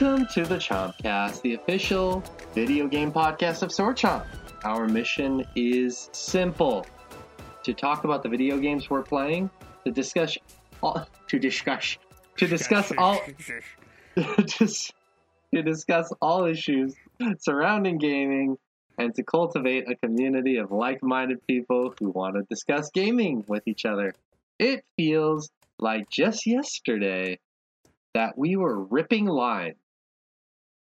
Welcome to the Chompcast, the official video game podcast of Sword Chomp. Our mission is simple: to talk about the video games we're playing, to discuss all, to discuss to discuss all just to discuss all issues surrounding gaming and to cultivate a community of like-minded people who want to discuss gaming with each other. It feels like just yesterday that we were ripping lines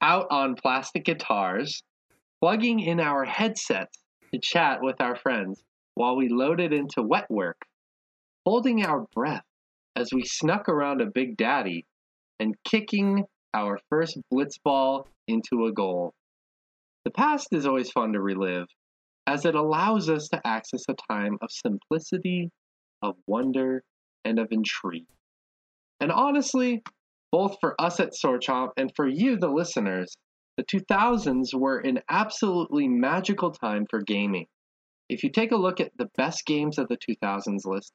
out on plastic guitars, plugging in our headsets to chat with our friends while we loaded into wet work, holding our breath as we snuck around a Big Daddy and kicking our first blitzball into a goal. The past is always fun to relive, as it allows us to access a time of simplicity, of wonder, and of intrigue. And honestly, both for us at Sword Chomp and for you, the listeners, the 2000s were an absolutely magical time for gaming. If you take a look at the best games of the 2000s list,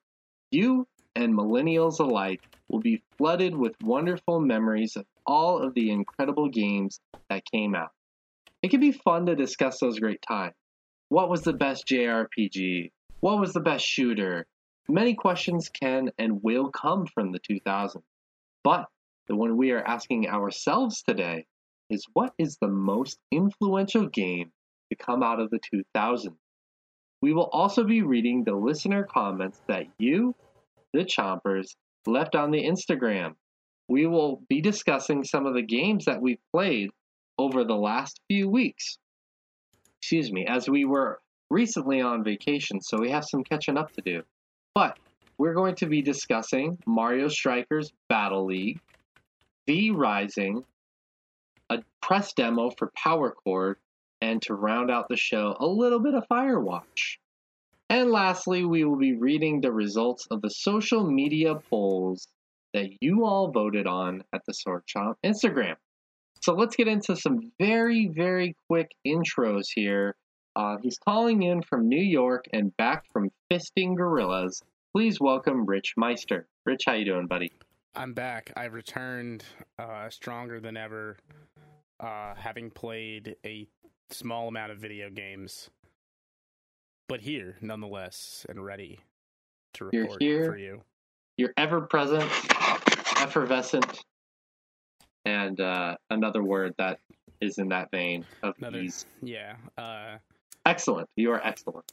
you and millennials alike will be flooded with wonderful memories of all of the incredible games that came out. It can be fun to discuss those great times. What was the best JRPG? What was the best shooter? Many questions can and will come from the 2000s. But the one we are asking ourselves today is what is the most influential game to come out of the 2000s? We will also be reading the listener comments that you, the Chompers, left on the Instagram. We will be discussing some of the games that we've played over the last few weeks. Excuse me, as we were recently on vacation, so we have some catching up to do. But we're going to be discussing Mario Strikers Battle League, V Rising, a press demo for Power Chord, and to round out the show, a little bit of Firewatch. And lastly, we will be reading the results of the social media polls that you all voted on at the Sword Instagram. So let's get into some very, very quick intros here. Uh, he's calling in from New York and back from fisting gorillas. Please welcome Rich Meister. Rich, how you doing, buddy? I'm back. I returned uh, stronger than ever, uh, having played a small amount of video games, but here nonetheless and ready to You're here. for you. You're ever present, effervescent, and uh, another word that is in that vein of Another, ease. yeah. Uh, Excellent. You are excellent.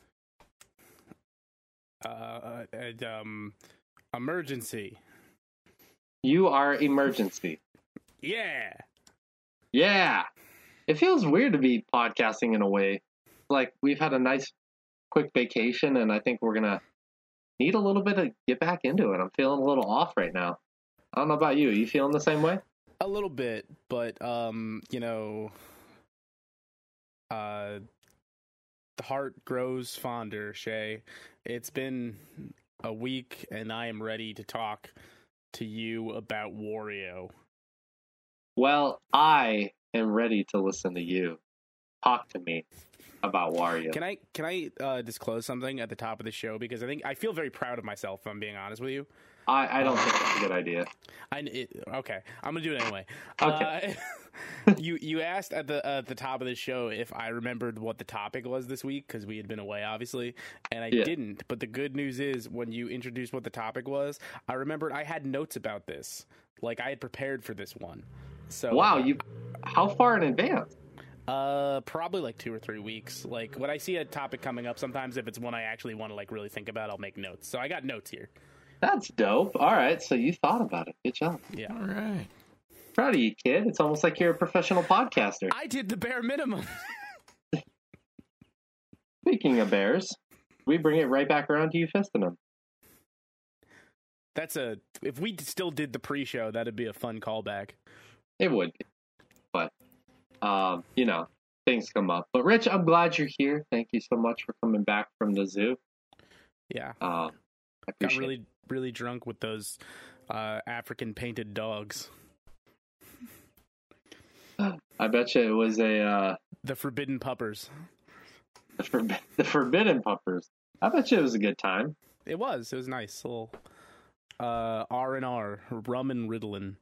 uh, and, um, emergency. You are emergency. Yeah. Yeah. It feels weird to be podcasting in a way. Like we've had a nice quick vacation and I think we're going to need a little bit to get back into it. I'm feeling a little off right now. I don't know about you. Are you feeling the same way? A little bit, but um, you know, uh, the heart grows fonder. Shay, it's been a week, and I am ready to talk to you about Wario. Well, I am ready to listen to you. Talk to me about Wario. Can I can I uh, disclose something at the top of the show because I think I feel very proud of myself. If I'm being honest with you. I, I don't think that's a good idea. I it, okay. I'm gonna do it anyway. Okay. Uh, you you asked at the at the top of the show if I remembered what the topic was this week because we had been away, obviously, and I Yeah. didn't. But the good news is, when you introduced what the topic was, I remembered I had notes about this. Like I had prepared for this one. So Wow, you how far in advance? Uh probably like two or three weeks. Like when I see a topic coming up, sometimes if it's one I actually want to like really think about, I'll make notes. So I got notes here. That's dope. All right, so you thought about it. Good job. Yeah. All right. Proud of you, kid. It's almost like you're a professional podcaster. I did the bare minimum. Speaking of bears, we bring it right back around to you fisting them. That's a if we still did the pre-show, that'd be a fun callback. It would be. But, um, you know, things come up. But, Rich, I'm glad you're here. Thank you so much for coming back from the zoo. Yeah, Um, I got really really drunk with those uh, African painted dogs. I bet you it was a, uh, the forbidden puppers. the, the Forbidden Puppers. I bet you it was a good time. It was it was nice, a little uh, R and R, rum and Ritalin.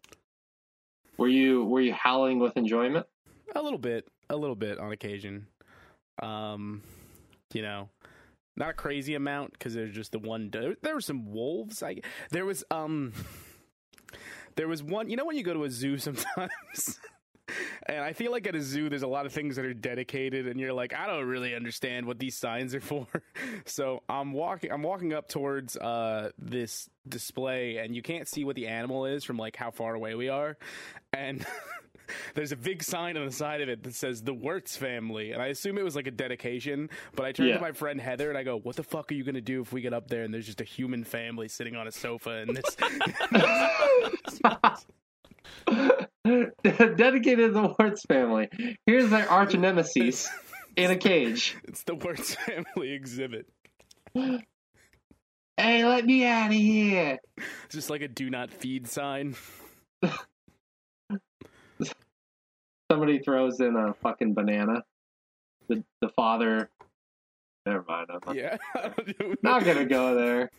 Were you were you howling with enjoyment? A little bit, a little bit on occasion. Um, you know, not a crazy amount because there's just the one. There, were some wolves. I there was um, there was one. You know when you go to a zoo sometimes. And I feel like at a zoo, there's a lot of things that are dedicated, and you're like, I don't really understand what these signs are for. So I'm walking, I'm walking up towards uh, this display, and you can't see what the animal is from like how far away we are, and. There's a big sign on the side of it that says the Wirtz family, and I assume it was like a dedication. But I turned Yeah. to my friend Heather and I go, "What the fuck are you gonna do if we get up there and there's just a human family sitting on a sofa and this?" Dedicated to the Wirtz family. Here's their arch nemesis in a cage. it's the Wirtz family exhibit. Hey, let me out of here. It's just like a "Do not feed" sign. Somebody throws in a fucking banana. The the father. Never mind. I'm not, Yeah. not gonna go there.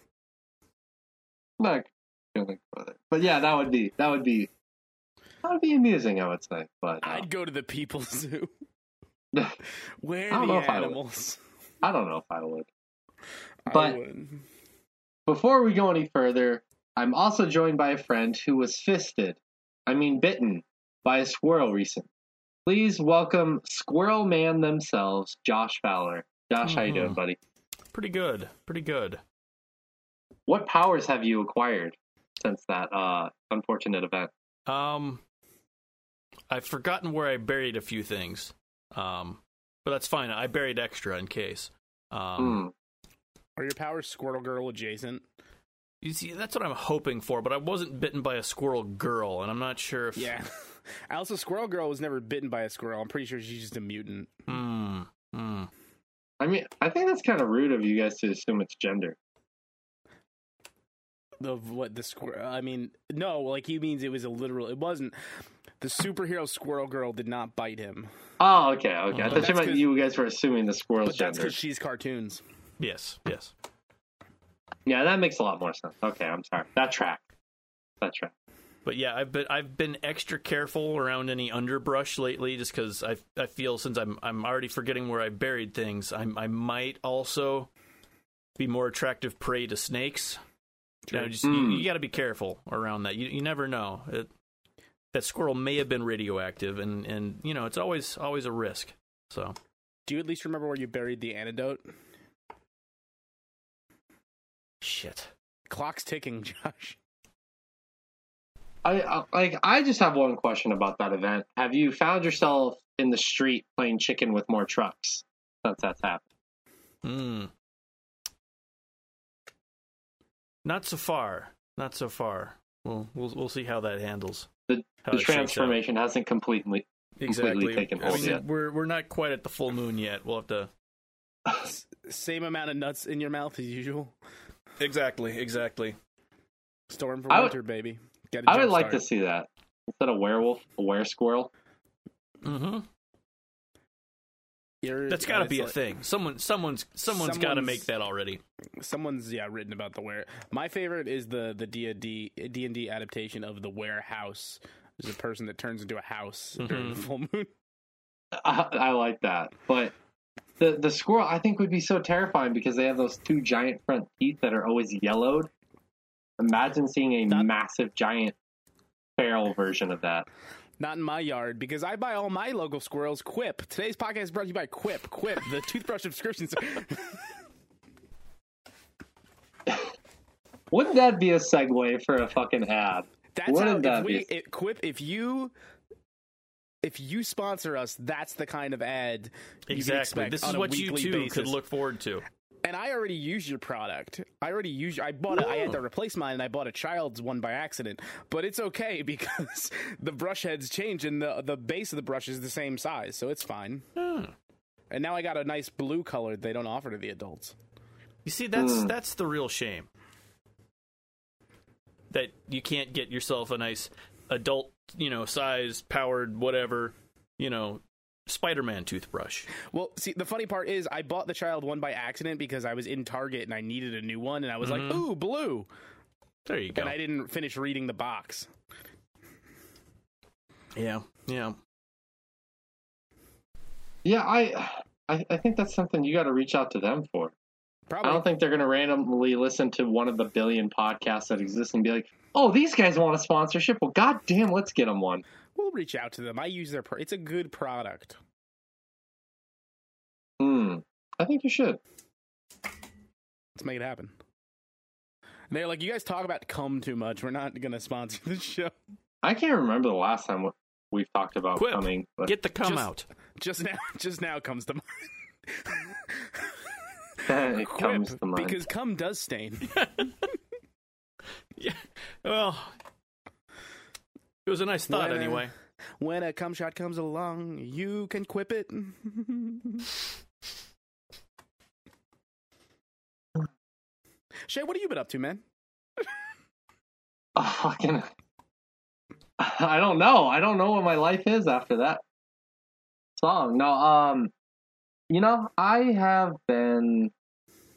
Not gonna go there. But yeah, that would be that would be that would be amusing. I would say, but uh, I'd go to the People's Zoo. Where I are the if I animals? I don't know if I would. I But- would. Before we go any further, I'm also joined by a friend who was fisted, I mean bitten, by a squirrel recently. Please welcome Squirrel Man themselves, Josh Fowler. Josh, how you doing, Mhm. buddy? Pretty good. Pretty good. What powers have you acquired since that uh, unfortunate event? Um, I've forgotten where I buried a few things. Um, but that's fine. I buried extra in case. Um, Hmm. Are your powers Squirrel Girl adjacent? you see, that's what I'm hoping for. But I wasn't bitten by a squirrel girl, and I'm not sure if. Yeah. Also, Squirrel Girl was never bitten by a squirrel. I'm pretty sure she's just a mutant. Hmm. Hmm. I mean, I think that's kind of rude of you guys to assume it's gender. The what the squirrel? I mean, no. Like he means it was a literal. It wasn't. The superhero Squirrel Girl did not bite him, Oh, okay, okay. I But thought you that's meant 'cause- you guys were assuming the squirrel's but that's gender. because she's cartoons. Yes. Yes. Yeah, that makes a lot more sense. Okay, I'm sorry. That track. That track. But yeah, I've been I've been extra careful around any underbrush lately, just because I I feel since I'm I'm already forgetting where I buried things, I I might also be more attractive prey to snakes. You know, just Mm. you, you got to be careful around that. You you never know. It, that squirrel may have been radioactive, and and you know it's always always a risk. So Do you at least remember where you buried the antidote? shit. Clock's ticking, Josh. I, I like. I just have one question about that event. Have you found yourself in the street playing chicken with more trucks since that's happened? Hmm. Not so far. Not so far. Well, we'll we'll see how that handles. The, How the it shakes out. transformation hasn't completely. exactly taken I hold mean, yet. we're we're not quite at the full moon yet. We'll have to same amount of nuts in your mouth as usual. exactly exactly. Storm for I would- winter, baby. Get a I would jump like start. to see that. Is that instead of werewolf, a were squirrel. Mm-hmm. You're- That's got to it's be a thing. Someone someone's someone's got to make that already. Someone's yeah written about the where. My favorite is the the D and D D and D adaptation of the warehouse. There's a person that turns into a house during the full moon. I, I like that, but the the squirrel I think would be so terrifying because they have those two giant front teeth that are always yellowed. Imagine seeing a Not- massive giant feral version of that. Not in my yard because I buy all my local squirrels. Quip. Today's podcast is brought to you by Quip. Quip, the toothbrush subscription. Wouldn't that be a segue for a fucking ad? That's Wouldn't how that if we be- it, Quip. If you if you sponsor us, that's the kind of ad you can Exactly. expect This on is a what you weekly too basis. could look forward to. And I already use your product. I already use. I bought it. I had to replace mine, and I bought a child's one by accident. But it's okay because the brush heads change, and the the base of the brush is the same size, so it's fine. Hmm. And now I got a nice blue color they don't offer to the adults. You see, that's Hmm. that's the real shame. That you can't get yourself a nice adult, you know, size, powered, whatever, you know, Spider-Man toothbrush. Well, see, the funny part is I bought the child one by accident because I was in Target and I needed a new one, and I was like, Mhm. "Ooh, blue!" There you go. And I didn't finish reading the box. Yeah, yeah. Yeah, I, I, I think that's something you got to reach out to them for. Probably. I don't think they're going to randomly listen to one of the billion podcasts that exist and be like, "Oh, these guys want a sponsorship. Well, goddamn, let's get them one." We'll reach out to them. I use their. Pro- it's a good product. Hmm. I think you should. Let's make it happen. And they're like, you guys talk about cum too much. We're not going to sponsor the show. I can't remember the last time we've talked about Quip. coming. But Get the cum Just- out. Just now, just now comes to mind. it Quip, comes to mind. because cum does stain. Yeah. Well, it was a nice thought When, anyway. when a cum shot comes along, you can quip it. Shay, what have you been up to, man? Oh, fucking. I don't know. I don't know what my life is after that song. No, um, you know, I have been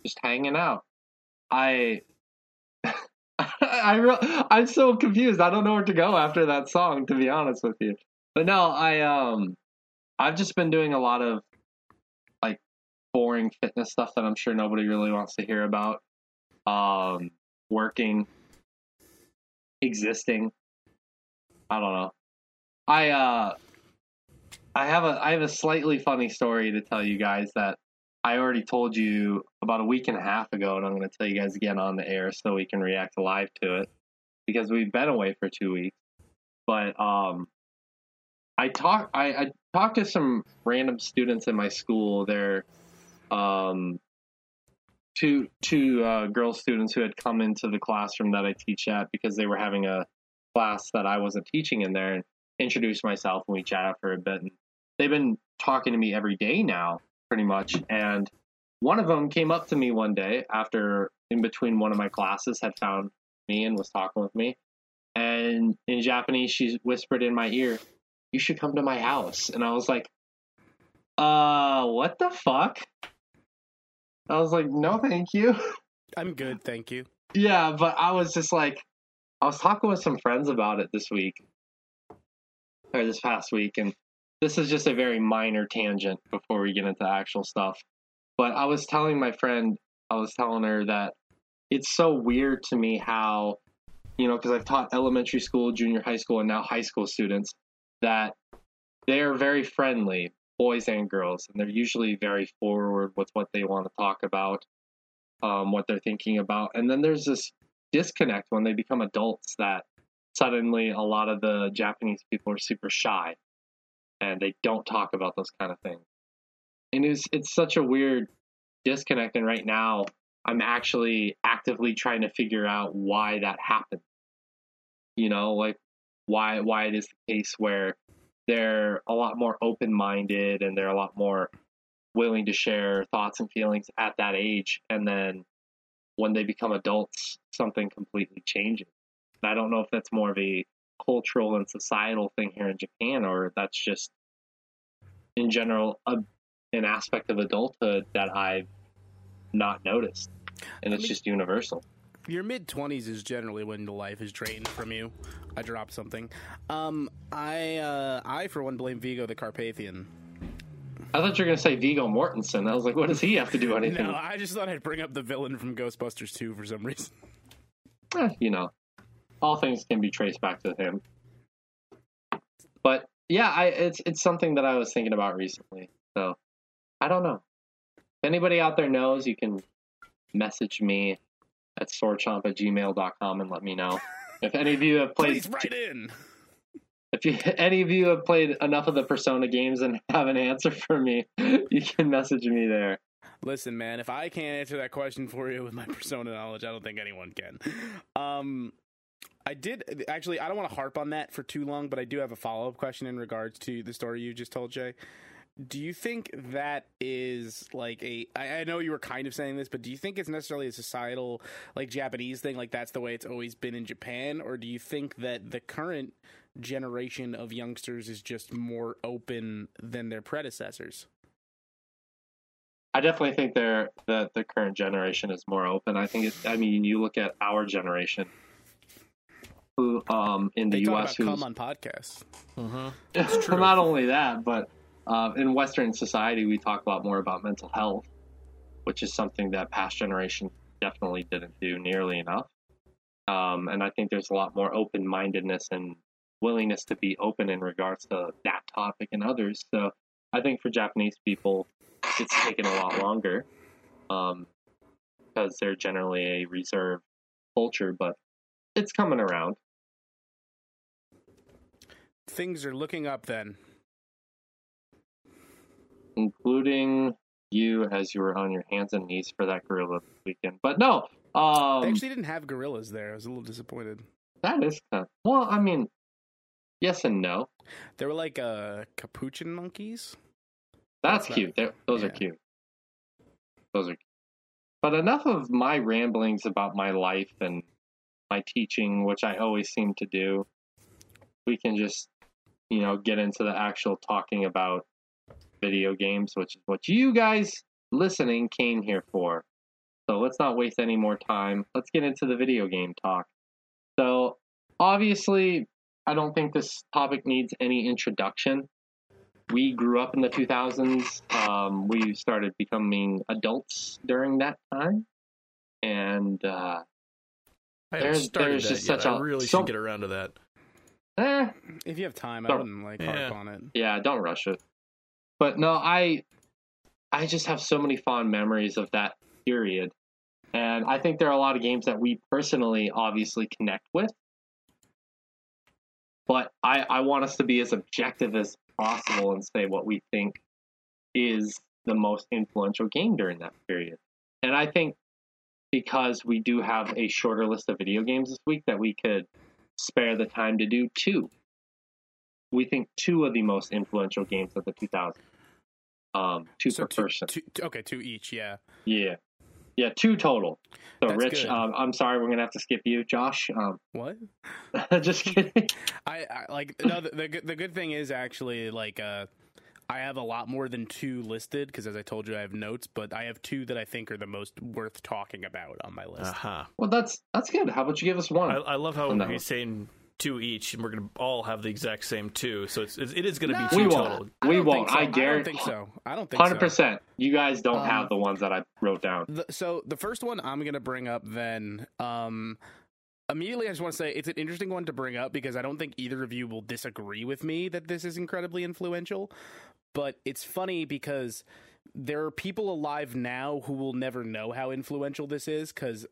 just hanging out. I, I, real, I'm so confused. I don't know where to go after that song, to be honest with you. But no, I, um, I've just been doing a lot of like boring fitness stuff that I'm sure nobody really wants to hear about. Um, working existing. I don't know. I uh I have a I have a slightly funny story to tell you guys that I already told you about a week and a half ago and I'm going to tell you guys again on the air so we can react live to it because we've been away for 2 weeks. But um I talk I, I talked to some random students in my school. They're um two two uh, girl students who had come into the classroom that I teach at because they were having a class that I wasn't teaching in there, and introduced myself and we chatted for a bit. And they've been talking to me every day now, pretty much. And one of them came up to me one day after in between one of my classes had found me and was talking with me, and in Japanese she whispered in my ear, "You should come to my house." And I was like, "Uh, what the fuck?" I was like, no, thank you. I'm good, thank you. yeah, but I was just like, I was talking with some friends about it this week, or this past week, and this is just a very minor tangent before we get into actual stuff. But I was telling my friend, I was telling her that it's so weird to me how, you know, because I've taught elementary school, junior high school, and now high school students, that they are very friendly, boys and girls, and they're usually very forward with what they want to talk about, um, what they're thinking about. And then there's this disconnect when they become adults that suddenly a lot of the Japanese people are super shy and they don't talk about those kind of things. And it's it's such a weird disconnect. And right now, I'm actually actively trying to figure out why that happened. You know, like why why it is the case where they're a lot more open minded and they're a lot more willing to share thoughts and feelings at that age, and then when they become adults, something completely changes. I don't know if that's more of a cultural and societal thing here in Japan, or that's just in general a, an aspect of adulthood that I've not noticed, and it's mean- just universal. Your mid twenties is generally when the life is drained from you. I dropped something. Um, I, uh, I for one blame Vigo the Carpathian. I thought you were gonna say Viggo Mortensen. I was like, what does he have to do anything? No, I just thought I'd bring up the villain from Ghostbusters 2 for some reason. Eh, you know, all things can be traced back to him. But yeah, I it's it's something that I was thinking about recently. So I don't know. If anybody out there knows, you can message me at swordchomp at gmail.com and let me know. If any of you have played Please write in. if you any of you have played enough of the Persona games and have an answer for me, you can message me there. Listen, man, if I can't answer that question for you with my persona knowledge, I don't think anyone can. Um, I did actually. I don't want to harp on that for too long, but I do have a follow up question in regards to the story you just told, Jay. Do you think that is like a? I, I know you were kind of saying this, but do you think it's necessarily a societal, like Japanese thing? Like that's the way it's always been in Japan, or do you think that the current generation of youngsters is just more open than their predecessors? I definitely think they're that the current generation is more open. I think it, I mean you look at our generation. Who um in the They talk U.S. about who's come on podcasts. Mm-hmm. true. not only that, but uh, in Western society, we talk a lot more about mental health, which is something that past generations definitely didn't do nearly enough. Um, and I think there's a lot more open mindedness and willingness to be open in regards to that topic and others. So I think for Japanese people, it's taken a lot longer um, because they're generally a reserved culture, but it's coming around. Things are looking up then. including you as you were on your hands and knees for that gorilla weekend. But no, um, They actually didn't have gorillas there. I was a little disappointed. that is kind of, well. I mean, yes and no. They were like uh, capuchin monkeys. That's That's cute. Those are cute. Those are. Cute. But enough of my ramblings about my life and my teaching, which I always seem to do. We can just, you know, get into the actual talking about video games, which is what you guys listening came here for. So let's not waste any more time. Let's get into the video game talk. So, obviously, I don't think this topic needs any introduction. We grew up in the 2000s. Um, we started becoming adults during that time. And, uh, There's- started there's just yet. such I a- really so- should get around to that. Eh, If you have time, I Don't- wouldn't like Yeah. harp on it. yeah don't rush it. But no i i just have so many fond memories of that period. And i think there are a lot of games that we personally obviously connect with. But i i want us to be as objective as possible and say what we think is the most influential game during that period. And i think because we do have a shorter list of video games this week that we could spare the time to do two we think two of the most influential games of the 2000s. Um, two So per two, person. two- okay, two each. Yeah. Yeah, yeah, two total. So, That's Rich, um, I'm sorry, we're gonna have to skip you, Josh. Um, What? just kidding. I, I like no. The, the good- the good thing is actually like uh, I have a lot more than two listed because as I told you, I have notes, but I have two that I think are the most worth talking about on my list. Uh-huh. Well, that's that's good. How about you give us one? I, I love how On that he's saying two each, and we're going to all have the exact same two. So it's, it is going to No. be We two won't. total. I we won't. think so. I I don't think so. I don't think Hundred so. percent. You guys don't Um, have the ones that I wrote down. The, so the first one I'm going to bring up then. Um, immediately, I just want to say it's an interesting one to bring up because I don't think either of you will disagree with me that this is incredibly influential. But it's funny because there are people alive now who will never know how influential this is because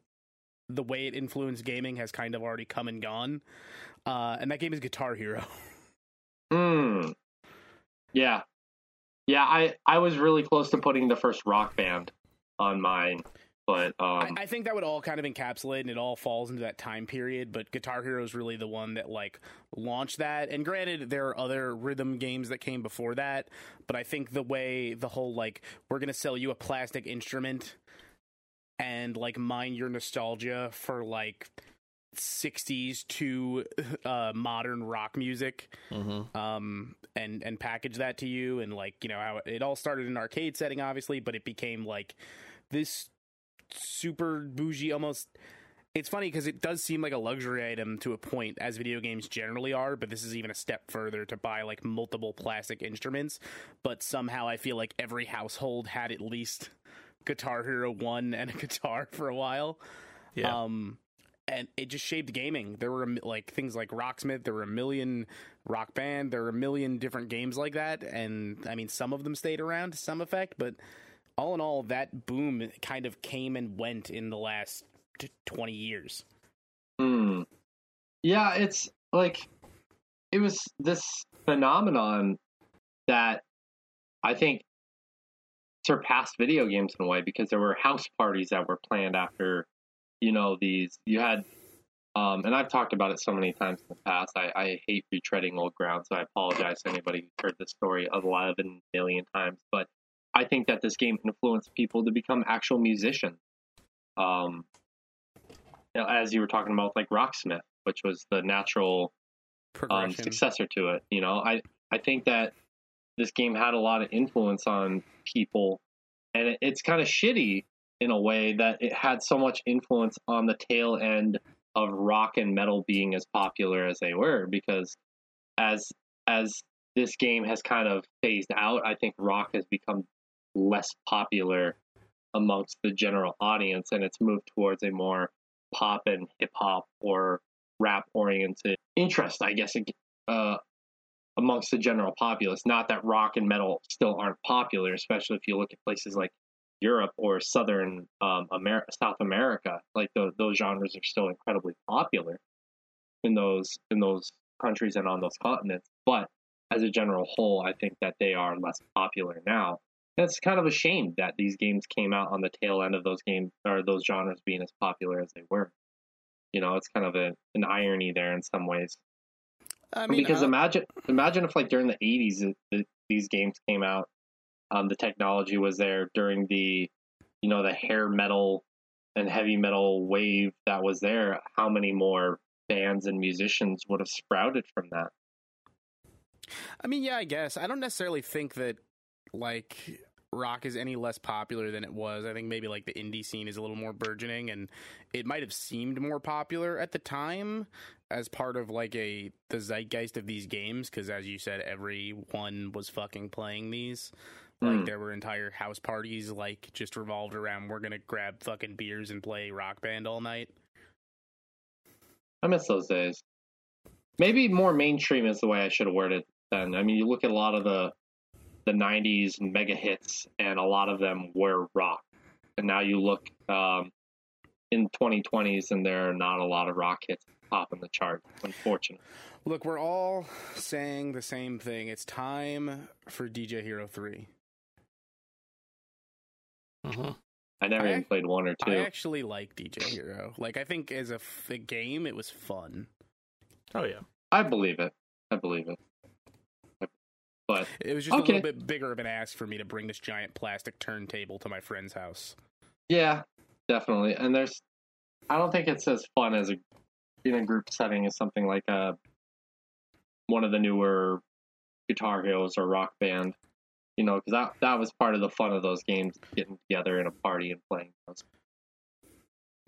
the way it influenced gaming has kind of already come and gone. Uh, and that game is Guitar Hero. Hmm. Yeah, yeah. I I was really close to putting the first Rock Band on mine, but um, I, I think that would all kind of encapsulate and it all falls into that time period, but Guitar Hero is really the one that like launched that. And granted, there are other rhythm games that came before that, but I think the way the whole like we're gonna sell you a plastic instrument and like mine your nostalgia for like 60s to uh modern rock music Mm-hmm. um and and package that to you and like you know how it, it all started in arcade setting obviously but it became like this super bougie almost it's funny because it does seem like a luxury item to a point as video games generally are but this is even a step further to buy like multiple plastic instruments but somehow i feel like every household had at least guitar hero 1 and a guitar for a while Yeah. um, and it just shaped gaming. There were like things like Rocksmith. There were a million Rock Band. There were a million different games like that. And I mean, some of them stayed around to some effect, but all in all, that boom kind of came and went in the last t- twenty years. Hmm. Yeah, it's like it was this phenomenon that I think surpassed video games in a way because there were house parties that were planned after, you know, these. You had, um, and I've talked about it so many times in the past. I, I hate retreading old ground, so I apologize to anybody who's heard this story 11 million times. But I think that this game influenced people to become actual musicians. Um, you know, as you were talking about, like Rocksmith, which was the natural um, successor to it. You know, I I think that this game had a lot of influence on people, and it, it's kind of shitty in a way that it had so much influence on the tail end of rock and metal being as popular as they were because as as this game has kind of phased out, I think rock has become less popular amongst the general audience and it's moved towards a more pop and hip hop or rap oriented interest, I guess, uh, amongst the general populace. Not that rock and metal still aren't popular, especially if you look at places like Europe or Southern um, America, South America. Like the, those genres are still incredibly popular in those in those countries and on those continents. But as a general whole, I think that they are less popular now. It's kind of a shame that these games came out on the tail end of those games or those genres being as popular as they were. You know, it's kind of a, an irony there in some ways. I mean, because uh, imagine imagine if like during the '80s these games came out, um, the technology was there during the, you know, the hair metal and heavy metal wave that was there. How many more bands and musicians would have sprouted from that? I mean, yeah, I guess I don't necessarily think that like rock is any less popular than it was. I think maybe like the indie scene is a little more burgeoning and it might have seemed more popular at the time as part of like a the zeitgeist of these games because as you said everyone was fucking playing these. Like mm. there were entire house parties like just revolved around we're going to grab fucking beers and play rock band all night. I miss those days. Maybe more mainstream is the way I should have worded it then. I mean, you look at a lot of the the 90s mega hits, and a lot of them were rock. And now you look um, in 2020s, and there are not a lot of rock hits popping the chart, unfortunately. Look, we're all saying the same thing. It's time for DJ Hero 3. Uh-huh. I never I, even played one or two. I actually like DJ Hero. Like, I think as a, a game, it was fun. Oh, yeah. I believe it. I believe it. But it was just okay. a little bit bigger of an ask for me to bring this giant plastic turntable to my friend's house. Yeah, definitely. And there's, I don't think it's as fun as a in a group setting as something like a uh, one of the newer Guitar Heroes or Rock Band. You know, because that that was part of the fun of those games, getting together in a party and playing those.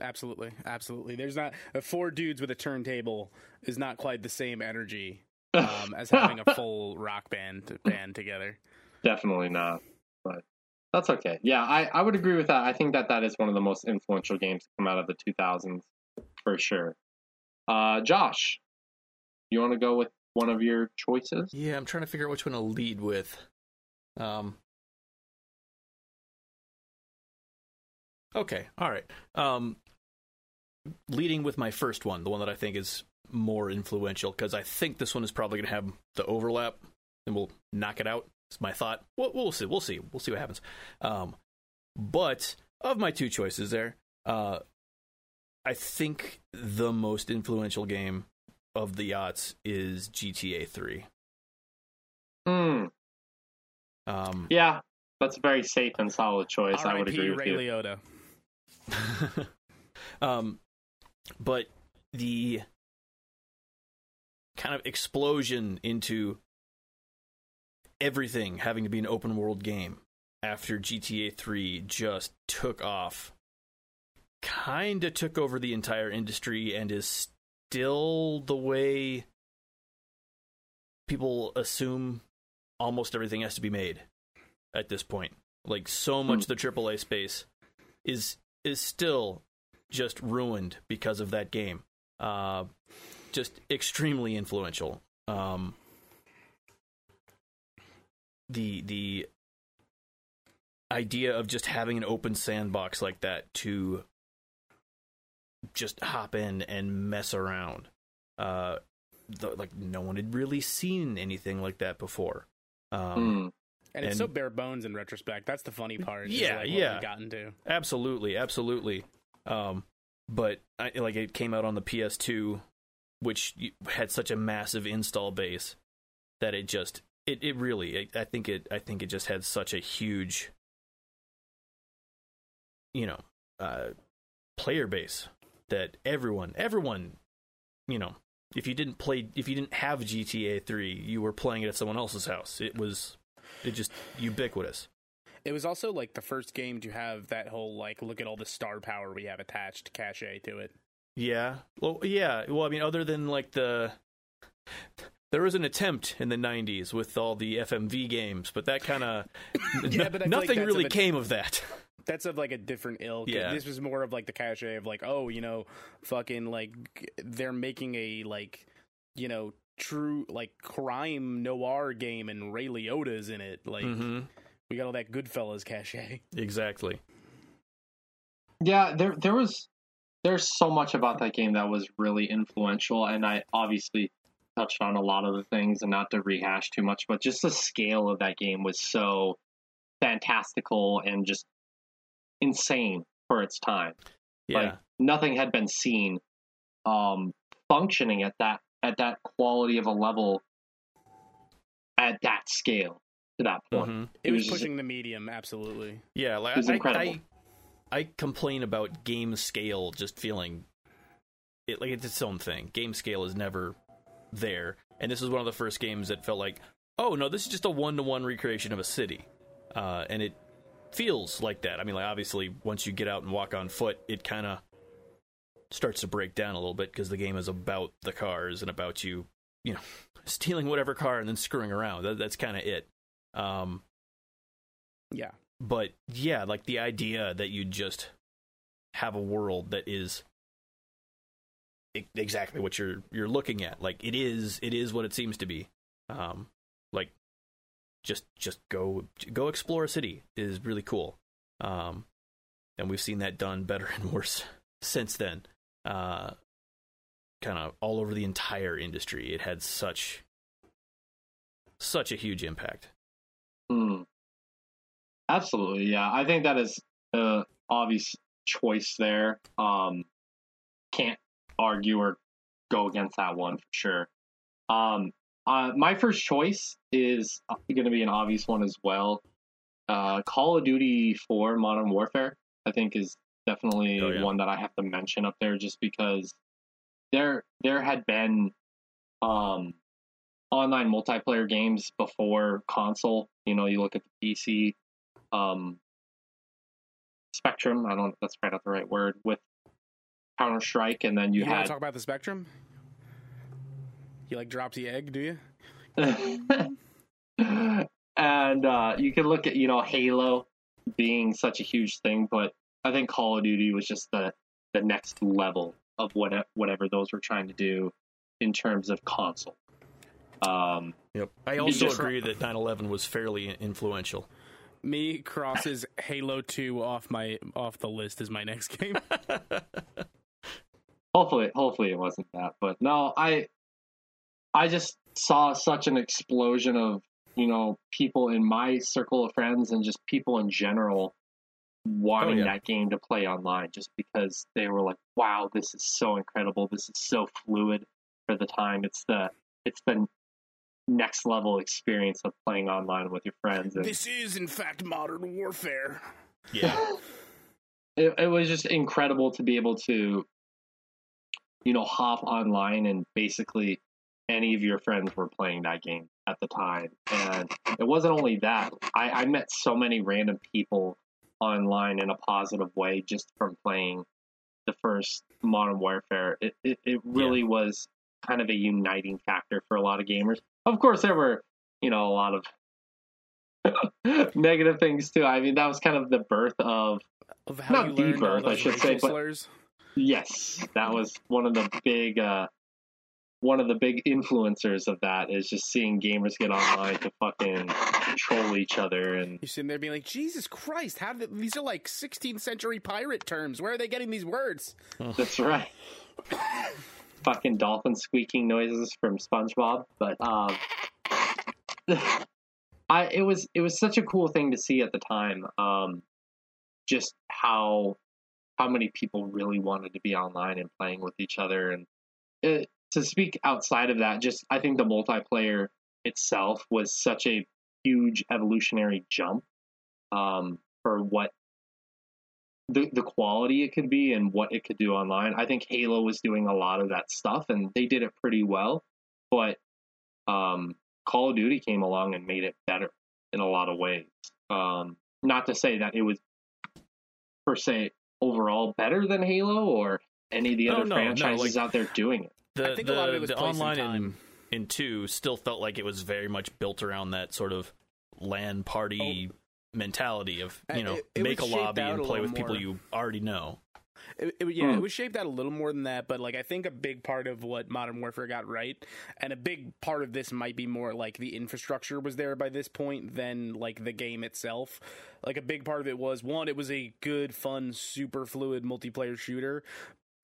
Absolutely, absolutely. There's not uh, four dudes with a turntable is not quite the same energy um, as having a full rock band band together. Definitely not, but that's okay. Yeah, I, I would agree with that. I think that that is one of the most influential games to come out of the 2000s for sure. Uh, Josh, you want to go with one of your choices? Yeah, I'm trying to figure out which one to lead with. Um, okay, all right. Um, leading with my first one, the one that I think is more influential because I think this one is probably going to have the overlap and we'll knock it out. It's my thought. We'll, we'll see. We'll see. We'll see what happens. Um, but of my two choices there, uh, I think the most influential game of the yachts is GTA 3. Hmm. Um, yeah, that's a very safe and solid choice. I would agree with Ray you. Liotta. um, but the kind of explosion into everything having to be an open world game after GTA 3 just took off. Kind of took over the entire industry and is still the way people assume almost everything has to be made at this point. Like so much mm. the AAA space is is still just ruined because of that game. Uh, just extremely influential. Um, the the idea of just having an open sandbox like that to just hop in and mess around. Uh, the, like no one had really seen anything like that before. Um, mm. And it's and, so bare bones in retrospect. That's the funny part. Yeah, like yeah. Gotten to absolutely, absolutely. Um, but I, like it came out on the PS2 which had such a massive install base that it just it, it really I think it I think it just had such a huge you know uh, player base that everyone everyone you know if you didn't play if you didn't have GTA 3 you were playing it at someone else's house. It was it just ubiquitous. It was also like the first game to have that whole like look at all the star power we have attached cachet to it Yeah. Well, yeah. Well, I mean, other than like the. There was an attempt in the 90s with all the FMV games, but that kind of. Yeah, but I feel like nothing really of a- came of that. That's of like a different ilk. Yeah. This was more of like the cachet of like, oh, you know, fucking like they're making a like, you know, true like crime noir game and Ray Liotta's in it. Like hmm we got all that Goodfellas cachet. Exactly. Yeah, there there was there's so much about that game that was really influential, and I obviously touched on a lot of the things, and not to rehash too much, but just the scale of that game was so fantastical and just insane for its time. Yeah. Like nothing had been seen um, functioning at that at that quality of a level at that scale to that point. Mhm. It, It was was just- pushing the medium, absolutely. Yeah, like It was I, incredible. I, I complain about game scale just feeling it like it's its own thing. Game scale is never there, and this is one of the first games that felt like, oh no, this is just a one to one recreation of a city, uh, and it feels like that. I mean, like obviously, once you get out and walk on foot, it kind of starts to break down a little bit because the game is about the cars and about you, you know, stealing whatever car and then screwing around. That, that's kind of it. Um, Yeah. But yeah, like the idea that you just have a world that is exactly what you're you're looking at. Like it is it is what it seems to be. Um like just just go go explore a city is really cool. Um and we've seen that done better and worse since then. Uh kind of all over the entire industry. It had such such a huge impact. Hmm. Absolutely, yeah. I think that is the obvious choice there. Um, can't argue or go against that one for sure. Um, uh, my first choice is going to be an obvious one as well. Uh, Call of Duty 4 Modern Warfare, I think, is definitely Oh, yeah. one that I have to mention up there just because there there had been um, online multiplayer games before console. You know, you look at the PC um, spectrum. I don't know if that's right not the right word with Counter Strike, and then you, You, want had to talk about the spectrum? You like drops the egg, do you? and uh, you can look at you know Halo being such a huge thing, but I think Call of Duty was just the the next level of what whatever those were trying to do in terms of console. Um, Yep. I also just- agree that 9/11 was fairly influential. Me crosses Halo 2 off my off the list as my next game. hopefully hopefully it wasn't that but no i i just saw such an explosion of you know people in my circle of friends and just people in general wanting Oh, yeah. that game to play online just because they were like wow this is so incredible this is so fluid for the time it's the it's the next level experience of playing online with your friends and this is, in fact, modern warfare. Yeah. it, it was just incredible to be able to you know hop online and basically any of your friends were playing that game at the time and it wasn't only that i, I met so many random people online in a positive way just from playing the first modern warfare it, it, it really was kind of a uniting factor for a lot of gamers of course there were you know a lot of negative things too i mean that was kind of the birth of Of how Not you the birth, I should say, racial but- Yes, that was one of the big uh one of the big influencers of that is just seeing gamers get online to fucking troll each other and You're sitting there being like, Jesus Christ, how did these are like 16th century pirate terms? Where are they getting these words? that's right. fucking dolphin squeaking noises from SpongeBob, but um I it was it was such a cool thing to see at the time. Um just how how many people really wanted to be online and playing with each other and it, to speak outside of that just i think the multiplayer itself was such a huge evolutionary jump um, for what the, the quality it could be and what it could do online i think halo was doing a lot of that stuff and they did it pretty well but um, call of duty came along and made it better in a lot of ways um, not to say that it was per se overall better than Halo or any of the Oh, other no, no, franchises like- out there doing it. The, I think the, a lot of it was the and online in, time. in two still felt like it was very much built around that sort of LAN party mentality of you know it- it make a lobby and play little with people you already know. It, it- yeah, Hmm. it was shaped out a little more than that, but like I think a big part of what Modern Warfare got right, and a big part of this might be more like the infrastructure was there by this point than like the game itself. Like a big part of it was one, it was a good, fun, super fluid multiplayer shooter.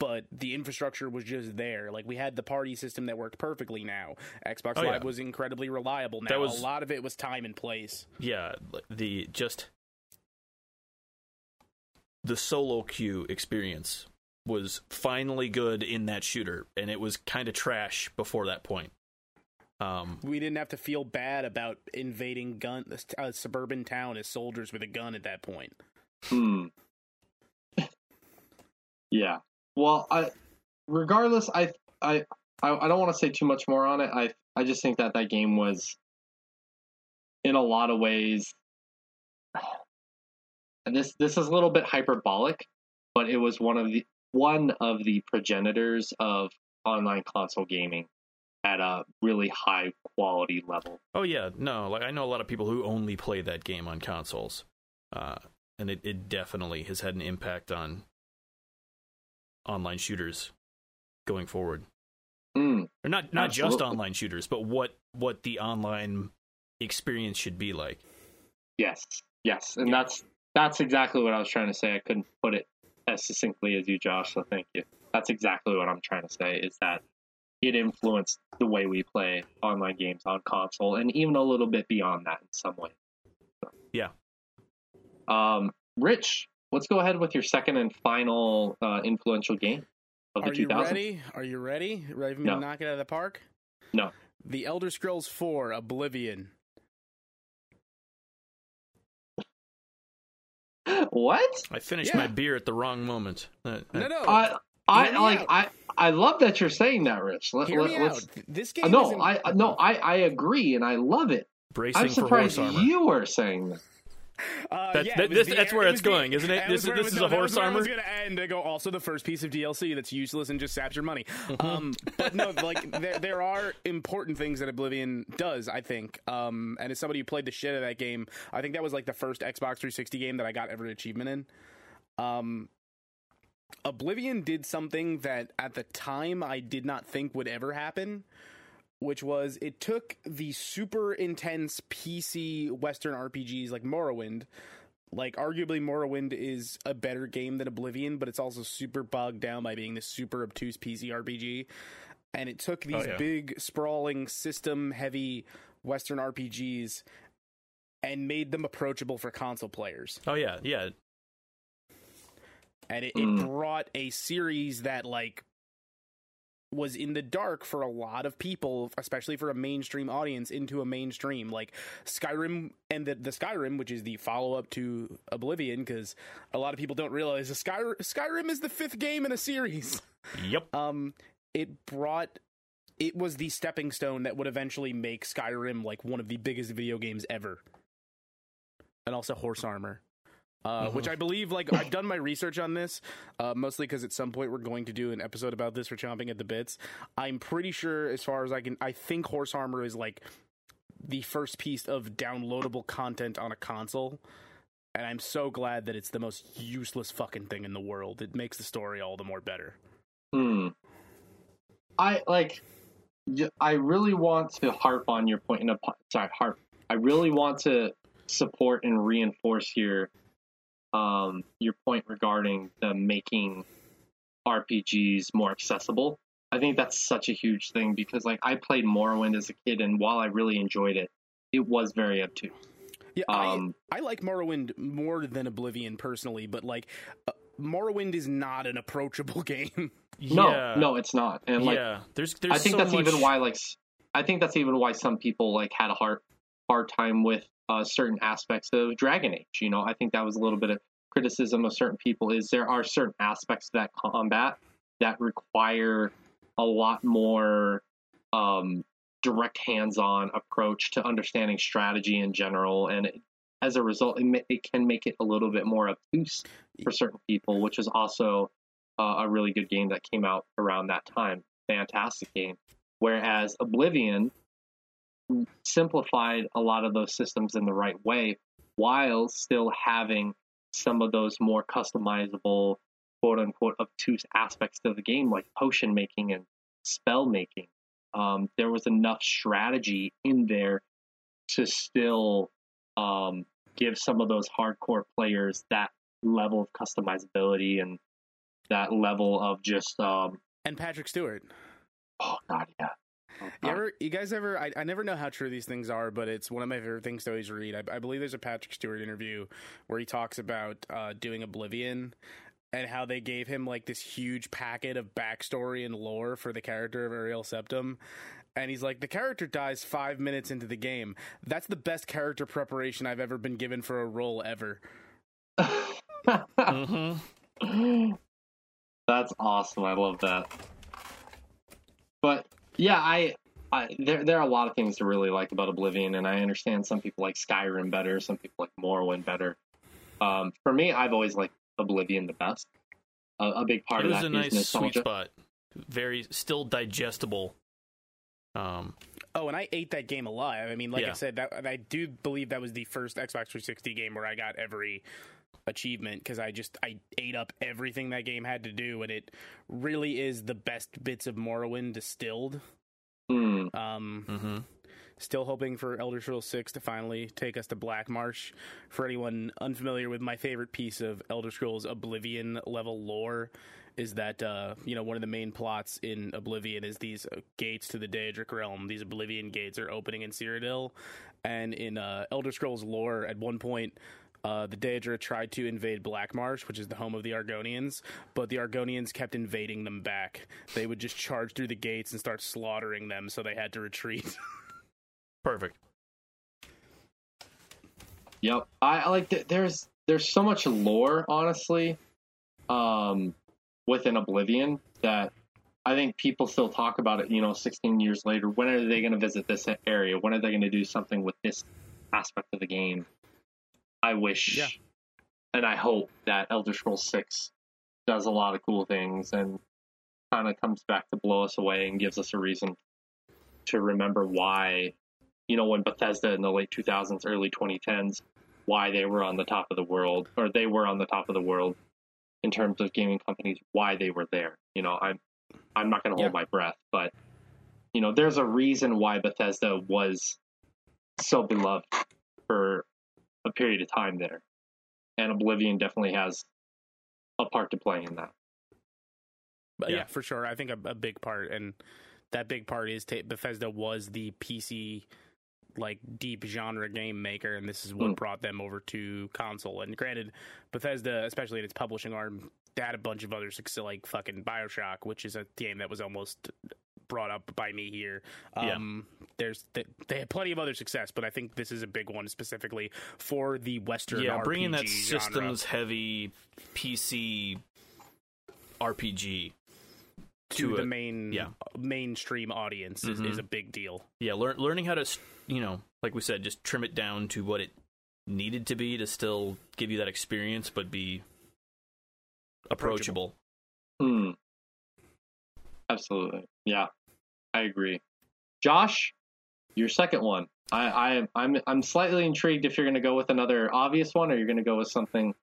But the infrastructure was just there. Like we had the party system that worked perfectly now. Xbox Oh, Live yeah. was incredibly reliable now. That was- a lot of it was time and place. Yeah, the just the solo queue experience was finally good in that shooter, and it was kind of trash before that point. Um, We didn't have to feel bad about invading gun a suburban town as soldiers with a gun at that point. Hmm. yeah. Well, I regardless, I I I, don't want to say too much more on it. I I just think that that game was, in a lot of ways, and this this is a little bit hyperbolic, but it was one of the one of the progenitors of online console gaming at a really high quality level. oh yeah, no, like I know a lot of people who only play that game on consoles, uh, and it, it definitely has had an impact on online shooters going forward. Mm, or not not just online shooters, but what what the online experience should be like. yes, yes, and Yeah. that's that's exactly what I was trying to say. I couldn't put it as succinctly as you, Josh. So thank you. That's exactly what I'm trying to say. Is that it influenced the way we play online games on console, and even a little bit beyond that in some way. Yeah. Um, Rich, let's go ahead with your second and final uh, influential game of the Are you 2000s. ready? Are you ready? Ready for me No. to knock it out of the park? No. The Elder Scrolls 4 Oblivion. What? I finished Yeah. my beer at the wrong moment. Uh, No, no. I I Hear like out. I I love that you're saying that, Rich. Let, Hear let, me let's- out. This Uh, game no, isn't- I no, I I agree and I love it. bracing I'm for surprised horse armor. you were saying that. Uh, That- yeah, that- this- the- that's where was it's the- going, isn't it? This is- this was- is no, a horse was where I was armor? going to end. I go also the first piece of DLC that's useless and just saps your money. Um, but no, like there there are important things that Oblivion does. I think, um, and as somebody who played the shit out of that game, I think that was like the first Xbox 360 game that I got every achievement in. Um, Oblivion did something that at the time I did not think would ever happen, which was it took the super intense PC Western RPGs like Morrowind. Like, arguably, Morrowind is a better game than Oblivion, but it's also super bogged down by being this super obtuse PC RPG. And it took these yeah. big, sprawling, system heavy Western RPGs and made them approachable for console players Oh yeah, yeah. and it, Mm. it brought a series that like was in the dark for a lot of people especially for a mainstream audience into a mainstream like skyrim and the, the skyrim which is the follow-up to oblivion because a lot of people don't realize the Sky, skyrim is the fifth game in a series. Yep. um it brought it was the stepping stone that would eventually make skyrim like one of the biggest video games ever. And also horse armor uh, Mhm. which I believe, like, I've done my research on this, uh, mostly because at some point we're going to do an episode about this for chomping at the bits. I'm pretty sure, as far as I can, I think Horse Armor is like the first piece of downloadable content on a console, and I'm so glad that it's the most useless fucking thing in the world. It makes the story all the more better. Hmm. I like. I really want to harp on your point. In a sorry, harp. I really want to support and reinforce here um, your point regarding the making RPGs more accessible. I think that's such a huge thing because, like, I played Morrowind as a kid, and while I really enjoyed it, it was very obtuse. Yeah, Um, I I like Morrowind more than Oblivion personally, but like uh, Morrowind is not an approachable game. no, yeah. no, it's not. And like, yeah. There's there's I think so that's much... even why like I think that's even why some people like had a hard hard time with uh, certain aspects of Dragon Age. You know, I think that was a little bit of criticism of certain people is there are certain aspects of that combat that require a lot more um, direct hands-on approach to understanding strategy in general, and it, as a result, it, ma- it can make it a little bit more obtuse for certain people, which is also uh, a really good game that came out around that time. Fantastic game. Whereas Oblivion simplified a lot of those systems in the right way while still having some of those more customizable, quote unquote, obtuse aspects to the game, like potion making and spell making. Um, there was enough strategy in there to still um, give some of those hardcore players that level of customizability and that level of just um, and Patrick Stewart. Oh God, yeah. You ever, you guys ever? I, I never know how true these things are, but it's one of my favorite things to always read. I, I believe there's a Patrick Stewart interview where he talks about uh, doing Oblivion and how they gave him like this huge packet of backstory and lore for the character of Uriel Septim. And he's like, the character dies five minutes into the game. That's the best character preparation I've ever been given for a role ever. mm-hmm. That's awesome. I love that. But yeah, I, I there there are a lot of things to really like about Oblivion, and I understand some people like Skyrim better, some people like Morrowind better. Um, for me, I've always liked Oblivion the best. A, a big part It of was that a is nice sweet spot. Very still digestible. Um, Oh, and I ate that game alive. I mean, like I said, that I do believe that was the first Xbox 360 game where I got every achievement because I just I ate up everything that game had to do, and it really is the best bits of Morrowind distilled. Hmm. Um, hmm Still hoping for Elder Scrolls 6 to finally take us to Black Marsh. For anyone unfamiliar with my favorite piece of Elder Scrolls Oblivion level lore, is that uh, you know one of the main plots in Oblivion is these uh, gates to the Daedric realm. These Oblivion gates are opening in Cyrodiil, and in uh, Elder Scrolls lore, at one point. Uh, the Daedra tried to invade Black Marsh, which is the home of the Argonians, but the Argonians kept invading them back. They would just charge through the gates and start slaughtering them, so they had to retreat. Perfect. Yep. I, I like th- there's there's so much lore, honestly, um, within Oblivion that I think people still talk about it. You know, 16 years later, when are they going to visit this area? When are they going to do something with this aspect of the game? I wish, Yeah. and I hope that Elder Scrolls 6 does a lot of cool things and kind of comes back to blow us away and gives us a reason to remember why you know, when Bethesda in the late 2000s, early 2010s, why they were on the top of the world, or they were on the top of the world in terms of gaming companies, why they were there. You know, I'm I'm not going to hold Yeah. my breath, but you know, there's a reason why Bethesda was so beloved for a period of time there, and Oblivion definitely has a part to play in that. But yeah. Yeah. for sure. I think a, a big part, and that big part is ta Bethesda was the PC like deep genre game maker, and this is what Mm. brought them over to console. And granted, Bethesda, especially in its publishing arm, they had a bunch of other success, like fucking Bioshock, which is a game that was almost brought up by me here. Yeah. Um, there's they, they had plenty of other success, but I think this is a big one specifically for the Western. Yeah, bringing that genre. systems heavy PC RPG to, to the a- main yeah. mainstream audience is, Mhm. is a big deal. yeah, learn, learning how to you know, like we said, just trim it down to what it needed to be to still give you that experience, but be approachable. Hmm. Absolutely. Yeah, I agree. Josh, your second one. I, I I'm I'm slightly intrigued if you're going to go with another obvious one or you're going to go with something.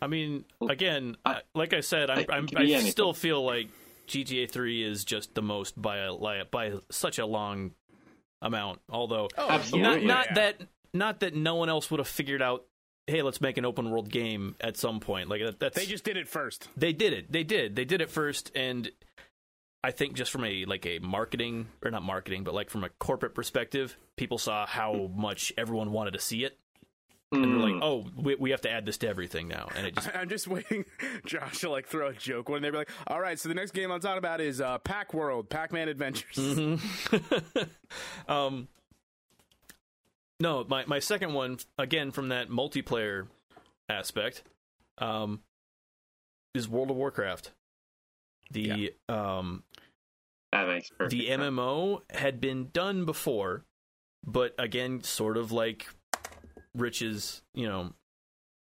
I mean, again, I- I, like I said, I'm, I- I'm, it could be I anything. still feel like GTA 3 is just the most by a by such a long amount. Although oh, Absolutely. not not yeah. that not that no one else would have figured out. Hey, let's make an open world game at some point. Like that, that's They just did it first. they did it. They did. They did it first, and I think just from a like a marketing or not marketing, but like from a corporate perspective, people saw how much everyone wanted to see it, and they're like, "Oh, we, we have to add this to everything now." And it just I'm just waiting, Josh, to like throw a joke when they be like, "All right, so the next game I'm talking about is uh, Pac World, Pac Man Adventures." Mm-hmm. um, no, my my second one again from that multiplayer aspect, um, is World of Warcraft. The um that makes perfect the sense. MMO had been done before, but again, sort of like Rich's, you know,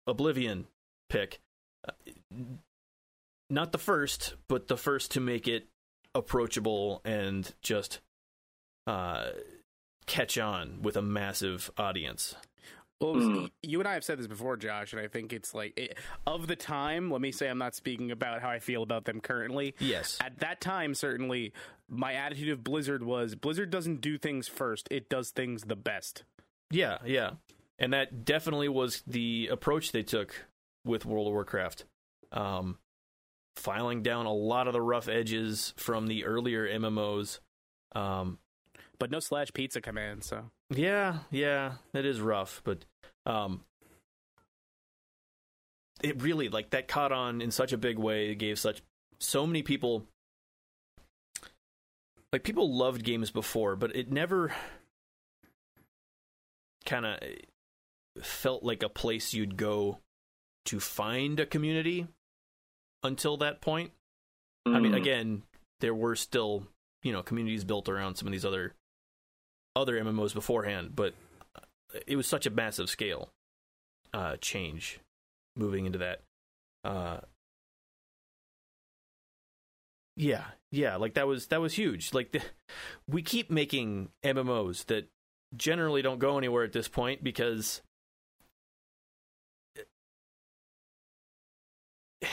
Oblivion pick. uh, not the first, but the first to make it approachable and just uh, catch on with a massive audience. Well, mm. you and I have said this before, Josh, and I think it's like it, of the time. Let me say, I'm not speaking about how I feel about them currently. Yes, at that time, certainly, my attitude of Blizzard was Blizzard doesn't do things first; it does things the best. Yeah, yeah, and that definitely was the approach they took with World of Warcraft. Um, filing down a lot of the rough edges from the earlier MMOs. Um, but no slash pizza command, so yeah, yeah, it is rough, but um, it really like that caught on in such a big way. It gave such so many people like people loved games before, but it never kind of felt like a place you'd go to find a community until that point. Mm. I mean, hmm. again, there were still you know communities built around some of these other other MMOs beforehand, but it was such a massive scale uh, change moving into that. Uh, yeah, yeah, like that was that was huge. Like the, we keep making MMOs that generally don't go anywhere at this point because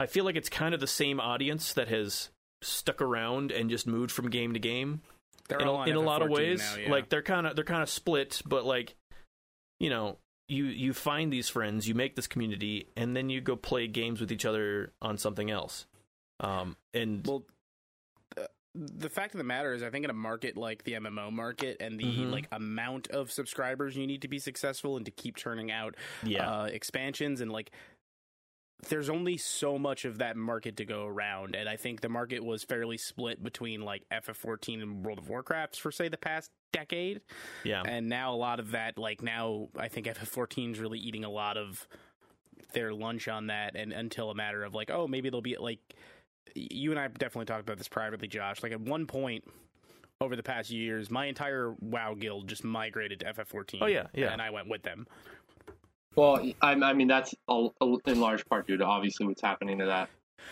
I feel like it's kind of the same audience that has stuck around and just moved from game to game. They're in, a, in a lot of ways. Now, yeah. Like they're kind of they're kind of split, but like you know, you you find these friends, you make this community, and then you go play games with each other on something else. Um, and well, uh, the fact of the matter is, I think in a market like the MMO market and the mm-hmm. like amount of subscribers you need to be successful and to keep turning out yeah. uh, expansions and like there's only so much of that market to go around, and I think the market was fairly split between like FF14 and World of Warcraft for say the past decade. Yeah, and now a lot of that, like now, I think FF14 is really eating a lot of their lunch on that, and until a matter of like, oh, maybe they'll be like. You and I definitely talked about this privately, Josh. Like at one point, over the past years, my entire WoW guild just migrated to FF14. Oh yeah, yeah, and I went with them. Well, I, I mean that's all, in large part due to obviously what's happening to that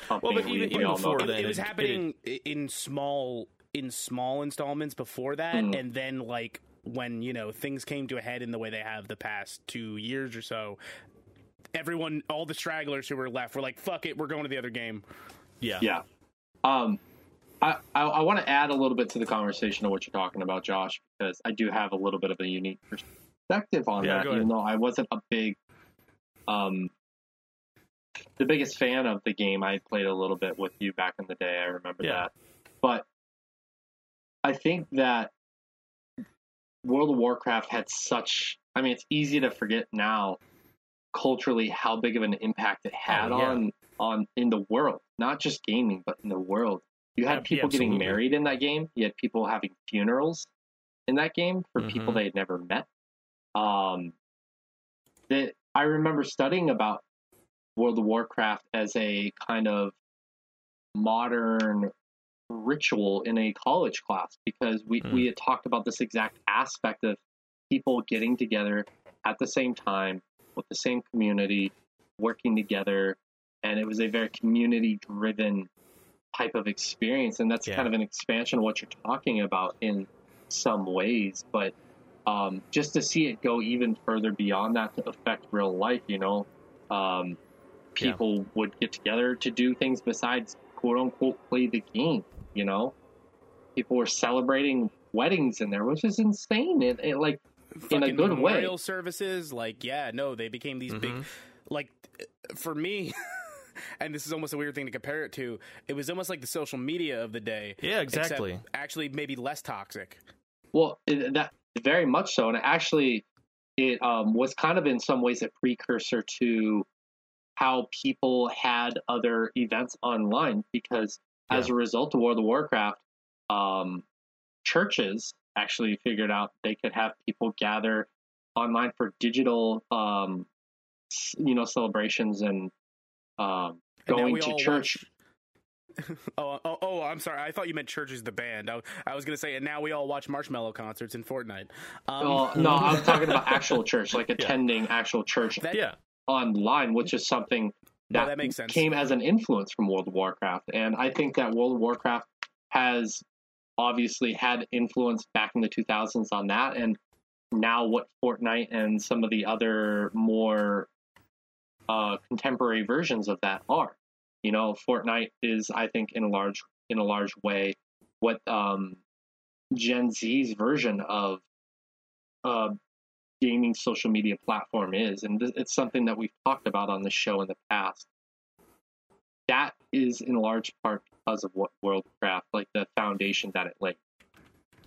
company. Well, but even, we, even before then, it, was happening it, in small in small installments before that, mm. and then like when you know things came to a head in the way they have the past two years or so, everyone, all the stragglers who were left, were like, "Fuck it, we're going to the other game." Yeah, yeah. Um, I, I, I want to add a little bit to the conversation of what you're talking about, Josh, because I do have a little bit of a unique perspective perspective on yeah, that, even though I wasn't a big, um, the biggest fan of the game. I played a little bit with you back in the day. I remember yeah. that, but I think that World of Warcraft had such. I mean, it's easy to forget now culturally how big of an impact it had oh, yeah. on on in the world, not just gaming, but in the world. You had people getting married in that game. You had people having funerals in that game for mm-hmm. people they had never met. Um, that I remember studying about World of Warcraft as a kind of modern ritual in a college class because we, mm. we had talked about this exact aspect of people getting together at the same time with the same community, working together. And it was a very community driven type of experience. And that's yeah. kind of an expansion of what you're talking about in some ways. But um, just to see it go even further beyond that to affect real life, you know, um, people yeah. would get together to do things besides quote unquote play the game, you know, people were celebrating weddings in there, which is insane. It, it like Fucking in a good memorial way. services, like yeah, no, they became these mm-hmm. big, like for me. and this is almost a weird thing to compare it to. It was almost like the social media of the day. Yeah, exactly. Actually, maybe less toxic. Well, that very much so, and actually, it um, was kind of in some ways a precursor to how people had other events online because yeah. as a result of World of Warcraft, um, churches actually figured out they could have people gather online for digital, um, you know, celebrations and um, going to church. Watch, oh, oh, oh, I'm sorry. I thought you meant Church is the band. I, I was going to say, and now we all watch Marshmello concerts in Fortnite. Um, oh, no, I was talking about actual church, like attending yeah. actual church. That, yeah. online, which is something No, that, that makes sense. came as an influence from World of Warcraft. And I think that World of Warcraft has obviously had influence back in the 2000s on that. And now what Fortnite and some of the other more uh, contemporary versions of that are. You know, Fortnite is, I think, in a large in a large way, what um, Gen Z's version of uh, gaming social media platform is, and th- it's something that we've talked about on the show in the past. That is in large part because of what Worldcraft, like the foundation that it laid.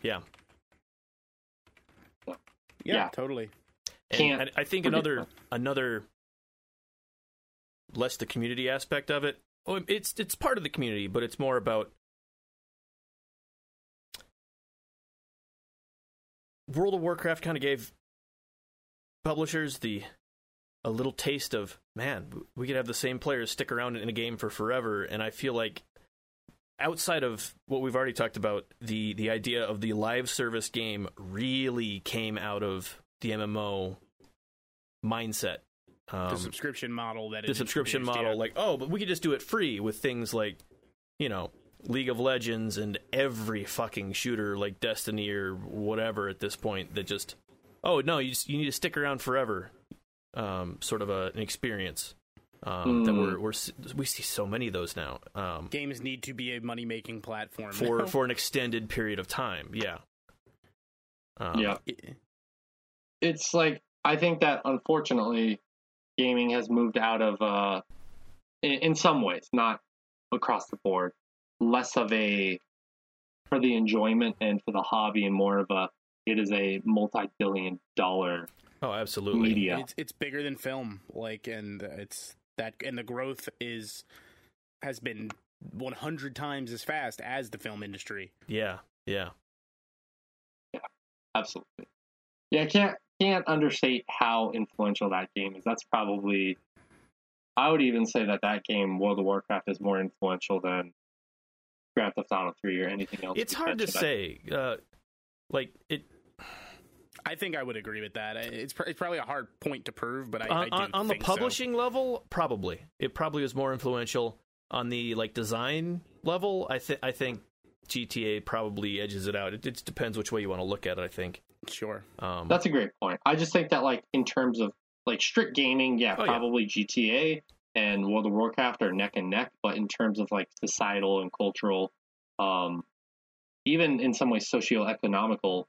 Yeah. yeah, yeah. totally. And Can't I, I think another that. another less the community aspect of it. Oh, it's it's part of the community, but it's more about World of Warcraft kind of gave publishers the a little taste of man, we could have the same players stick around in a game for forever, and I feel like outside of what we've already talked about, the the idea of the live service game really came out of the MMO mindset. Um, the subscription model that the is subscription model, yeah. like oh, but we could just do it free with things like, you know, League of Legends and every fucking shooter like Destiny or whatever at this point that just, oh no, you just, you need to stick around forever, um, sort of a, an experience. Um, That Mm. we're, we're we see so many of those now. Um, games need to be a money making platform for now. for an extended period of time. Yeah. Um, yeah. it's like I think that unfortunately, gaming has moved out of uh, in, in some ways, not across the board, less of a for the enjoyment and for the hobby, and more of a it is a multi-billion dollar Oh, absolutely. media. It's it's bigger than film, like, and it's that, and the growth is has been 100 times as fast as the film industry. Yeah. Yeah. Yeah, absolutely. Yeah, I can't can't understate how influential that game is. That's probably I would even say that that game World of Warcraft is more influential than Grand Theft Auto 3 or anything else. It's hard to mentioned. say. Uh, like it I think I would agree with that. It's pr- it's probably a hard point to prove, but I, on, I do on, on the think so. publishing level, probably it probably was more influential. On the like design level, I think I think GTA probably edges it out. It, it depends which way you want to look at it. I think. Sure. Um, That's a great point. I just think that like in terms of like strict gaming, yeah, Oh, yeah. probably GTA and World of Warcraft are neck and neck, but in terms of like societal and cultural um even in some ways socio-economical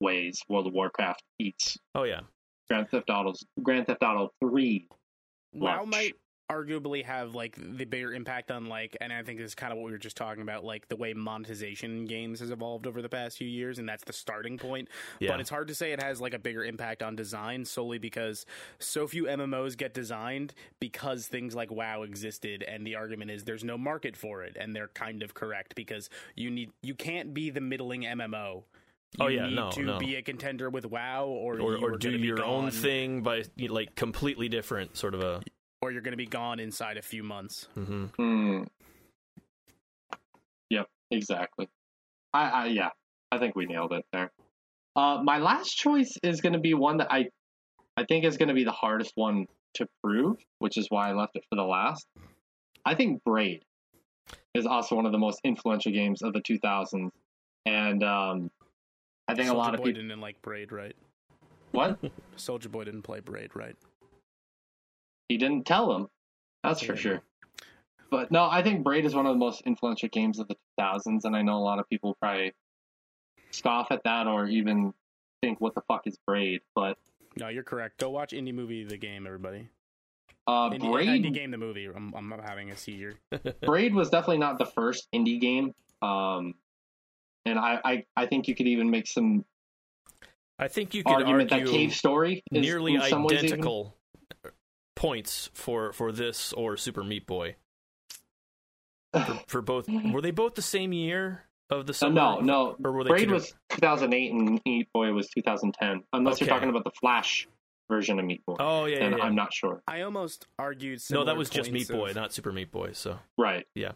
ways, World of Warcraft beats oh yeah, Grand Theft Auto's Grand Theft Auto 3 WoW might arguably have like the bigger impact on like, and I think this is kind of what we were just talking about, like the way monetization in games has evolved over the past few years, and that's the starting point. yeah. But it's hard to say it has like a bigger impact on design solely because so few MMOs get designed because things like WoW existed, and the argument is there's no market for it, and they're kind of correct because you need you can't be the middling MMO. Oh, you Oh, yeah, need no, to no. be a contender with WoW, or or or do your own thing by like completely different sort of a. or you're going to be gone inside a few months. hmm Hmm. Yep, exactly. I, I yeah, I think we nailed it there. Uh, my last choice is going to be one that I, I think is going to be the hardest one to prove, which is why I left it for the last. I think Braid is also one of the most influential games of the 2000s, and um, I think a lot Soulja of Boy people. didn't like Braid, right? What Soulja Boy didn't play Braid, right? He didn't tell them. That's for sure. But no, I think Braid is one of the most influential games of the 2000s, and I know a lot of people probably scoff at that or even think, "What the fuck is Braid?" But No, you're correct. Go watch Indie Movie the game, everybody. uh, Indie, Braid, Indie game the movie. I'm, I'm having a seizure. Braid was definitely not the first indie game. Um, and I, I, I think you could even make some I think you could argument argue that Cave Story is nearly in some ways even- identical points for for this or Super Meat Boy. For, for both, were they both the same year of the Uh, summer? no, no. or were they Braid two was 2008 and Meat Boy was 2010. Unless Okay. you're talking about the Flash version of Meat Boy, Oh yeah, and yeah. I'm not sure. I almost argued. no, that was just Meat Boy, of- not Super Meat Boy. So Right. Yeah.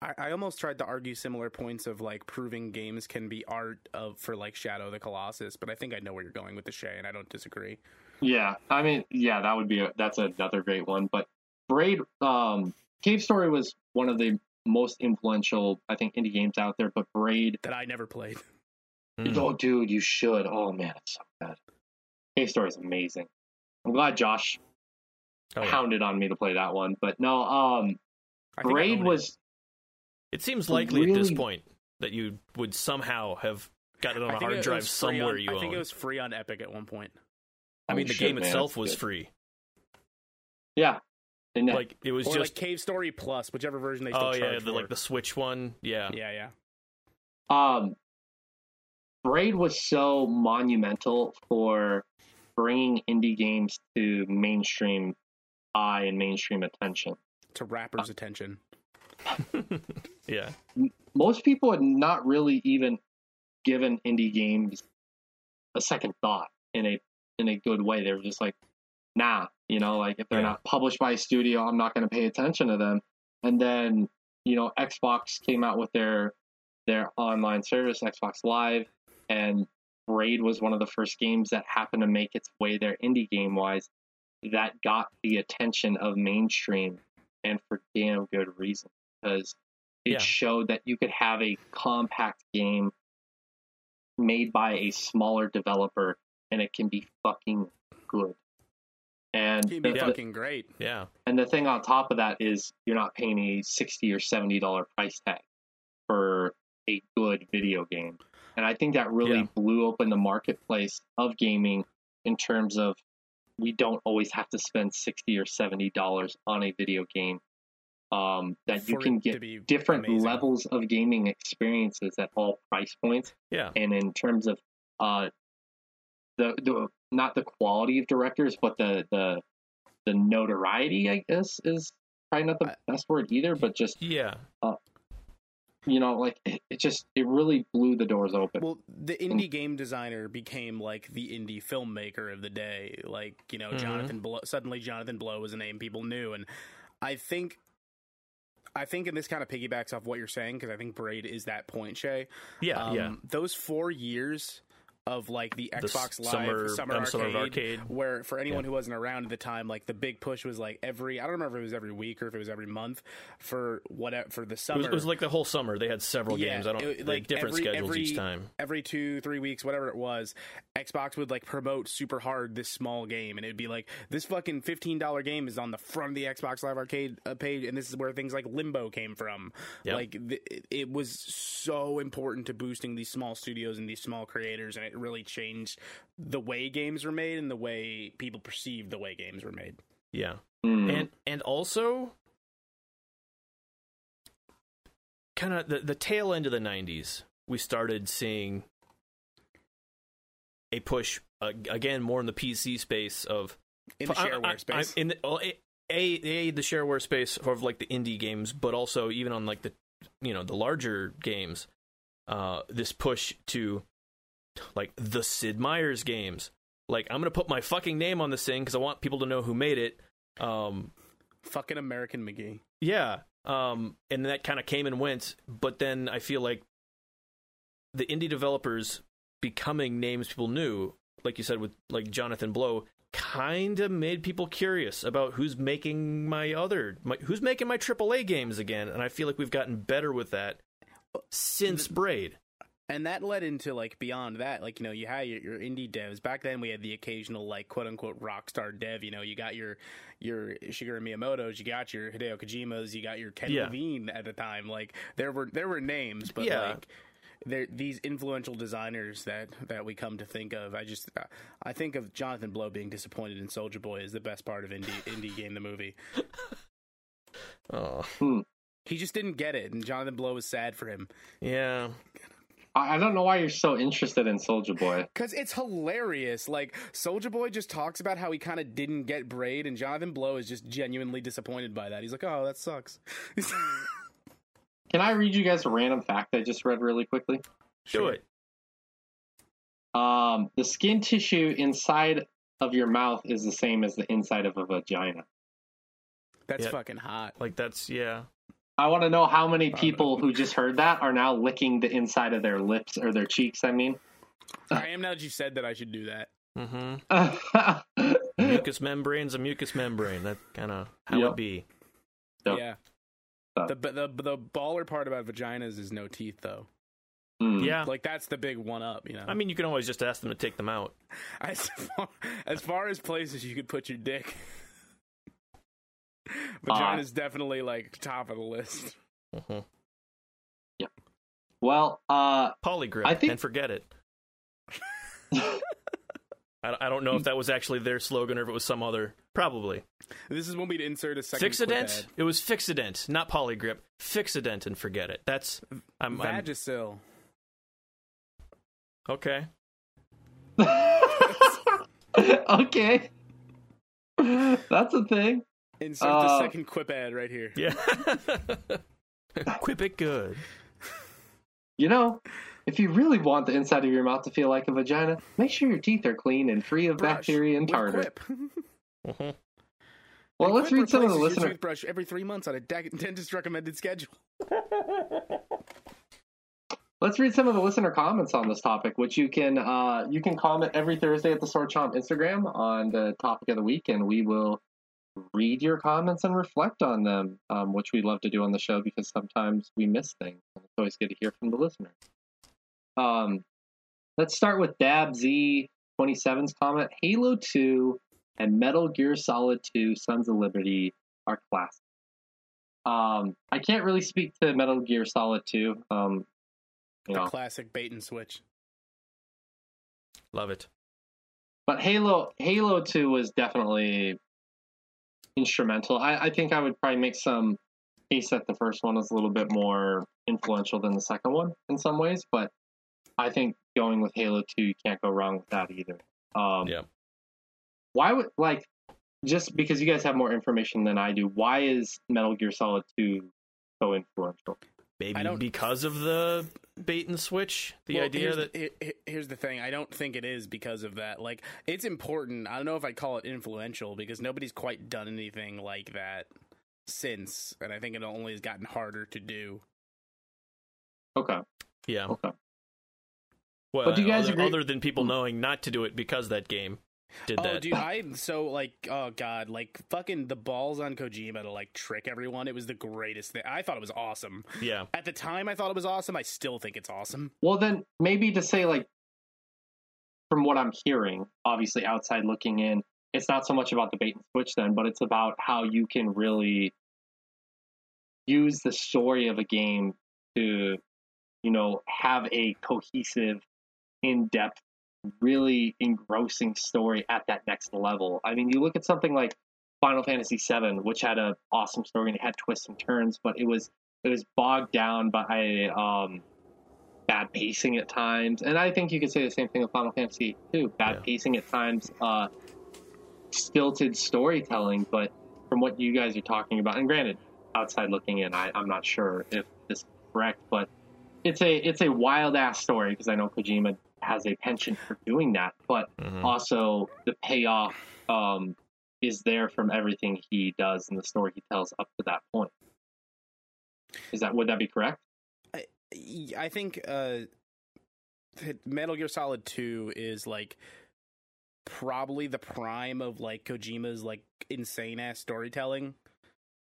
I, I almost tried to argue similar points of like proving games can be art of for like Shadow of the Colossus, but I think I know where you're going with the Shay, and I don't disagree. Yeah, I mean, yeah, that would be a, that's another great one. But Braid, um, Cave Story was one of the most influential, I think, indie games out there. But Braid, That I never played. Mm. oh, dude, you should. Oh man, it's so good. Cave Story is amazing. I'm glad Josh Oh, yeah. hounded on me to play that one. But no, um, I Braid own it. was It seems likely at this point that you would somehow have got it on I a think hard drive somewhere on- you I own. think it was free on Epic at one point. I mean, Oh, the shit, game man, itself was good. free. yeah, and Like it was Or just like Cave Story Plus, whichever version they still oh yeah, the, for. like the Switch one. Yeah. yeah, yeah. Um, Braid was so monumental for bringing indie games to mainstream eye and mainstream attention. To rappers' attention. yeah. Most people had not really even given indie games a second thought in a in a good way. They were just like, nah, you know, like if they're Yeah. not published by a studio, I'm not going to pay attention to them. And then, you know, Xbox came out with their their online service, Xbox Live, and Braid was one of the first games that happened to make its way there indie game wise that got the attention of mainstream and for damn good reason because it Yeah. showed that you could have a compact game made by a smaller developer and it can be fucking good. And It'd be the- the- fucking great. Yeah. and the thing on top of that is you're not paying a sixty or seventy dollar price tag for a good video game. And I think that really Yeah. blew open the marketplace of gaming in terms of we don't always have to spend sixty or seventy dollars on a video game. Um, that you can get different amazing. levels of gaming experiences at all price points Yeah. and in terms of uh the the not the quality of directors but the the the notoriety i guess is probably not the I- best word either but just Yeah. you know like it, it just it really blew the doors open Well, the indie game designer became like the indie filmmaker of the day. Like, you know, Mhm. Jonathan Blow, suddenly Jonathan Blow was a name people knew. And I think, I think, and this kind of piggybacks off what you're saying, because I think Braid is that point, Shay. Yeah. Um, yeah. Those four years of like the The Xbox Live summer, summer, um, arcade, summer arcade. where for anyone Yeah. who wasn't around at the time, like the big push was like every I don't remember if it was every week or if it was every month for whatever for the It summer. was, it was like the whole summer. They had several Yeah, games. I don't it- like different every- schedules every- each time. every two, three weeks, whatever it was, Xbox would like promote super hard this small game, and it'd be like this fucking fifteen dollar game is on the front of the Xbox Live Arcade uh, page, and this is where things like Limbo came from. Yep. Like th- it- it was so important to boosting these small studios and these small creators, and it really changed the way games were made and the way people perceived the way games were made. Yeah. Hmm. and and also kind of the, the tail end of the 90s we started seeing a push uh, again more in the pc space of In the I- I- shareware I'm space, in the well, a, a a the shareware space of like the indie games but also even on like the you know the larger games uh this push to like the sid meier's games like i'm gonna put my fucking name on this thing because i want people to know who made it um fucking American McGee. yeah. Um, and that kind of came and went, but then I feel like the indie developers becoming names people knew, like you said with like Jonathan Blow, kind of made people curious about who's making my other my, who's making my AAA games again, and I feel like we've gotten better with that since Braid. And that led into like beyond that like you know you had your, your indie devs. Back then we had the occasional like quote unquote rock star dev you know you got your your shigeru miyamoto's you got your hideo kojima's you got your ken Yeah. levine at the time. Like there were there were names but Yeah. like there these influential designers that that we come to think of i just uh, i think of jonathan blow being disappointed in Soulja Boy is the best part of indie indie game the movie. Oh, hmm. he just didn't get it and jonathan blow was sad for him. Yeah. I, I don't know why you're so interested in Soulja Boy Because it's hilarious. Like, Soulja Boy just talks about how he kind of didn't get Braid, and Jonathan Blow is just genuinely disappointed by that. He's like, oh, that sucks. can i read you guys a random fact i just read really quickly Do it. um the skin tissue inside of your mouth is the same as the inside of a vagina That's Yeah. fucking hot. Like that's yeah. I want to know how many people who just heard that are now licking the inside of their lips or their cheeks. I mean, I am now that you said that I should do that. Mm-hmm. mucous membrane's a mucous membrane. That kind of how Yep. it be. Yep. Yeah. So- The, the the baller part about vaginas is no teeth though. Hmm. Yeah. Like that's the big one up, you know. I mean, you can always just ask them to take them out. as far, as far as places you could put your dick, vagina's definitely like top of the list. Mhm. Well, uh, Polygrip I think- and forget it. I, I don't know if that was actually their slogan or if it was some other. Probably. This is when we'd insert a second clip Fixodent? ad. It was Fixodent, not Polygrip. Fixodent and forget it. That's I'm, I'm okay. okay, that's a thing. Insert Uh, the second quip ad right here. Yeah. Quip it good. You know, if you really want the inside of your mouth to feel like a vagina, make sure your teeth are clean and free of Brush bacteria and tartar. Quip. Mhm. Well, And let's Quip read some of the replaces listener. toothbrush every three months on a dentist recommended schedule. Let's read some of the listener comments on this topic, which you can uh, you can comment every Thursday at the Sword Chomp Instagram on the topic of the week, and we will read your comments and reflect on them, um, which we love to do on the show because sometimes we miss things. And it's always good to hear from the listener. Um, let's start with Dab Z 27's comment. Halo 2 and Metal Gear Solid 2 Sons of Liberty are classic. Um, I can't really speak to Metal Gear Solid 2. Um, The know, classic bait and switch. Love it. But Halo Halo Two was definitely instrumental. I, I think I would probably make some case that the first one is a little bit more influential than the second one in some ways, but I think going with Halo Two, you can't go wrong with that either. Um, Yeah. Why would like just because you guys have more information than I do? Why is Metal Gear Solid Two so influential? Maybe because of the bait and switch. The Well, idea here's, that he- he- here's the thing. I don't think it is because of that. Like, it's important. I don't know if I'd call it influential because nobody's quite done anything like that since, and I think it only has gotten harder to do. Okay, yeah. okay. Well, But do you guys other, agree- other than people knowing not to do it because that game did Oh, that. dude, I'm so like, oh god, like fucking the balls on Kojima to like trick everyone. It was the greatest thing. I thought it was awesome. Yeah. At the time, I thought it was awesome. I still think it's awesome. Well, then maybe to say like, from what I'm hearing, obviously outside looking in, it's not so much about the bait and switch then, but it's about how you can really use the story of a game to, you know, have a cohesive, in-depth, really engrossing story at that next level. I mean, you look at something like Final Fantasy VII, which had an awesome story and it had twists and turns, but it was it was bogged down by um, bad pacing at times, and I think you could say the same thing with Final Fantasy too. Bad Yeah. pacing at times, uh, stilted storytelling. But from what you guys are talking about, and granted, outside looking in, I, I'm not sure if this is correct, but it's a it's a wild ass story because I know Kojima has a penchant for doing that, but Mhm. also the payoff um, is there from everything he does and the story he tells up to that point. Is that would that be correct? I think uh, Metal Gear Solid Two is like probably the prime of like Kojima's like insane ass storytelling.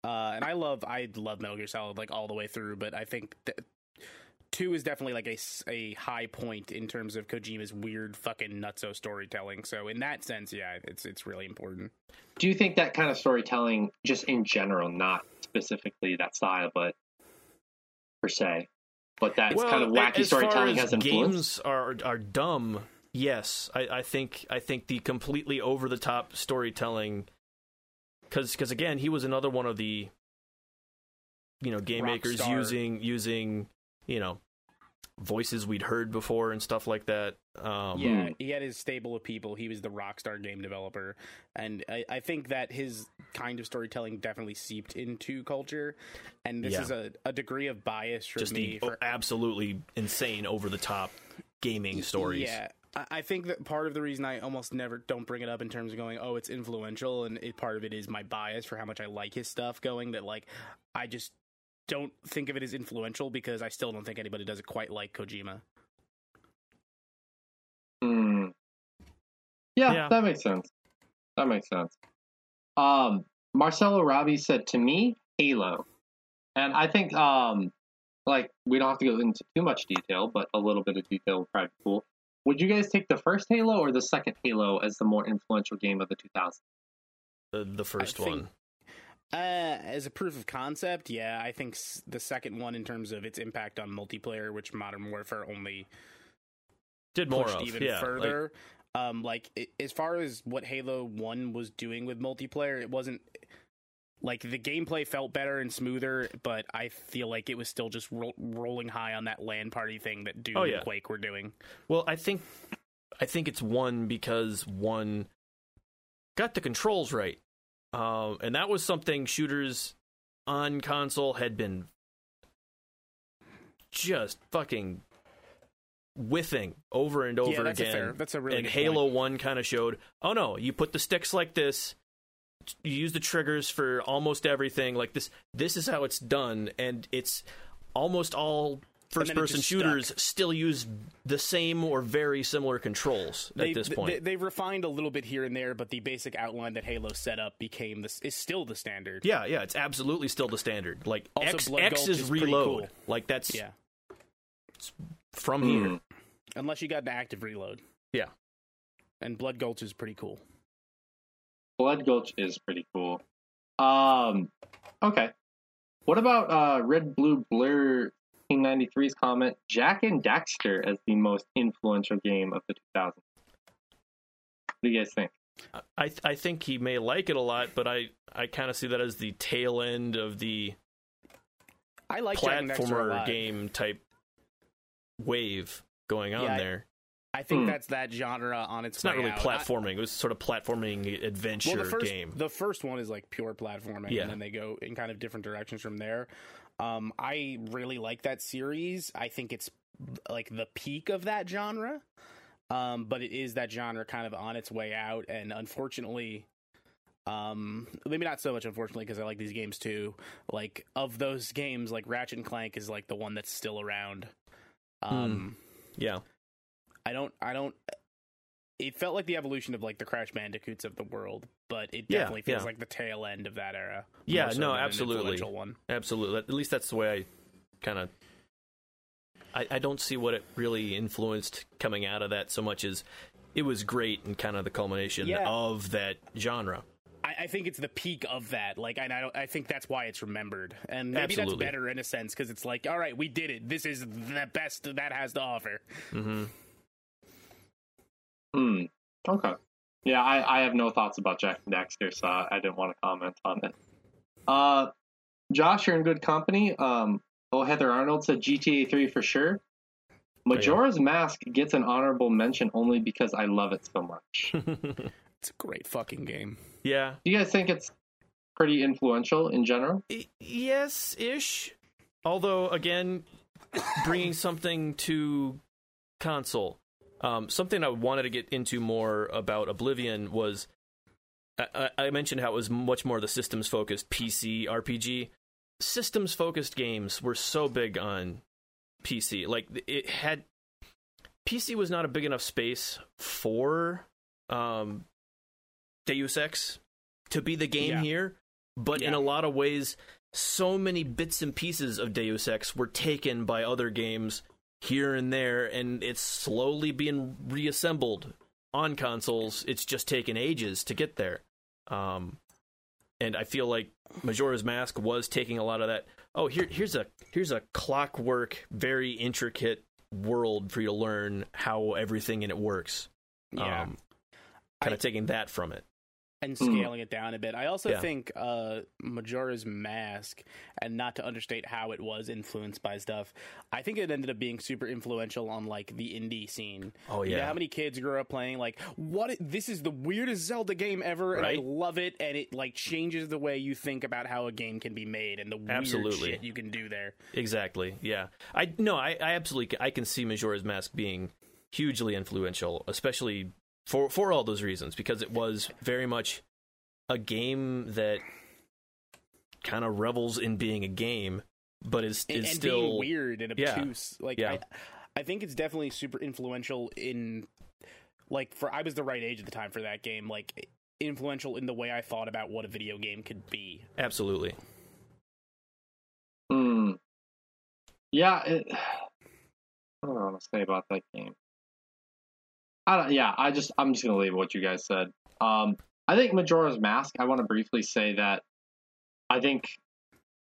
Uh, and I love I love Metal Gear Solid like all the way through, but I think that two is definitely like a, a high point in terms of Kojima's weird fucking nutso storytelling. So in that sense, yeah, it's it's really important. Do you think that kind of storytelling, just in general, not specifically that style, but per se, but that well, kind of wacky as far storytelling as has influence? games are are dumb. Yes, I, I think I think the completely over the top storytelling, because again he was another one of the, you know, game makers Rockstar. using using you know, voices we'd heard before and stuff like that. Um, Yeah, he had his stable of people. He was the Rockstar game developer, and I, I think that his kind of storytelling definitely seeped into culture. And this Yeah. is a, a degree of bias for just me. the for, absolutely insane over the top gaming stories. Yeah, I, I think that part of the reason I almost never don't bring it up in terms of going, oh, it's influential, and it, part of it is my bias for how much I like his stuff. Going that like, I just don't think of it as influential because I still don't think anybody does it quite like Kojima. Hmm. Yeah, Yeah. that makes sense. That makes sense. Um, Marcelo Robbie said to me, Halo, and I think um, like we don't have to go into too much detail, but a little bit of detail would probably be cool. Would you guys take the first Halo or the second Halo as the more influential game of the 2000s? The, the first I think- one. Uh, as a proof of concept, yeah, I think s- the second one in terms of its impact on multiplayer, which Modern Warfare only Did more pushed of. even yeah, like- further. um, like i as far as what Halo One was doing with multiplayer, it wasn't like the gameplay felt better and smoother, but I feel like it was still just ro- rolling high on that LAN party thing that Doom Oh, yeah. and Quake were doing. Well, I think I think it's one because one got the controls right, um, and that was something shooters on console had been just fucking whiffing over and over yeah, that's again. a fair. That's a really and Halo point. One kind of showed. Oh no, you put the sticks like this. You use the triggers for almost everything. Like this, this is how it's done, and it's almost all then it first-person shooters stuck. still use the same or very similar controls They, at this point. they, they've refined a little bit here and there, but the basic outline that Halo set up became this is still the standard. yeah, yeah, it's absolutely still the standard. Like Also, X, X is is reload. cool. Like that's Yeah, from Hmm. here. unless you got an active reload. Yeah. and Blood Gulch is pretty cool. Blood Gulch is pretty cool. Um, okay. What about uh, Red Blue Blur 1993's comment? Jak and Daxter as the most influential game of the 2000s. What do you guys think? I th- I think he may like it a lot, but I I kind of see that as the tail end of the I like Jak and Daxter a platformer game type wave going on Yeah, there. I think Hmm. that's that genre on its. It's not really out. I- platforming. it was sort of platforming adventure well, the first, game. The first one is like pure platforming, Yeah. and then they go in kind of different directions from there. Um, I really like that series. I think it's like the peak of that genre. Um, but it is that genre kind of on its way out, and unfortunately, um, maybe not so much unfortunately because I like these games too. Like of those games, like Ratchet and Clank is like the one that's still around. Um, yeah, I don't I don't it felt like the evolution of like the Crash Bandicoots of the world, but it Yeah, definitely feels yeah. like the tail end of that era. Yeah, no, absolutely. One. absolutely. At least that's the way I kind of. I, I don't see what it really influenced coming out of that so much as it was great and kind of the culmination Yeah. of that genre. I, I think it's the peak of that. Like, and I don't. I think that's why it's remembered, and maybe Absolutely. that's better in a sense because it's like, all right, we did it. This is the best that has to offer. hmm Hmm. Okay. Yeah, I, I have no thoughts about Jak and Daxter, so I didn't want to comment on it. Uh, Josh, you're in good company. Um, oh, Heather Arnold said GTA 3 for sure. Majora's Mask gets an honorable mention only because I love it so much. It's a great fucking game. yeah, Do you guys think it's pretty influential in general? I- yes, ish. Although, again, bringing something to console, um, something I wanted to get into more about Oblivion was I, I mentioned how it was much more the systems focused PC RPG. Systems focused games were so big on PC. Like it had PC was not a big enough space for um, Deus Ex to be the game Yeah. here, but in a lot of ways, so many bits and pieces of Deus Ex were taken by other games here and there, and it's slowly being reassembled on consoles. It's just taken ages to get there. Um, and I feel like Majora's Mask was taking a lot of that. Oh, here, here's a here's a clockwork, very intricate world for you to learn how everything in it works. Yeah. um, kind of taking that from it. And Mm. scaling it down a bit. I also Yeah. think uh, Majora's Mask, and not to understate how it was influenced by stuff, I think it ended up being super influential on like the indie scene. Oh You know yeah, how many kids grew up playing like what? This is the weirdest Zelda game ever, and I love it. And it like changes the way you think about how a game can be made and the weird Absolutely. shit you can do there. exactly. Yeah, I no, I, I absolutely I can see Majora's Mask being hugely influential, especially for for all those reasons because it was very much a game that kind of revels in being a game but is is and still being weird and yeah. obtuse. Like Yeah. I, I think it's definitely super influential in like for I was the right age at the time for that game. Like influential in the way I thought about what a video game could be. absolutely. Hmm. Yeah, it, I don't know what to say about that game. I don't. Yeah, I just I'm just gonna leave what you guys said. Um, I think Majora's Mask. I want to briefly say that I think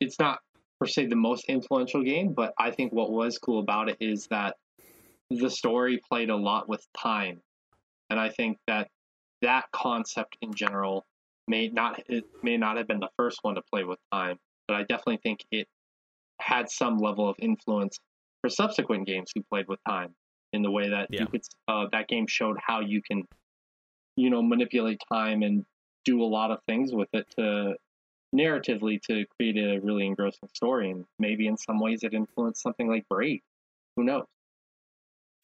it's not per se the most influential game, but I think what was cool about it is that the story played a lot with time, and I think that that concept in general may not it may not have been the first one to play with time, but I definitely think it had some level of influence for subsequent games who played with time in the way that Yeah. you could uh, that game showed how you can you know manipulate time and do a lot of things with it to narratively to create a really engrossing story and maybe in some ways it influenced something like Braid who knows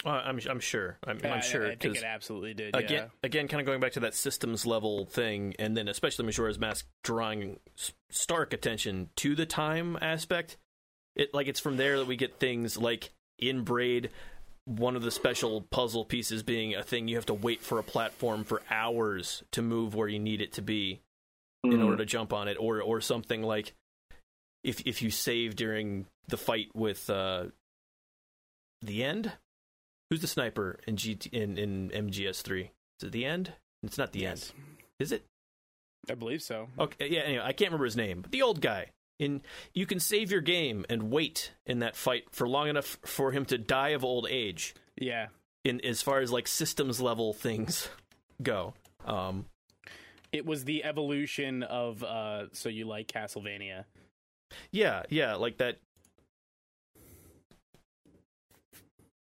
Uh, I'm I'm sure. I'm, I- I'm sure I, think 'cause it absolutely did. again, yeah. again, kind of going back to that systems level thing, and then especially Majora's Mask drawing stark attention to the time aspect. It like it's from there that we get things like in Braid, one of the special puzzle pieces being a thing you have to wait for a platform for hours to move where you need it to be in Mm. order to jump on it, or or something like if if you save during the fight with uh, the end. Who's the sniper in GT in, in MGS three? Is it the end? It's not the Yes. end. Is it? I believe so. Okay, yeah. Anyway, I can't remember his name, but the old guy. In you can save your game and wait in that fight for long enough for him to die of old age. Yeah. In as far as like systems level things go, um, It was the evolution of uh so you like Castlevania. Yeah, yeah, like that.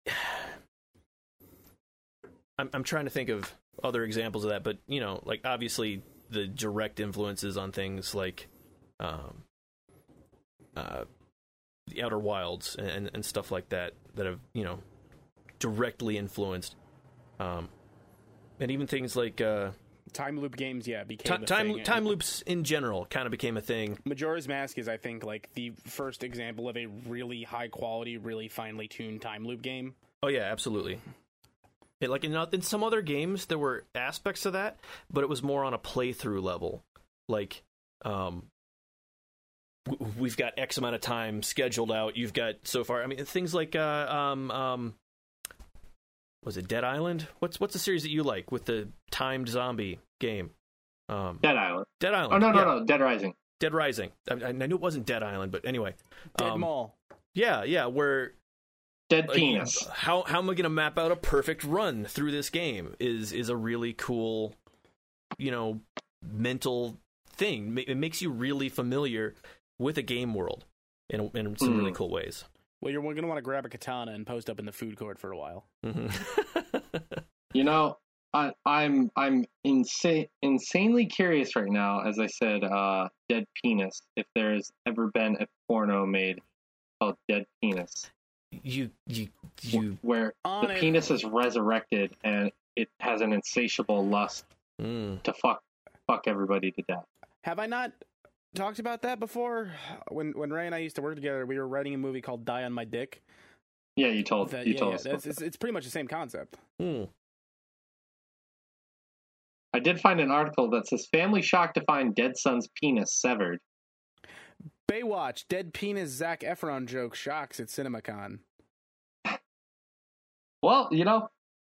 I'm I'm trying to think of other examples of that, but you know, like obviously the direct influences on things like, um, uh, the Outer Wilds and and stuff like that that have you know directly influenced, um, and even things like uh, Time loop games, yeah, became ti- time thing. time loops in general kind of became a thing. Majora's Mask is, I think, like the first example of a really high quality, really finely tuned time loop game. Oh yeah, absolutely. It, like in, in some other games, there were aspects of that, but it was more on a playthrough level. Like, um, we've got X amount of time scheduled out. You've got so far. I mean, things like, uh, um, um, was it Dead Island? What's what's the series that you like with the timed zombie game? Um, Dead Island Dead Island. oh no no yeah. no Dead Rising Dead Rising. I, I knew it wasn't Dead Island, but anyway. Dead Um, Mall. Yeah, yeah. Where Dead like, Penis How how am I going to map out a perfect run through this game? Is is a really cool, you know, mental thing. It makes you really familiar with a game world in in some really Mm. cool ways. Well, you're going to want to grab a katana and post up in the food court for a while. hmm You know, I, I'm I'm insane, insanely curious right now. As I said, uh, Dead Penis. If there's ever been a porno made called Dead Penis, you you you. where the it. penis is resurrected and it has an insatiable lust Mm. to fuck fuck everybody to death. Have I not talked about that before? When when Ray and I used to work together, we were writing a movie called Die on My Dick. Yeah, you told That, you yeah, told yeah, us. that's, it's, it's pretty much the same concept. Mm. I did find an article that says family shocked to find dead son's penis severed. Baywatch, dead penis Zac Efron joke shocks at CinemaCon. Well, you know,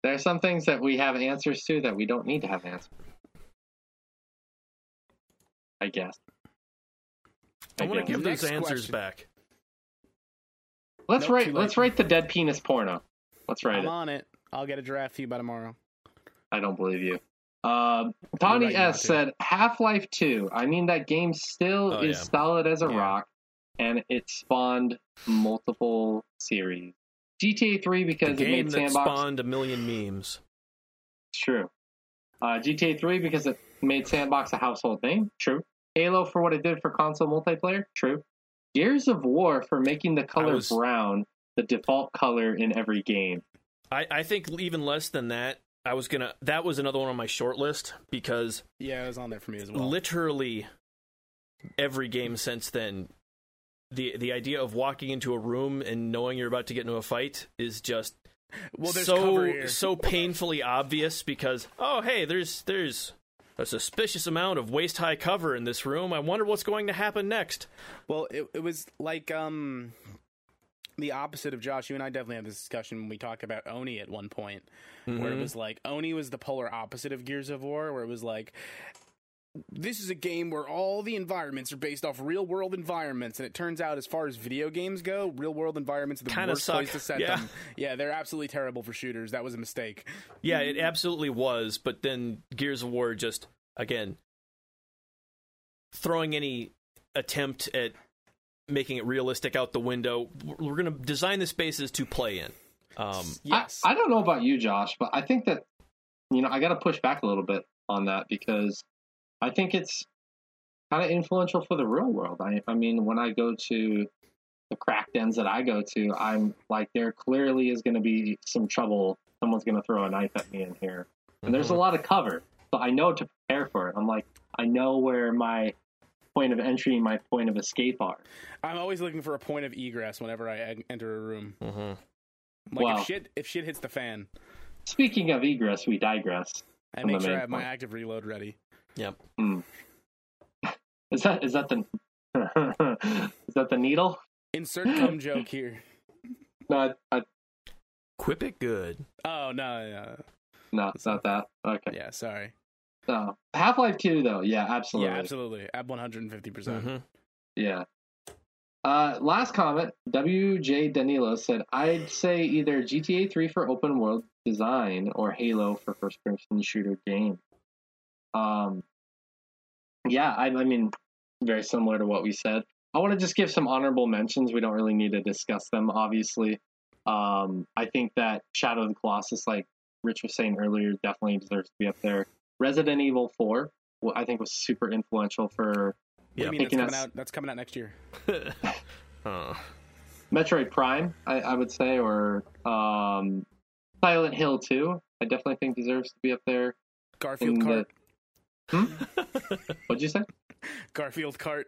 there are some things that we have answers to that we don't need to have answers. I guess. I want to guess. give those answers question. back. Let's Nope, write. Let's write the dead penis porno. Let's write I'm it. on it. I'll get a draft to you by tomorrow. I don't believe you. Um, Tawny right not S said Half Life Two. I mean, that game still Oh, is yeah. solid as a Yeah. rock, and it spawned multiple series. GTA Three The because it made that Sandbox. spawned a million memes. It's True. Uh, GTA 3 because it made Sandbox a household name. True. Halo for what it did for console multiplayer. True. Gears of War for making the color was- brown the default color in every game. I, I think even less than that. I was gonna. That was another one on my short list because Yeah, it was on there for me as well. literally every game since then the the idea of walking into a room and knowing you're about to get into a fight is just Well, so so painfully obvious because oh hey there's there's a suspicious amount of waist high cover in this room. I wonder what's going to happen next. Well, it, it was like um the opposite of Josh. You and I definitely had this discussion when we talked about Oni at one point, where it was like Oni was the polar opposite of Gears of War, where it was like this is a game where all the environments are based off real world environments, and it turns out, as far as video games go, real world environments are the Kinda worst suck. place to set Yeah. them. Yeah, they're absolutely terrible for shooters. That was a mistake. Yeah, it absolutely was, but then Gears of War just again throwing any attempt at making it realistic out the window. We're going to design the spaces to play in. Um, Yes, I, I don't know about you, Josh, but I think that you know I got to push back a little bit on that because I think it's kind of influential for the real world. I, I mean, when I go to the crack dens that I go to, I'm like, there clearly is going to be some trouble. Someone's going to throw a knife at me in here, and there's a lot of cover, so I know to prepare for it. I'm like, I know where my point of entry and my point of escape are. I'm always looking for a point of egress whenever I enter a room. mhm. Like Wow. if shit if shit hits the fan, Speaking of egress, we digress. I From make sure I main have my active reload ready. Yep. Hmm. Is that is that the is that the needle? Insert cum joke here. No, I, I, Quip it good. Oh no, no, no, it's not that. Okay. yeah, sorry. No. Half Life Two, though. Yeah, absolutely. Yeah, absolutely. At 150. percent Mhm. Yeah. Uh, last comment. WJ Danilo said, "I'd say either GTA 3 for open world design or Halo for first person shooter game." Um. Yeah, I, I mean, very similar to what we said. I want to just give some honorable mentions. We don't really need to discuss them, obviously. Um, I think that Shadow of the Colossus, like Rich was saying earlier, definitely deserves to be up there. Resident Evil 4, well, I think was super influential for Yeah. you mean that's coming us- out? That's coming out next year. Uh, Metroid Prime, I, I would say, or um, Silent Hill 2. I definitely think deserves to be up there. Garfield In the- cart. Hmm? What'd you say? Garfield cart.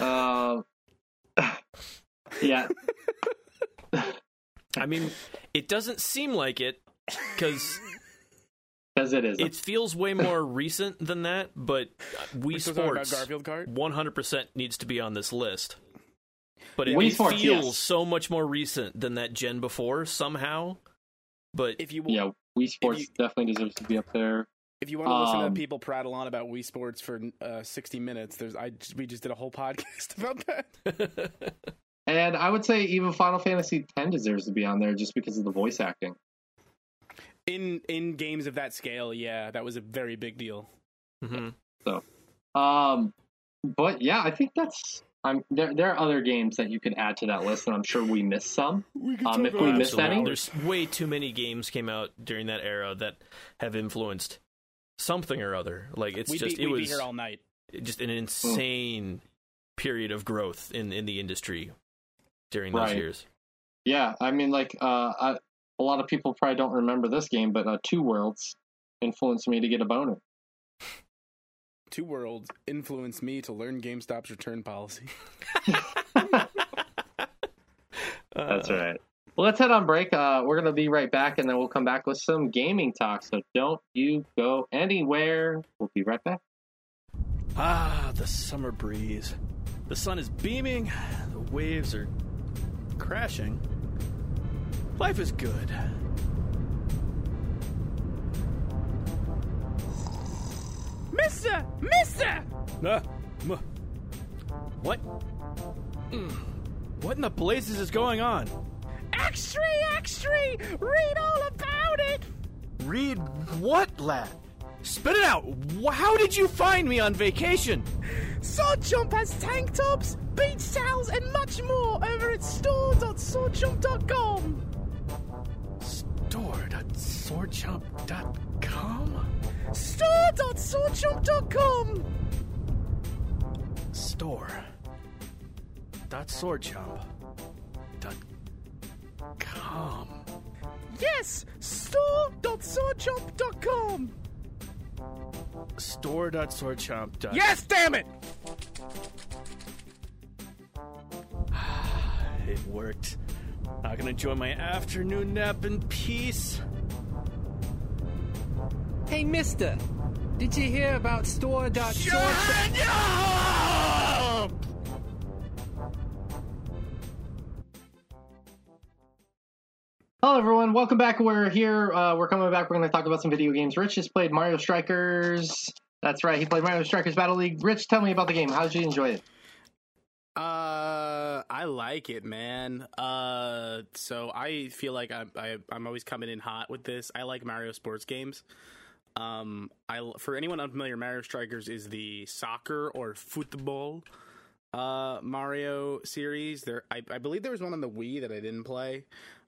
Um, yeah, I mean, it doesn't seem like it because because it is. it feels way more recent than that. But Wii We're still talking about Sports Garfield cart. 100% needs to be on this list. But it, Wii it Sports, feels yes. so much more recent than that gen before somehow. But If you yeah, Wii Sports you- definitely deserves to be up there. if you want to listen Um, to people prattle on about Wii Sports for uh, 60 minutes, there's I we just did a whole podcast about that. And I would say even Final Fantasy X deserves to be on there just because of the voice acting. In in games of that scale, yeah, that was a very big deal. Mhm. Um, but yeah, I think that's. I'm there. There are other games that you could add to that list, and I'm sure we missed some. We Um, if we missed any- There's way too many games came out during that era that have influenced something or other. Like it's we'd, just be, it was here all night. just an insane period of growth in in the industry during those Right. years. Yeah, I mean, like uh, I, a lot of people probably don't remember this game, but uh, Two Worlds influenced me to get a boner. Two Worlds influenced me to learn GameStop's return policy. That's Uh, right. Well, let's head on break. Uh, we're gonna be right back, and then we'll come back with some gaming talk. So don't you go anywhere. We'll be right back. Ah, the summer breeze. The sun is beaming. The waves are crashing. Life is good. Mister! Mister! Uh, m- what? Mm, What in the blazes is going on? Extra, extra! Read all about it! Read what, lad? Spit it out. How did you find me on vacation? Sword Jump has tank tops, beach towels, and much more over at store.swordjump.com. Store.swordjump.com? store.swordchomp.com. Store. Swordchomp. Com. Yes, store.swordchomp.com. Store.swordchomp. Yes, damn it! it worked. I can enjoy my afternoon nap in peace. Hey, mister, did you hear about store dot Shut up! Hello, everyone. Welcome back. We're here. Uh, we're coming back. We're going to talk about some video games. Rich just played Mario Strikers. That's right. He played Mario Strikers Battle League. Rich, tell me about the game. How did you enjoy it? Uh, I like it, man. Uh, so I feel like I'm I, I'm always coming in hot with this. I like Mario sports games. Um, I for anyone unfamiliar, Mario Strikers is the soccer or football uh Mario series. There, I, I believe there was one on the Wii that I didn't play.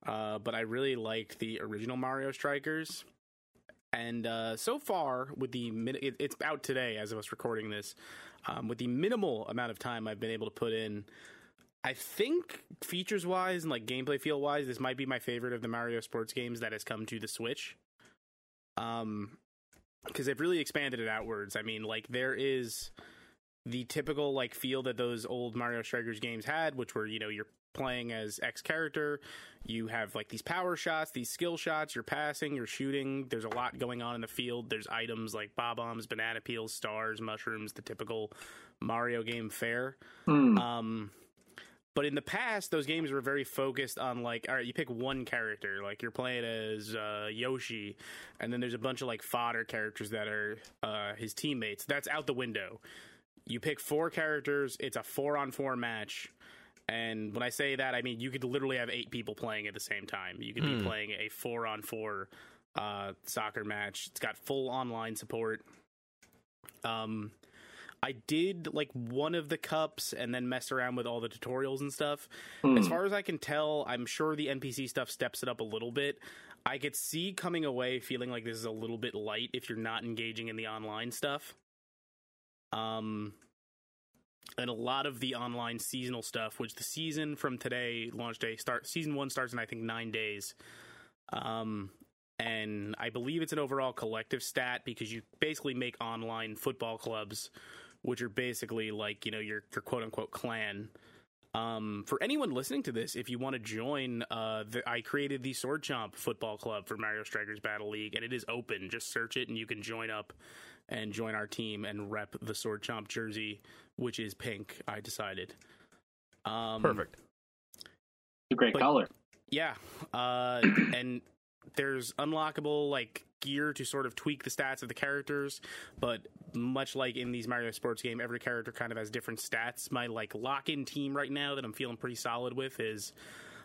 Uh, but I really liked the original Mario Strikers. And uh, so far, with the it, it's out today as of us recording this, um, with the minimal amount of time I've been able to put in, I think features wise and like gameplay feel wise, this might be my favorite of the Mario sports games that has come to the Switch. Um, because they've really expanded it outwards. I mean, like there is the typical like feel that those old Mario Strikers games had, which were you know you're playing as X character. You have like these power shots, these skill shots. You're passing, you're shooting. There's a lot going on in the field. There's items like Bob-ombs, banana peels, stars, mushrooms, the typical Mario game fare. Hmm. Um, but in the past, those games were very focused on like, all right, you pick one character, like you're playing as uh, Yoshi, and then there's a bunch of like fodder characters that are uh, his teammates. That's out the window. You pick four characters. It's a four on four match. And when I say that, I mean you could literally have eight people playing at the same time. You could be playing a four on four uh, soccer match. It's got full online support. Um, I did like one of the cups and then messed around with all the tutorials and stuff. Hmm. As far as I can tell, I'm sure the NPC stuff steps it up a little bit. I could see coming away feeling like this is a little bit light if you're not engaging in the online stuff. Um, and a lot of the online seasonal stuff, which the season from today launch day start season one starts in I think nine days. Um, and I believe it's an overall collective stat because you basically make online football clubs, which are basically like you know your your quote unquote clan. Um, for anyone listening to this, if you want to join, uh, the, I created the Sword Chomp Football Club for Mario Strikers Battle League, and it is open. Just search it, and you can join up and join our team and rep the Sword Chomp jersey, which is pink. I decided. Um, Perfect. It's a great but- color. yeah, uh, and there's unlockable like gear to sort of tweak the stats of the characters, but much like in these Mario sports game, every character kind of has different stats. My like lock-in team right now that I'm feeling pretty solid with is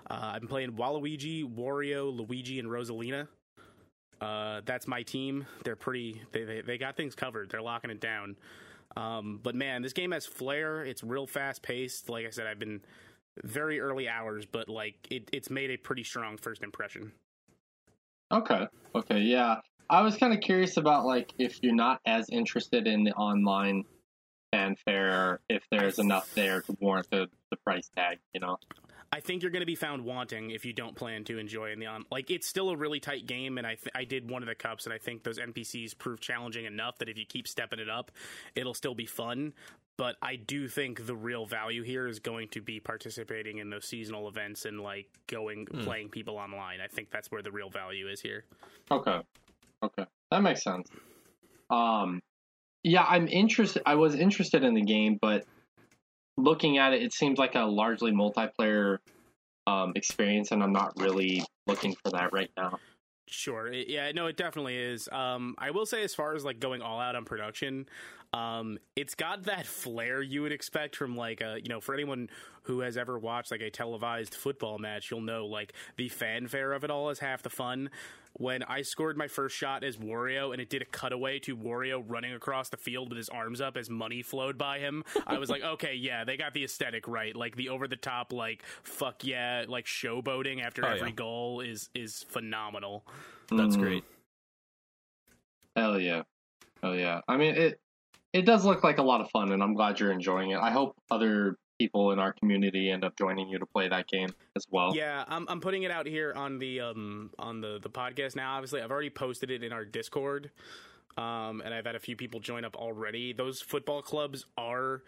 uh, I'm playing Waluigi, Wario, Luigi, and Rosalina. Uh, that's my team. They're pretty. They, they they got things covered. They're locking it down. Um, but man, this game has flair. It's real fast paced. Like I said, I've been very early hours, but like it, it's made a pretty strong first impression. Okay. Okay. Yeah. I was kind of curious about like if you're not as interested in the online fanfare, if there's enough there to warrant the, the price tag. You know. I think you're going to be found wanting if you don't plan to enjoy in the on. Like it's still a really tight game, and I th- I did one of the cups, and I think those NPCs prove challenging enough that if you keep stepping it up, it'll still be fun. But I do think the real value here is going to be participating in those seasonal events and like going playing people online. I think that's where the real value is here. Okay. Okay. That makes sense. Um yeah, I'm interested I was interested in the game, but looking at it it seems like a largely multiplayer um experience and I'm not really looking for that right now. Sure. Yeah, no, it definitely is. Um, I will say, as far as like going all out on production, um, it's got that flair you would expect from like a, you know, for anyone who has ever watched like a televised football match, you'll know like the fanfare of it all is half the fun. When I scored my first shot as Wario and it did a cutaway to Wario running across the field with his arms up as money flowed by him, I was like, okay, yeah, they got the aesthetic right. Like the over the top, like fuck yeah, like showboating after Oh, every yeah. goal is is phenomenal. That's Mm, great. Hell yeah. Hell yeah. I mean it it does look like a lot of fun and I'm glad you're enjoying it. I hope other people in our community end up joining you to play that game as well. Yeah, I'm I'm putting it out here on the um on the the podcast now. Obviously, I've already posted it in our Discord, um, and I've had a few people join up already. Those football clubs are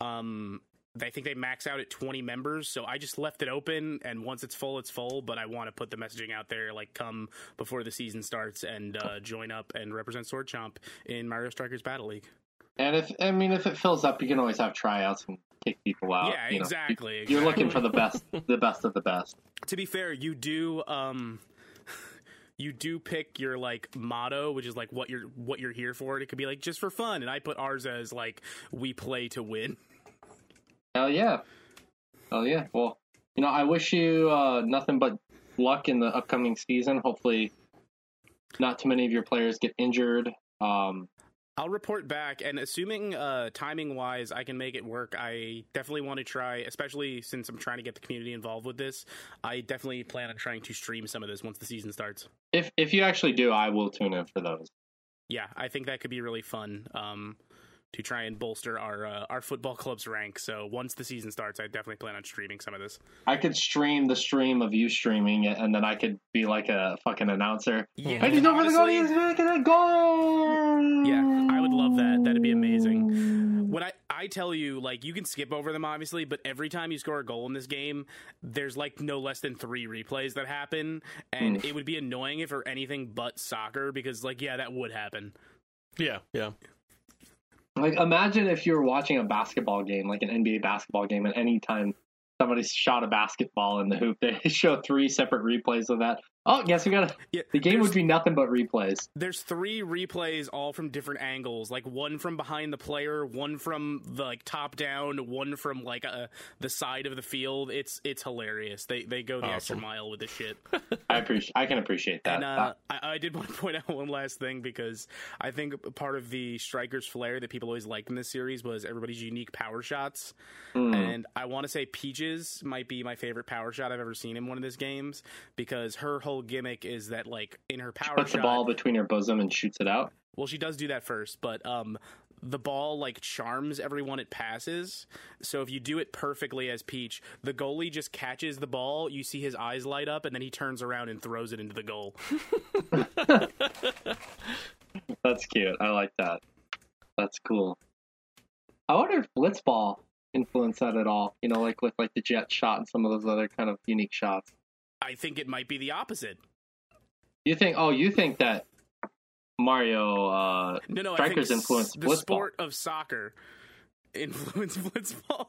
um I think they max out at 20 members, so I just left it open. And once it's full, it's full. But I want to put the messaging out there, like come before the season starts and uh, join up and represent Sword Chomp in Mario Strikers Battle League. And if I mean if it fills up, you can always have tryouts and kick people out. yeah, you know. exactly, You're looking for the best, the best of the best. to be fair, you do um you do pick your like motto, which is like what you're what you're here for. It could be like just for fun, and I put ours as like we play to win. Hell yeah, hell yeah. Well, you know, I wish you uh, nothing but luck in the upcoming season. Hopefully, not too many of your players get injured. Um, I'll report back, and assuming uh, timing wise, I can make it work. I definitely want to try, especially since I'm trying to get the community involved with this. I definitely plan on trying to stream some of this once the season starts. if if you actually do, I will tune in for those. Yeah, I think that could be really fun um, to try and bolster our uh, our football club's rank. So once the season starts, I definitely plan on streaming some of this. I could stream the stream of you streaming it, and then I could be like a fucking announcer. Yeah, Hey, don't forget to go to honestly- making a goal. Yeah, I would love that. That'd be amazing. When I I tell you, like you can skip over them obviously, but every time you score a goal in this game, there's like no less than three replays that happen, and Hmm. it would be annoying if it were anything but soccer because like yeah, that would happen. Yeah, yeah. Like, imagine if you were watching a basketball game, like an NBA basketball game, and any time somebody shot a basketball in the hoop, they show three separate replays of that. Oh, guess we got to. Yeah, The game would be nothing but replays. There's three replays, all from different angles. Like one from behind the player, one from the like top down, one from like uh, the side of the field. It's it's hilarious. They they go the extra mile with this shit. I appreciate. I can appreciate that. And uh, I, I did want to point out one last thing because I think part of the Strikers flair that people always liked in this series was everybody's unique power shots. Mm. And I want to say Peach's might be my favorite power shot I've ever seen in one of these games because her whole gimmick is that like in her power puts shot. the ball between her bosom and shoots it out. Well, she does do that first, but um, the ball like charms everyone it passes. So if you do it perfectly as Peach, the goalie just catches the ball. You see his eyes light up, and then he turns around and throws it into the goal. That's cute. I like that. That's cool. I wonder if Blitzball influenced that at all. You know, like with like the jet shot and some of those other kind of unique shots. I think it might be the opposite. You think? Oh, you think that Mario? Uh, No, no, Strikers I influenced the blitzball. sport of soccer influenced blitzball.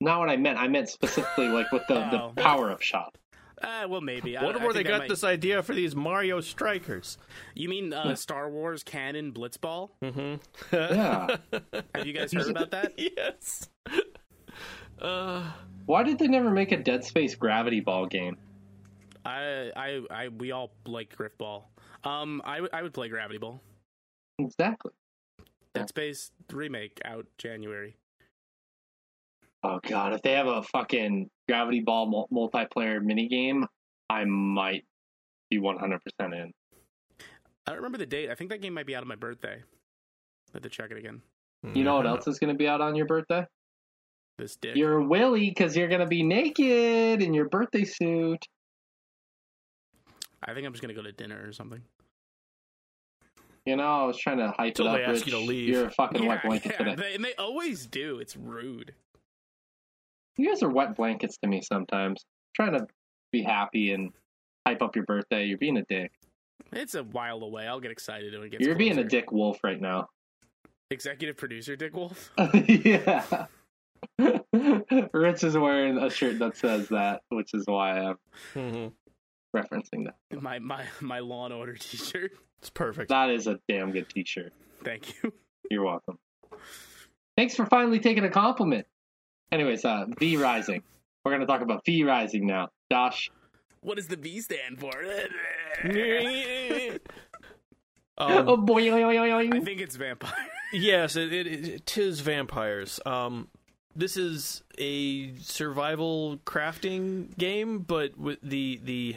not what I meant. I meant specifically like with the, Oh. the power up shot. uh, well, maybe. I- Wonder I where they got might- this idea for these Mario strikers. You mean uh, Star Wars canon blitzball? Mm-hmm. Yeah. Have you guys heard about that? yes. Uh, Why did they never make a Dead Space Gravity Ball game? I, I, I, we all like Grifball. Um, I, would- I would play Gravity Ball. Exactly. Dead Space remake out January. Oh god, if they have a fucking Gravity Ball mul- multiplayer mini game, I might be 100% in. I don't remember the date. I think that game might be out on my birthday. I have to check it again. You know what else is going to be out on your birthday? This dick. Your Willy, because you're going to be naked in your birthday suit. I think I'm just gonna go to dinner or something. You know, I was trying to hype Till it up. they ask you to leave. You're a fucking yeah, wet blanket yeah, today. they, and they always do. It's rude. You guys are wet blankets to me sometimes. trying to be happy and hype up your birthday. You're being a dick. It's a while away. I'll get excited when it gets. You're being a dick wolf right now. Executive producer Dick Wolf. yeah. Rich is wearing a shirt that says that, which is why I'm Mhm. referencing that. My my my Law and Order T-shirt. It's perfect. That is a damn good t-shirt. Thank you. You're welcome. Thanks for finally taking a compliment. Anyways, uh, V Rising. We're gonna talk about V Rising now. Josh, What does the V stand for? um, oh boy, I think it's vampire. Yes, it, it, it tis vampires. Um, this is a survival crafting game, but with the the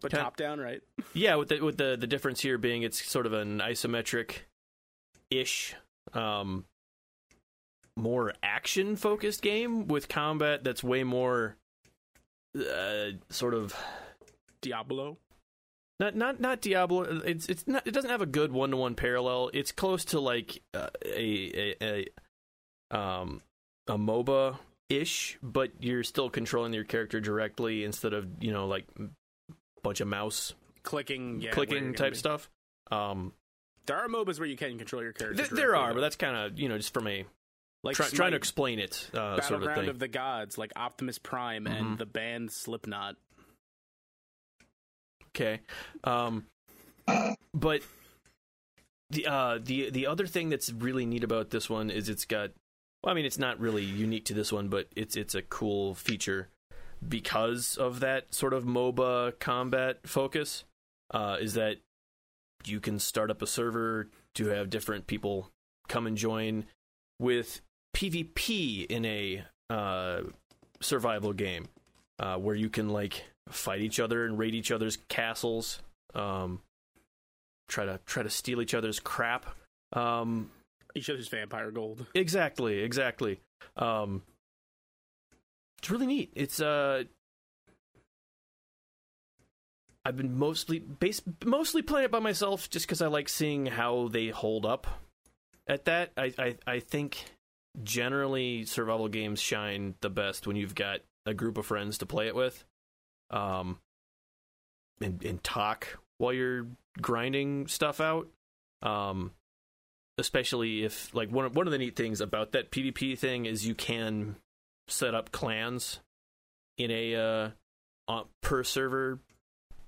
But top down, right? yeah, with the with the the difference here being it's sort of an isometric ish, um, more action focused game with combat that's way more uh, sort of Diablo. not not not Diablo. It's it's not. It doesn't have a good one to one parallel. It's close to like uh, a, a a um, a MOBA ish, but you're still controlling your character directly instead of you know like a bunch of mouse Clicking, yeah, clicking type be. stuff. Um, There are MOBAs where you can control your character. th- there are, but that's kind of you know just from a like try, trying to explain it uh, sort of thing. of the Gods, like Optimus Prime Mhm. and the band Slipknot. Okay. Um, but the uh, the the other thing that's really neat about this one is it's got. Well, I mean, it's not really unique to this one, but it's it's a cool feature because of that sort of MOBA combat focus. Uh, is that you can start up a server to have different people come and join with PvP in a uh, survival game uh, where you can like fight each other and raid each other's castles, um, try to try to steal each other's crap. Um, Each his vampire gold. exactly, exactly. Um, it's really neat. It's uh, I've been mostly base mostly playing it by myself just because I like seeing how they hold up. At that, I, I I think generally survival games shine the best when you've got a group of friends to play it with, um, and and talk while you're grinding stuff out. Um, especially if like one one of the neat things about that PvP thing is you can set up clans in a uh per server,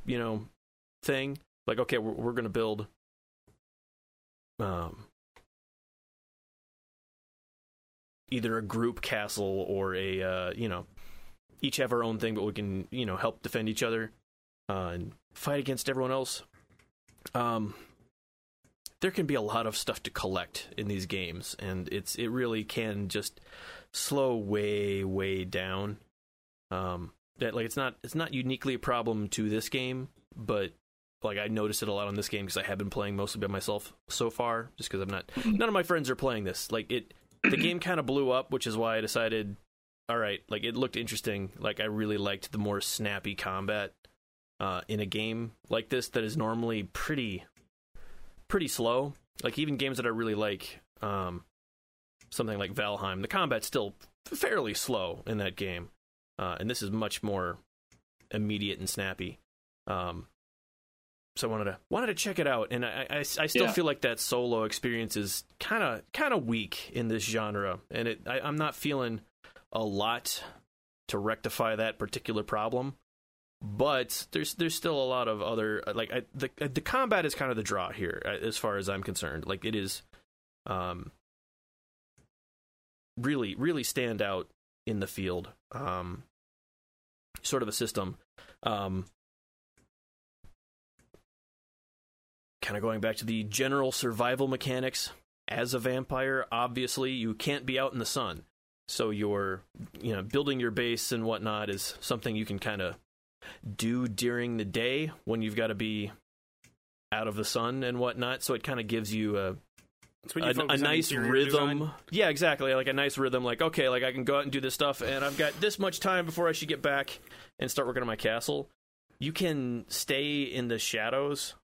you know, thing. Like okay, we're we're gonna build um either a group castle or a uh, you know each have our own thing, but we can you know help defend each other uh, and fight against everyone else. Um, there can be a lot of stuff to collect in these games, and it's it really can just slow way way down. Um, that like it's not it's not uniquely a problem to this game, but like I noticed it a lot on this game because I have been playing mostly by myself so far, just because I'm not none of my friends are playing this. Like it, the game kind of blew up, which is why I decided, all right, like it looked interesting. Like I really liked the more snappy combat uh, in a game like this that is normally pretty, pretty slow. Like even games that I really like, um, something like Valheim, the combat's still fairly slow in that game, uh, and this is much more immediate and snappy. Um, so I wanted to wanted to check it out, and I I, I still Yeah. feel like that solo experience is kind of kind of weak in this genre, and it I, I'm not feeling a lot to rectify that particular problem. But there's there's still a lot of other like I, the the combat is kind of the draw here uh, as far as I'm concerned. Like it is, um, really really stand out in the field. Um, sort of a system. Um, kind of going back to the general survival mechanics as a vampire obviously you can't be out in the sun so your you know building your base and whatnot is something you can kind of do during the day when you've got to be out of the sun and whatnot so it kind of gives you a you a, a nice rhythm. design. Yeah, exactly. Like a nice rhythm. Like okay, like I can go out and do this stuff, and I've got this much time before I should get back and start working on my castle. You can stay in the shadows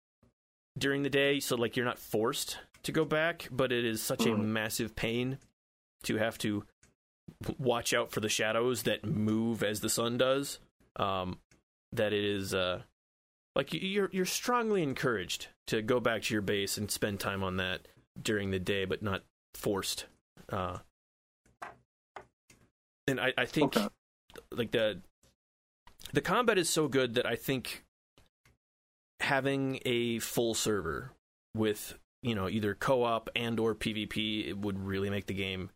during the day, so like you're not forced to go back, but it is such a Mhm. massive pain to have to watch out for the shadows that move as the sun does. Um, that it is uh, like you- you're you're strongly encouraged to go back to your base and spend time on that during the day, but not forced. Uh, and I, I think Okay. like the the combat is so good that I think having a full server with you know either co-op and or PvP it would really make the game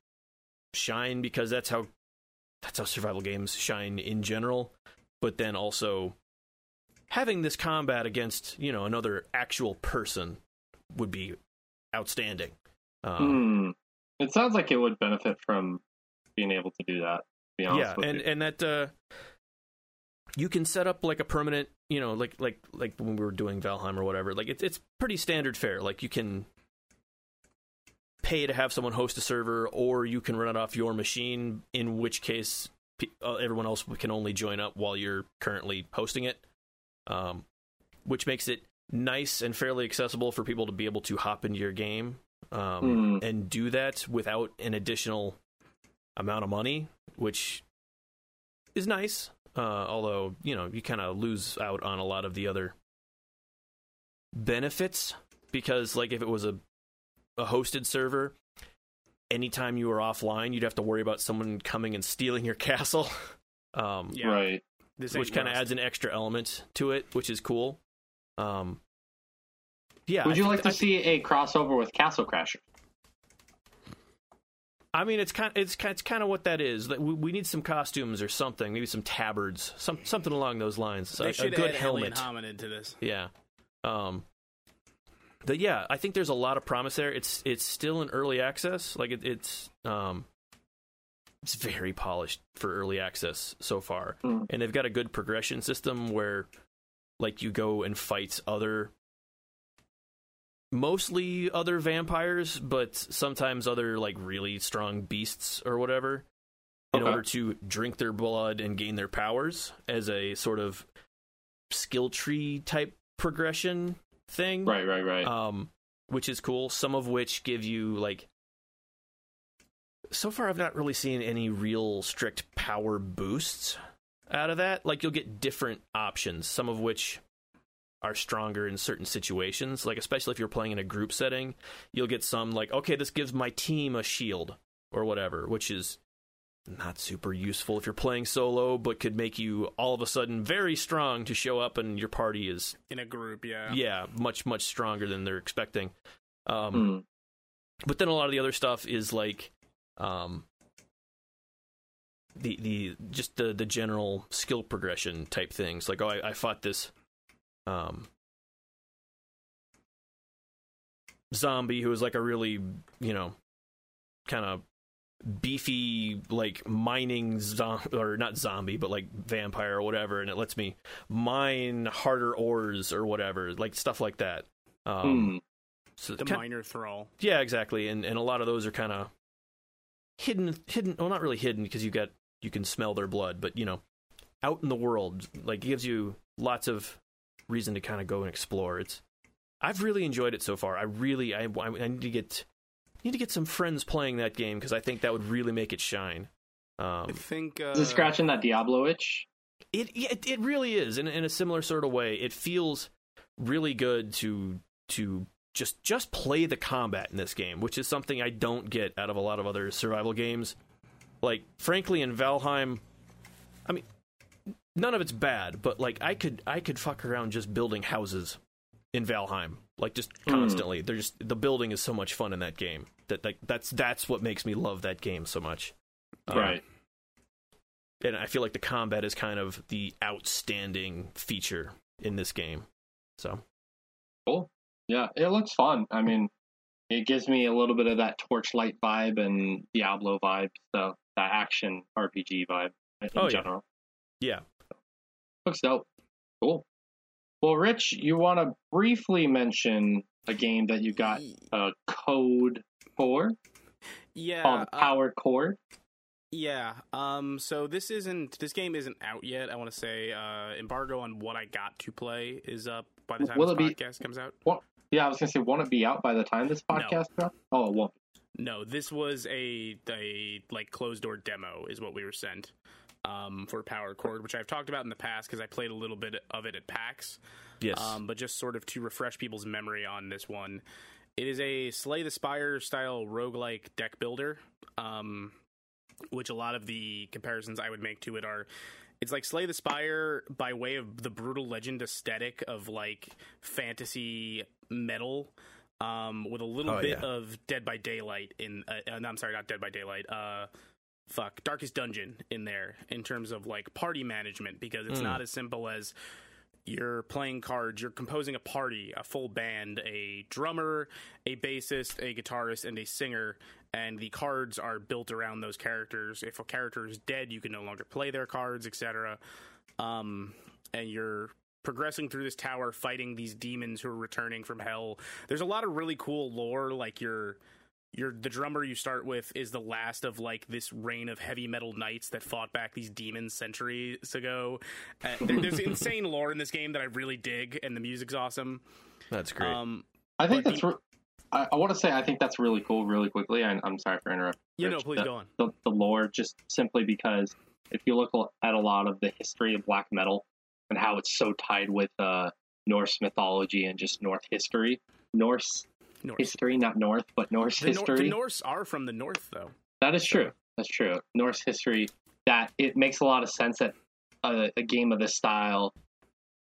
shine because that's how that's how survival games shine in general. But then also having this combat against you know another actual person would be outstanding. Um, Hmm. It sounds like it would benefit from being able to do that. To be honest yeah, with and you. and that uh, you can set up like a permanent, you know, like like like when we were doing Valheim or whatever. Like it's it's pretty standard fare. Like you can pay to have someone host a server, or you can run it off your machine. In which case, everyone else can only join up while you're currently hosting it, um, which makes it nice and fairly accessible for people to be able to hop into your game um, Hmm. and do that without an additional amount of money, which is nice. Uh, although you know you kind of lose out on a lot of the other benefits because, like, if it was a a hosted server, anytime you were offline, you'd have to worry about someone coming and stealing your castle. Um, Yeah. Right. This which kind of adds an extra element to it, which is cool. Um, yeah. Would I you think- like to I- see a crossover with Castle Crashers? I mean, it's kind. It's kind. It's kind of what that is. That we, we need some costumes or something. Maybe some tabards, some something along those lines. They a, a good add helmet. Alien Hominid to this. Yeah. Um. But yeah, I think there's a lot of promise there. It's it's still in early access. Like it, it's um. It's very polished for early access so far, Hmm. and they've got a good progression system where, like, you go and fight other. Mostly other vampires, but sometimes other like really strong beasts or whatever, in Okay. order to drink their blood and gain their powers as a sort of skill tree type progression thing. Right, right, right. Um, which is cool. Some of which give you like. So far, I've not really seen any real strict power boosts out of that. Like you'll get different options, some of which are stronger in certain situations. Like especially if you're playing in a group setting, you'll get some like, okay, this gives my team a shield or whatever, which is not super useful if you're playing solo, but could make you all of a sudden very strong to show up and your party is in a group. Yeah. yeah, much much stronger than they're expecting. Um, Hmm. But then a lot of the other stuff is like, um, the the just the the general skill progression type things. Like, oh, I, I fought this, um, zombie who was like a really you know, kind of beefy like mining zo- or not zombie but like vampire or whatever and it lets me mine harder ores or whatever like stuff like that um Hmm. so The ki- minor thrall. yeah exactly and and a lot of those are kind of hidden hidden well not really hidden because you got you can smell their blood but you know out in the world like gives you lots of reason to kind of go and explore it's i've really enjoyed it so far i really i, I I need to get need to get some friends playing that game because i think that would really make it shine I um, think. Uh, Is it scratching that Diablo itch? it, it it really is in in a similar sort of way. It feels really good to to just just play the combat in this game, which is something I don't get out of a lot of other survival games. Like frankly, in Valheim, I mean, none of it's bad, but like I could I could fuck around just building houses in Valheim, like just Hmm. constantly. They're just the building is so much fun in that game that like that's that's what makes me love that game so much. Um, right. and I feel like the combat is kind of the outstanding feature in this game. So Cool. Yeah, it looks fun. I mean, it gives me a little bit of that Torchlight vibe and Diablo vibe, so that action RPG vibe in Oh, yeah. general. yeah, Looks dope. Cool. Well, Rich, you want to briefly mention a game that you got a code for Yeah. called uh, Power Chord. Yeah. Um. So this isn't. This game isn't out yet. I want to say. Uh. Embargo on what I got to play is up by the time Will this it be- podcast comes out. What? Yeah, I was gonna say, won't it be out by the time this No. podcast drops? Oh, it won't. No, this was a a like closed door demo is what we were sent um, for Power Chord, which I've talked about in the past because I played a little bit of it at PAX. yes, Um, but just sort of to refresh people's memory on this one, it is a Slay the Spire style roguelike deck builder, um, which a lot of the comparisons I would make to it are. It's like Slay the Spire by way of the Brütal Legend aesthetic of like fantasy metal, um, with a little Oh, bit yeah. of Dead by Daylight in. Uh, uh, no, I'm sorry, not Dead by Daylight. Uh, fuck, Darkest Dungeon in there in terms of like party management because it's Mm. not as simple as you're playing cards, you're composing a party, a full band, a drummer, a bassist, a guitarist, and a singer, and the cards are built around those characters. If a character is dead, you can no longer play their cards, etc. Um, and you're progressing through this tower, fighting these demons who are returning from hell. There's a lot of really cool lore, like you're you're the drummer you start with is the last of like this reign of heavy metal knights that fought back these demons centuries ago. Uh, there, there's insane lore in this game that I really dig, and the music's awesome. that's great. Um, I think that's re- I, I want to say I think that's really cool. Really quickly, I, I'm sorry for interrupting. You know, Rich, please the, go on. The, the lore, just simply because if you look at a lot of the history of black metal and how it's so tied with uh, Norse mythology and just North history, Norse Norse. history, not North, but Norse The, Nor- history. the Norse are from the north, though. That is true. That's true. Norse history. That it makes a lot of sense that a, a game of this style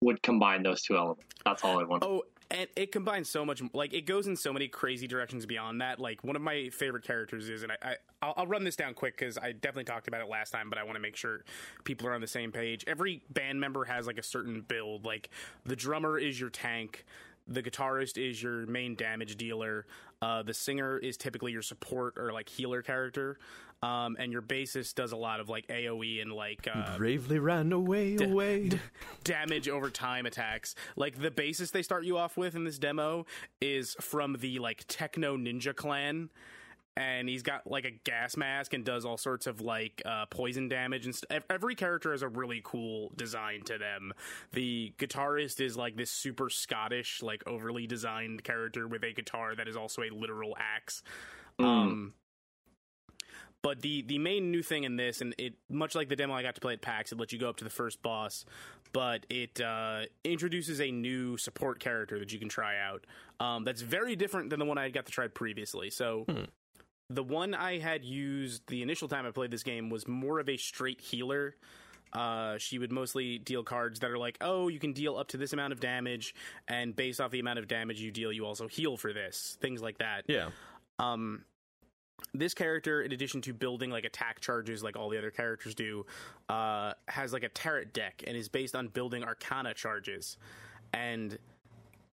would combine those two elements. That's all I want. Oh, and it combines so much. Like it goes in so many crazy directions beyond that. Like one of my favorite characters is, and I, I I'll, I'll run this down quick because I definitely talked about it last time, but I want to make sure people are on the same page. Every band member has like a certain build. Like the drummer is your tank. The guitarist is your main damage dealer. Uh, the singer is typically your support or like healer character. Um, and your bassist does a lot of like AOE and like uh, Bravely ran away, away. damage over time attacks. Like the basis they start you off with in this demo is from the like Techno Ninja Clan. And he's got like a gas mask and does all sorts of like uh, poison damage and st- every character has a really cool design to them. The guitarist is like this super Scottish, like overly designed character with a guitar that is also a literal axe. Um, but the the main new thing in this, and it much like the demo I got to play at PAX, it lets you go up to the first boss, but it uh, introduces a new support character that you can try out. Um, that's very different than the one I got to try previously. So. The one I had used the initial time I played this game was more of a straight healer. Uh, she would mostly deal cards that are like, oh, you can deal up to this amount of damage, and based off the amount of damage you deal, you also heal for this. Things like that. Yeah. Um, this character, in addition to building like attack charges like all the other characters do, uh, has like a tarot deck and is based on building arcana charges, and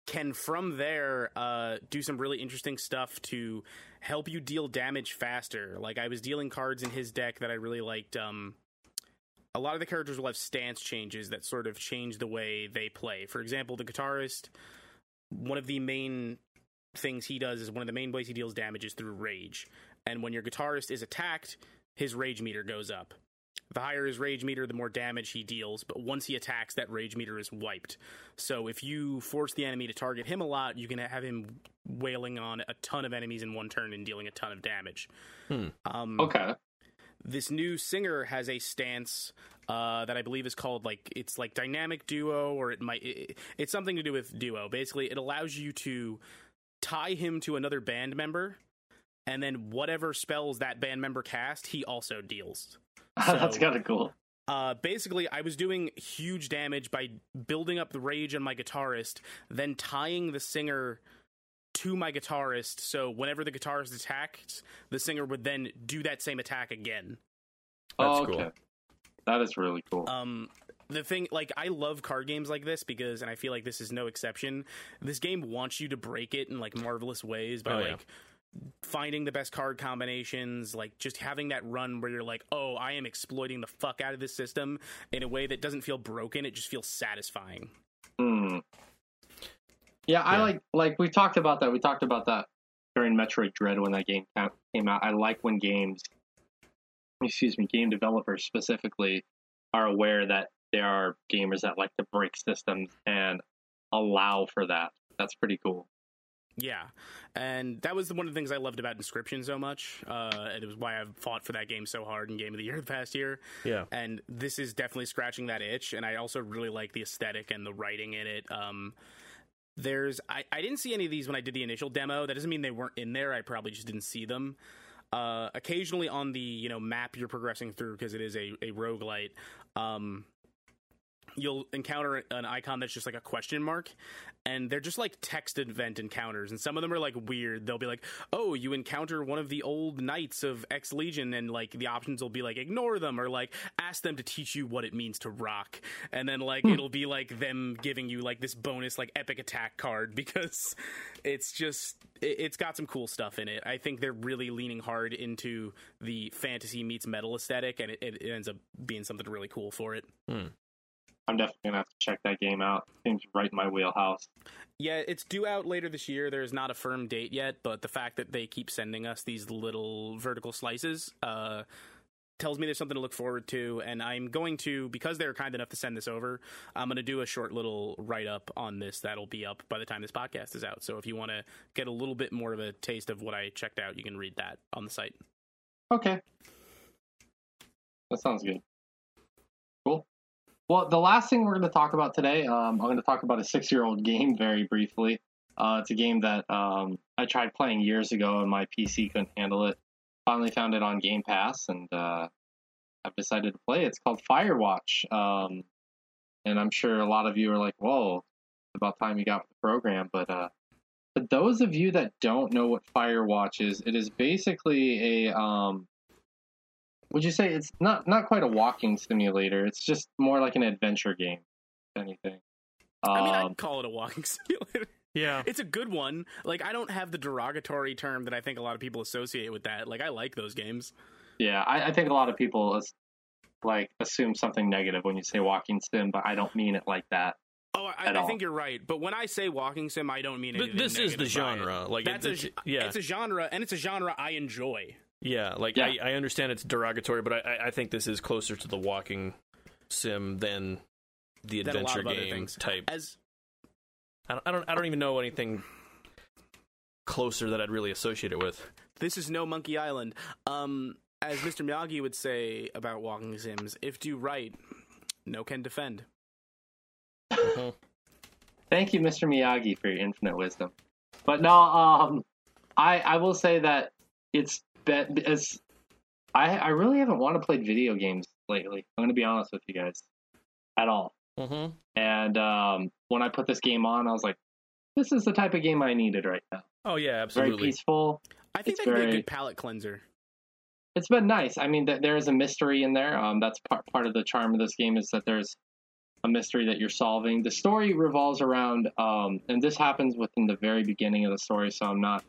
can from there uh, do some really interesting stuff to help you deal damage faster. Like I was dealing cards in his deck that I really liked. Um, a lot of the characters will have stance changes that sort of change the way they play. For example, the guitarist, one of the main things he does is one of the main ways he deals damage is through rage. And when your guitarist is attacked, his rage meter goes up. The higher his rage meter, the more damage he deals, but once he attacks, that rage meter is wiped. So if you force the enemy to target him a lot, you can have him wailing on a ton of enemies in one turn and dealing a ton of damage. Um, Okay. this new singer has a stance uh, that I believe is called like it's like dynamic duo or it might it, it's something to do with duo. Basically, it allows you to tie him to another band member, and then whatever spells that band member cast, he also deals. That's kind of cool. Uh, basically, I was doing huge damage by building up the rage on my guitarist, then tying the singer to my guitarist. So whenever the guitarist attacked, the singer would then do that same attack again. That's oh, cool. That is really cool. Um, the thing, like, I love card games like this because, and I feel like this is no exception. This game wants you to break it in like marvelous ways by Oh, yeah. like finding the best card combinations, like just having that run where you're like, oh, I am exploiting the fuck out of this system in a way that doesn't feel broken. It just feels satisfying. Hmm. Yeah, I Yeah. like like we talked about that. We talked about that during Metroid Dread when that game came out. I like when games, excuse me, game developers specifically are aware that there are gamers that like to break systems and allow for that. That's pretty cool. Yeah, and that was one of the things I loved about Inscription so much. Uh, it was why I've fought for that game so hard in Game of the Year the past year. Yeah. and this is definitely scratching that itch and i also really like the aesthetic and the writing in it um there's I, I didn't see any of these when i did the initial demo that doesn't mean they weren't in there i probably just didn't see them uh occasionally on the you know map you're progressing through because it is a, a roguelite um you'll encounter an icon that's just like a question mark and they're just like text event encounters and some of them are like weird. They'll be like oh you encounter one of the old knights of x legion and like the options will be like ignore them or like ask them to teach you what it means to rock and then like hmm. it'll be like them giving you like this bonus like epic attack card because it's just it, it's got some cool stuff in it. I think they're really leaning hard into the fantasy meets metal aesthetic and it, it ends up being something really cool for it hmm. I'm definitely gonna have to check that game out. Seems right in my wheelhouse. Yeah, it's due out later this year. There's not a firm date yet, but the fact that they keep sending us these little vertical slices uh, tells me there's something to look forward to, and I'm going to because they're kind enough to send this over. I'm going to do a short little write up on this that'll be up by the time this podcast is out. So if you want to get a little bit more of a taste of what I checked out, you can read that on the site. Okay. That sounds good. Cool. Well, the last thing we're going to talk about today, um, I'm going to talk about a six year old game very briefly. Uh, it's a game that um, I tried playing years ago and my PC couldn't handle it. Finally found it on Game Pass and uh, I've decided to play. It. It's called Firewatch. Um, and I'm sure a lot of you are like, whoa, it's about time you got the program. But uh, for those of you that don't know what Firewatch is, it is basically a um, would you say it's not not quite a walking simulator? It's just more like an adventure game, if anything. Um, I mean, I'd call it a walking simulator. Yeah. It's a good one. Like I don't have the derogatory term that I think a lot of people associate with that. Like I like those games. yeah, I, I think a lot of people as, like assume something negative when you say walking sim, but I don't mean it like that. Oh, I, I think you're right. But when I say walking sim, I don't mean But this is the negative it. genre. Like, That's it's, a, it's- yeah. it's a genre, and it's a genre I enjoy. Yeah, like Yeah. I, I understand it's derogatory, but I- I, I think this is closer to the walking sim than the Than a lot adventure of game type. As I don't, I don't I don't even know anything closer that I'd really associate it with. this is no Monkey Island. Um, as Mr. Miyagi would say about walking sims, if do right, no can defend. Thank you, Mr. Miyagi, for your infinite wisdom. But no, um, I I will say that it's been as I I really haven't wanted to play video games lately. I'm gonna be honest with you guys, at all. Mm-hmm. And um, when I put this game on, I was like, this is the type of game I needed right now. Oh yeah, absolutely. Very absolutely. peaceful. I think It's that could be a good palate cleanser. It's been nice. I mean, th- there is a mystery in there. Um, that's part part of the charm of this game is that there's a mystery that you're solving. The story revolves around, um, and this happens within the very beginning of the story, so I'm not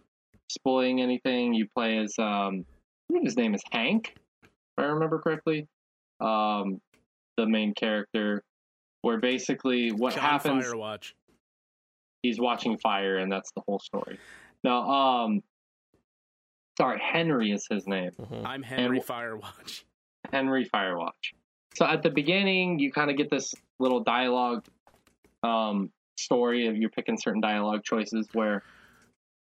spoiling anything. You play as, um, I think his name is Hank, if I remember correctly. Um, the main character, where basically what John happens Firewatch. he's watching fire and that's the whole story now um sorry henry is his name Mhm. I'm Henry And- Firewatch. henry firewatch so at the beginning you kind of get this little dialogue um story of you're picking certain dialogue choices where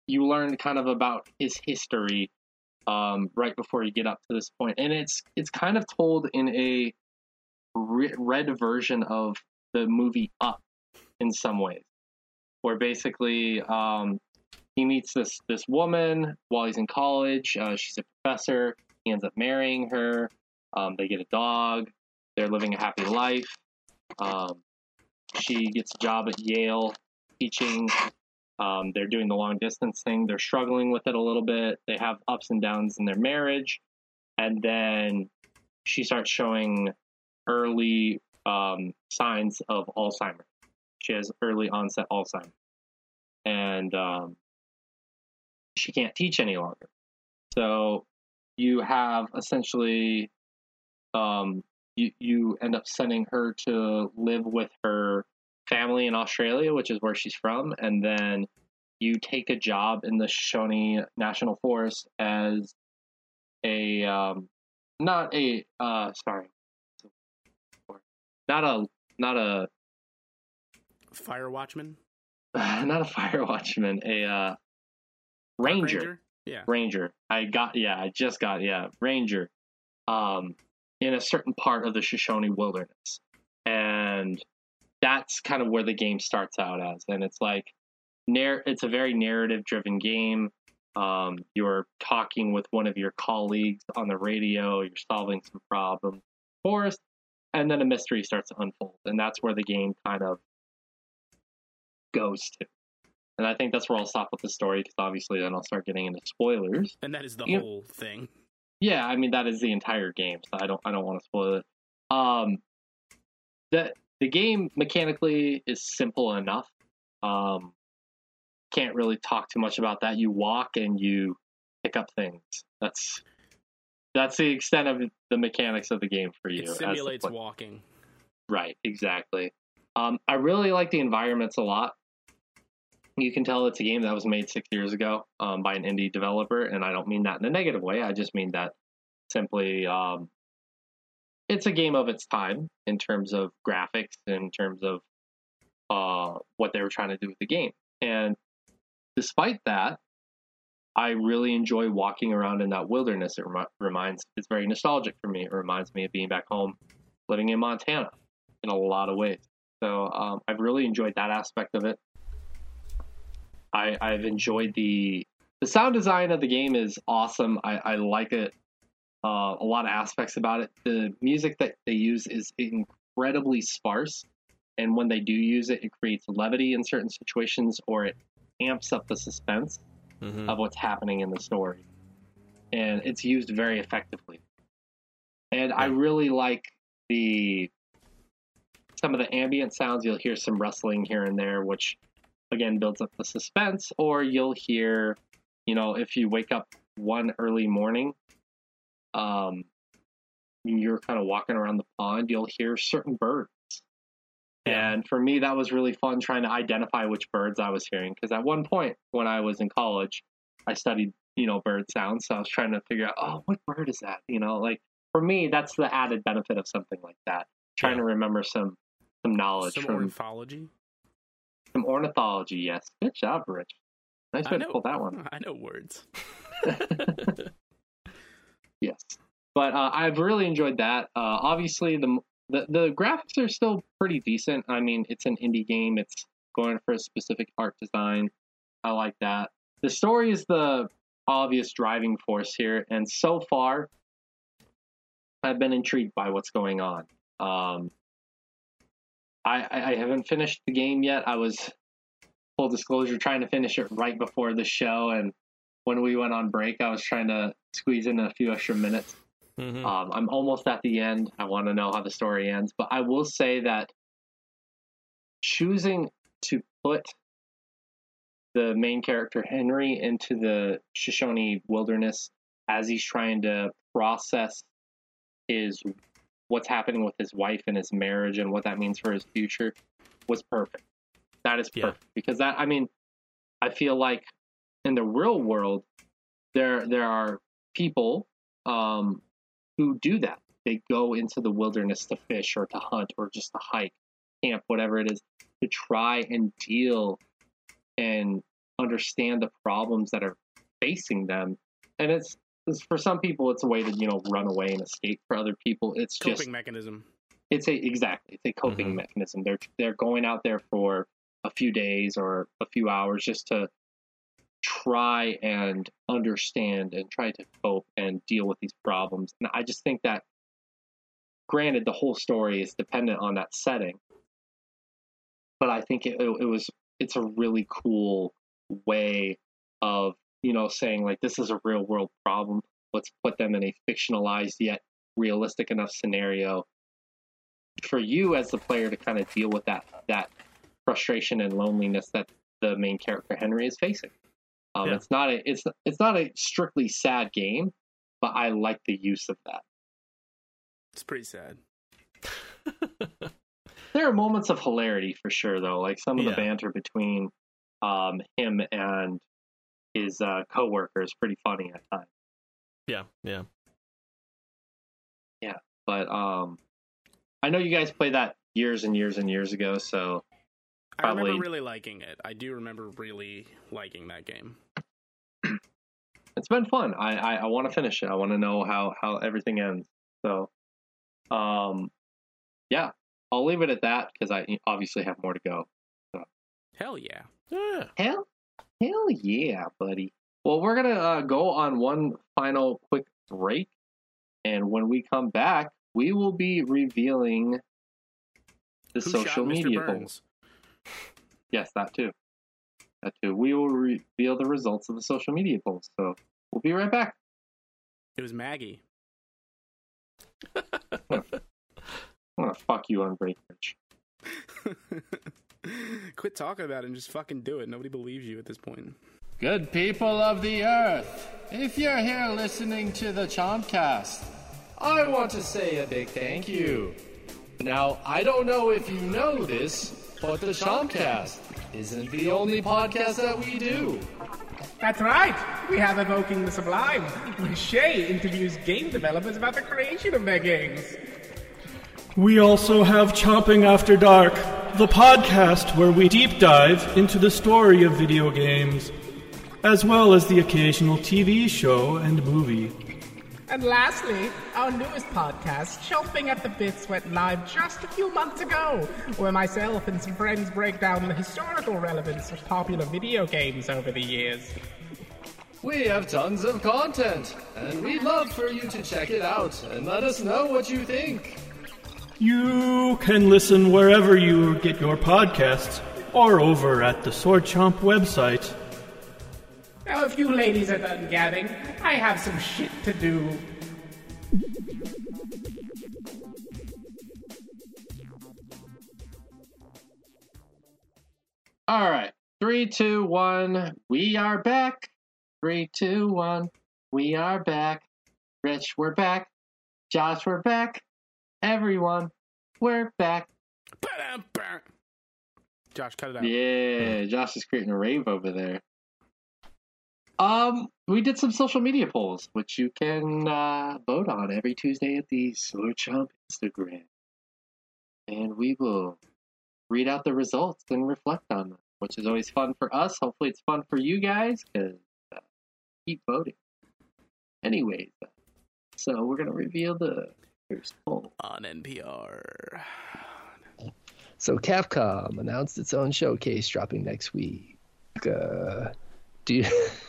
you learn kind of about his history um right before you get up to this point and it's it's kind of told in a re- red version of the movie up in some ways where basically um, he meets this this woman while he's in college. Uh, she's a professor. He ends up marrying her. Um, they get a dog. They're living a happy life. Um, she gets a job at Yale teaching. Um, they're doing the long distance thing. They're struggling with it a little bit. They have ups and downs in their marriage, and then she starts showing early um, signs of Alzheimer's. She has early onset Alzheimer's, and um, she can't teach any longer. So you have essentially, um, you you end up sending her to live with her family in Australia, which is where she's from, and then you take a job in the Shoshone National Forest as a um, not a uh, sorry, not a not a Fire Watchman. not a fire watchman, a uh, Park ranger. Yeah. Ranger. I got yeah, I just got yeah, ranger. Um, in a certain part of the Shoshone wilderness, and that's kind of where the game starts out as, and it's like, narr- it's a very narrative-driven game. Um, you're talking with one of your colleagues on the radio. You're solving some problems, forest, and then a mystery starts to unfold, and that's where the game kind of goes to. And I think that's where I'll stop with the story because obviously then I'll start getting into spoilers. And that is the You- whole thing. Yeah, I mean that is the entire game, so I don't I don't want to spoil it. Um, the the game mechanically is simple enough. Um, can't really talk too much about that. You walk and you pick up things. That's that's the extent of the mechanics of the game for you. It simulates walking. Right, exactly. Um, I really like the environments a lot. You can tell it's a game that was made six years ago um, by an indie developer, and I don't mean that in a negative way. I just mean that simply um, it's a game of its time in terms of graphics, in terms of uh, what they were trying to do with the game. And despite that, I really enjoy walking around in that wilderness. It remi- reminds, it's very nostalgic for me. It reminds me of being back home, living in Montana in a lot of ways. So um, I've really enjoyed that aspect of it. I, I've enjoyed the the sound design of the game is awesome. I, I like it. Uh, a lot of aspects about it. The music that they use is incredibly sparse, and when they do use it, it creates levity in certain situations, or it amps up the suspense Mhm. of what's happening in the story, and it's used very effectively. And I really like the some of the ambient sounds. You'll hear some rustling here and there, which again builds up the suspense. Or you'll hear, you know, if you wake up one early morning, um, you're kind of walking around the pond, you'll hear certain birds. Yeah. And for me, that was really fun trying to identify which birds I was hearing. Because at one point when I was in college, I studied, you know, bird sounds. So I was trying to figure out, oh, what bird is that? You know, like for me, that's the added benefit of something like that. Trying Yeah. to remember some some knowledge Some from ornithology. some ornithology. Yes, good job, Rich. Nice way to pull that one. I know words. But uh, I've really enjoyed that. Uh, obviously, the, the the graphics are still pretty decent. I mean, it's an indie game. It's going for a specific art design. I like that. The story is the obvious driving force here, and so far, I've been intrigued by what's going on. Um, I I haven't finished the game yet. I was full disclosure trying to finish it right before the show, and when we went on break, I was trying to squeeze in a few extra minutes. Mhm. Um, I'm almost at the end. I want to know how the story ends, but I will say that choosing to put the main character Henry into the Shoshone wilderness as he's trying to process his what's happening with his wife and his marriage and what that means for his future was perfect. That is Yeah. perfect because that I mean, I feel like in the real world there there are people um, who do that. They go into the wilderness to fish or to hunt or just to hike, camp, whatever it is, to try and deal and understand the problems that are facing them. And it's, it's for some people, it's a way to you know run away and escape. For other people, it's just a Coping just mechanism. it's a exactly it's a coping Mhm. mechanism. They're they're going out there for a few days or a few hours just to try and understand and try to cope and deal with these problems. And I just think that, granted, the whole story is dependent on that setting, but I think it, it, was it's a really cool way of you know saying like this is a real world problem. Let's put them in a fictionalized yet realistic enough scenario for you as the player to kind of deal with that that frustration and loneliness that the main character Henry is facing. Um, Yeah. It's not a it's it's not a strictly sad game, but I like the use of that. It's pretty sad. There are moments of hilarity for sure, though, like some of the banter between um, him and his uh, coworker is pretty funny at times. yeah, yeah. Yeah. But um, I know you guys played that years and years and years ago, so I Probably- remember really liking it. I do remember really liking that game. It's been fun. I I, I want to finish it. I want to know how how everything ends. So, um, yeah, I'll leave it at that because I obviously have more to go. Hell yeah. Yeah. Hell, hell yeah, buddy. Well, we're gonna uh, go on one final quick break, and when we come back, we will be revealing the Who social media Burns? polls. Yes, that too. That too. We will reveal the results of the social media polls. So we'll be right back. It was Maggie. I'm gonna fuck you on break, Rich. Quit talking about it and just fucking do it. Nobody believes you at this point. Good people of the earth, if you're here listening to the Chompcast, I want to say a big thank you. Now, I don't know if you know this, but the Chompcast isn't the only podcast that we do. That's right. We have Evoking the Sublime, where Shay interviews game developers about the creation of their games. We also have Chomping After Dark, the podcast where we deep dive into the story of video games, as well as the occasional TV show and movie. And lastly, our newest podcast, Chomping at the Bits, went live just a few months ago, where myself and some friends break down the historical relevance of popular video games over the years. We have tons of content, and we'd love for you to check it out and let us know what you think. You can listen wherever you get your podcasts or over at the Sword Chomp website. Now, if you ladies are done gabbing, I have some shit to do. All right. Three, two, one. We are back. Three, two, one. We are back. Rich, we're back. Josh, we're back. Everyone, we're back. Ba-dum-bum. Josh, cut it out. Yeah, Josh is creating a rave over there. Um, we did some social media polls, which you can uh, vote on every Tuesday at the Sword Chomp Instagram, and we will read out the results and reflect on them, which is always fun for us. Hopefully, it's fun for you guys because uh, keep voting. Anyways, uh, so we're gonna reveal the first poll. On NPR. So Capcom announced its own showcase dropping next week. Uh, do you?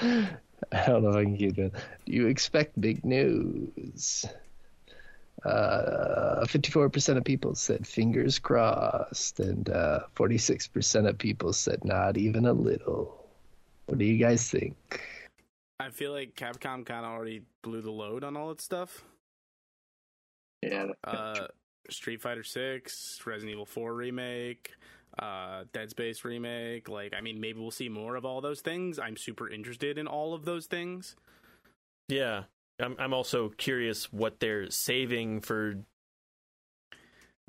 I don't know if I can keep it. Do you expect big news? Uh, 54% of people said fingers crossed, and uh, 46% of people said not even a little. What do you guys think? I feel like Capcom kind of already blew the load on all its stuff. Yeah, Uh, Street Fighter Six, Resident Evil Four remake, uh, Dead Space remake. Like, I mean, maybe we'll see more of all those things. I'm super interested in all of those things. Yeah. I'm, I'm also curious what they're saving for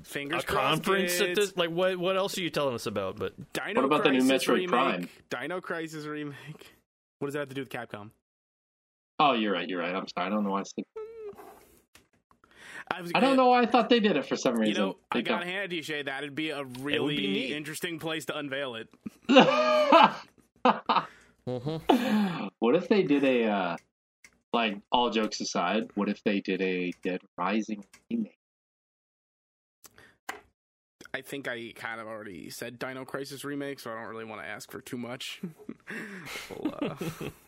Fingers a crossed, conference at this. Like, what what else are you telling us about? But Dino What about the new Crisis Metroid remake, Prime? Dino Crisis remake. What does that have to do with Capcom? Oh, you're right. You're right. I'm sorry. I don't know why. I, said... I, was I don't know why I thought they did it for some reason. You know, I got hand you, Shay. That'd be a really neat. interesting place to unveil it. what if they did a uh, like all jokes aside? What if they did a Dead Rising remake? I think I kind of already said Dino Crisis remake, so I don't really want to ask for too much. well, uh,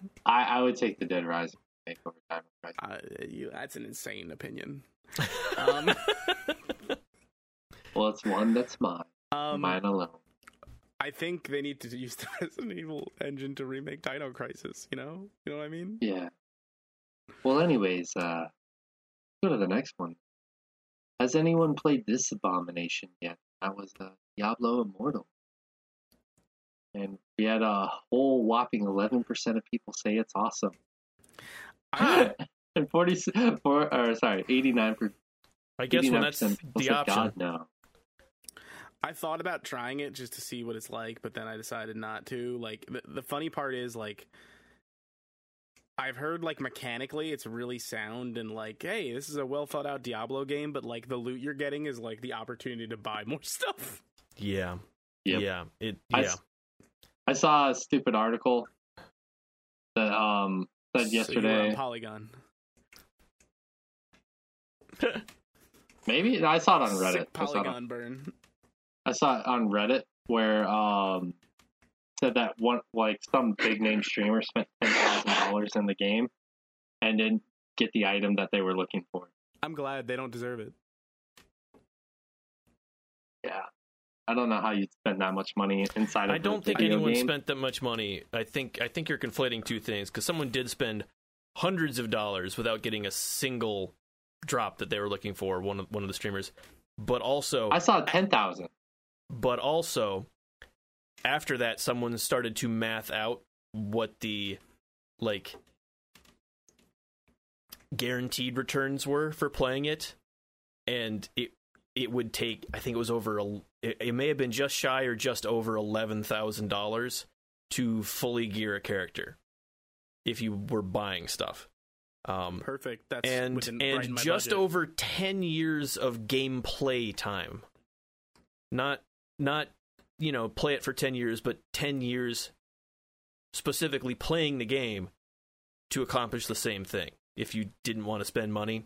I, I would take the Dead Rising remake over Dino Crisis. uh, you, that's an insane opinion. Um, Well, it's one that's mine, um, mine alone. I think they need to use the Resident Evil engine to remake Dino Crisis. You know, you know what I mean? Yeah. Well, anyways, uh, go to the next one. Has anyone played this abomination yet? That was uh, Diablo Immortal. And we had a whole whopping 11% of people say it's awesome. I, and 40, four, or sorry, 89%, I guess when that's 89% people the option. God, no. I thought about trying it just to see what it's like, but then I decided not to. Like the, the funny part is like I've heard like mechanically it's really sound and like, hey, this is a well thought out Diablo game, but like the loot you're getting is like the opportunity to buy more stuff. Yeah. Yep. Yeah. It. I Yeah. s- I saw a stupid article that um said So you were yesterday. on Polygon. maybe I saw it on Reddit. Sick I saw it on- burn. I saw it on Reddit where um said that one like some big name streamer spent ten thousand dollars in the game and didn't get the item that they were looking for. I'm glad they don't deserve it. Yeah. I don't know how you'd spend that much money inside of I a don't think anyone game. spent that much money. I think I think you're conflating two things because someone did spend hundreds of dollars without getting a single drop that they were looking for. One of one of the streamers, but also I saw ten thousand. but also after that someone started to math out what the like guaranteed returns were for playing it and it it would take i think it was over a it, it may have been just shy or just over $11,000 to fully gear a character if you were buying stuff Um, Perfect. That's and within, and right just budget. over 10 years of gameplay time not not you know play it for 10 years but 10 years specifically playing the game to accomplish the same thing if you didn't want to spend money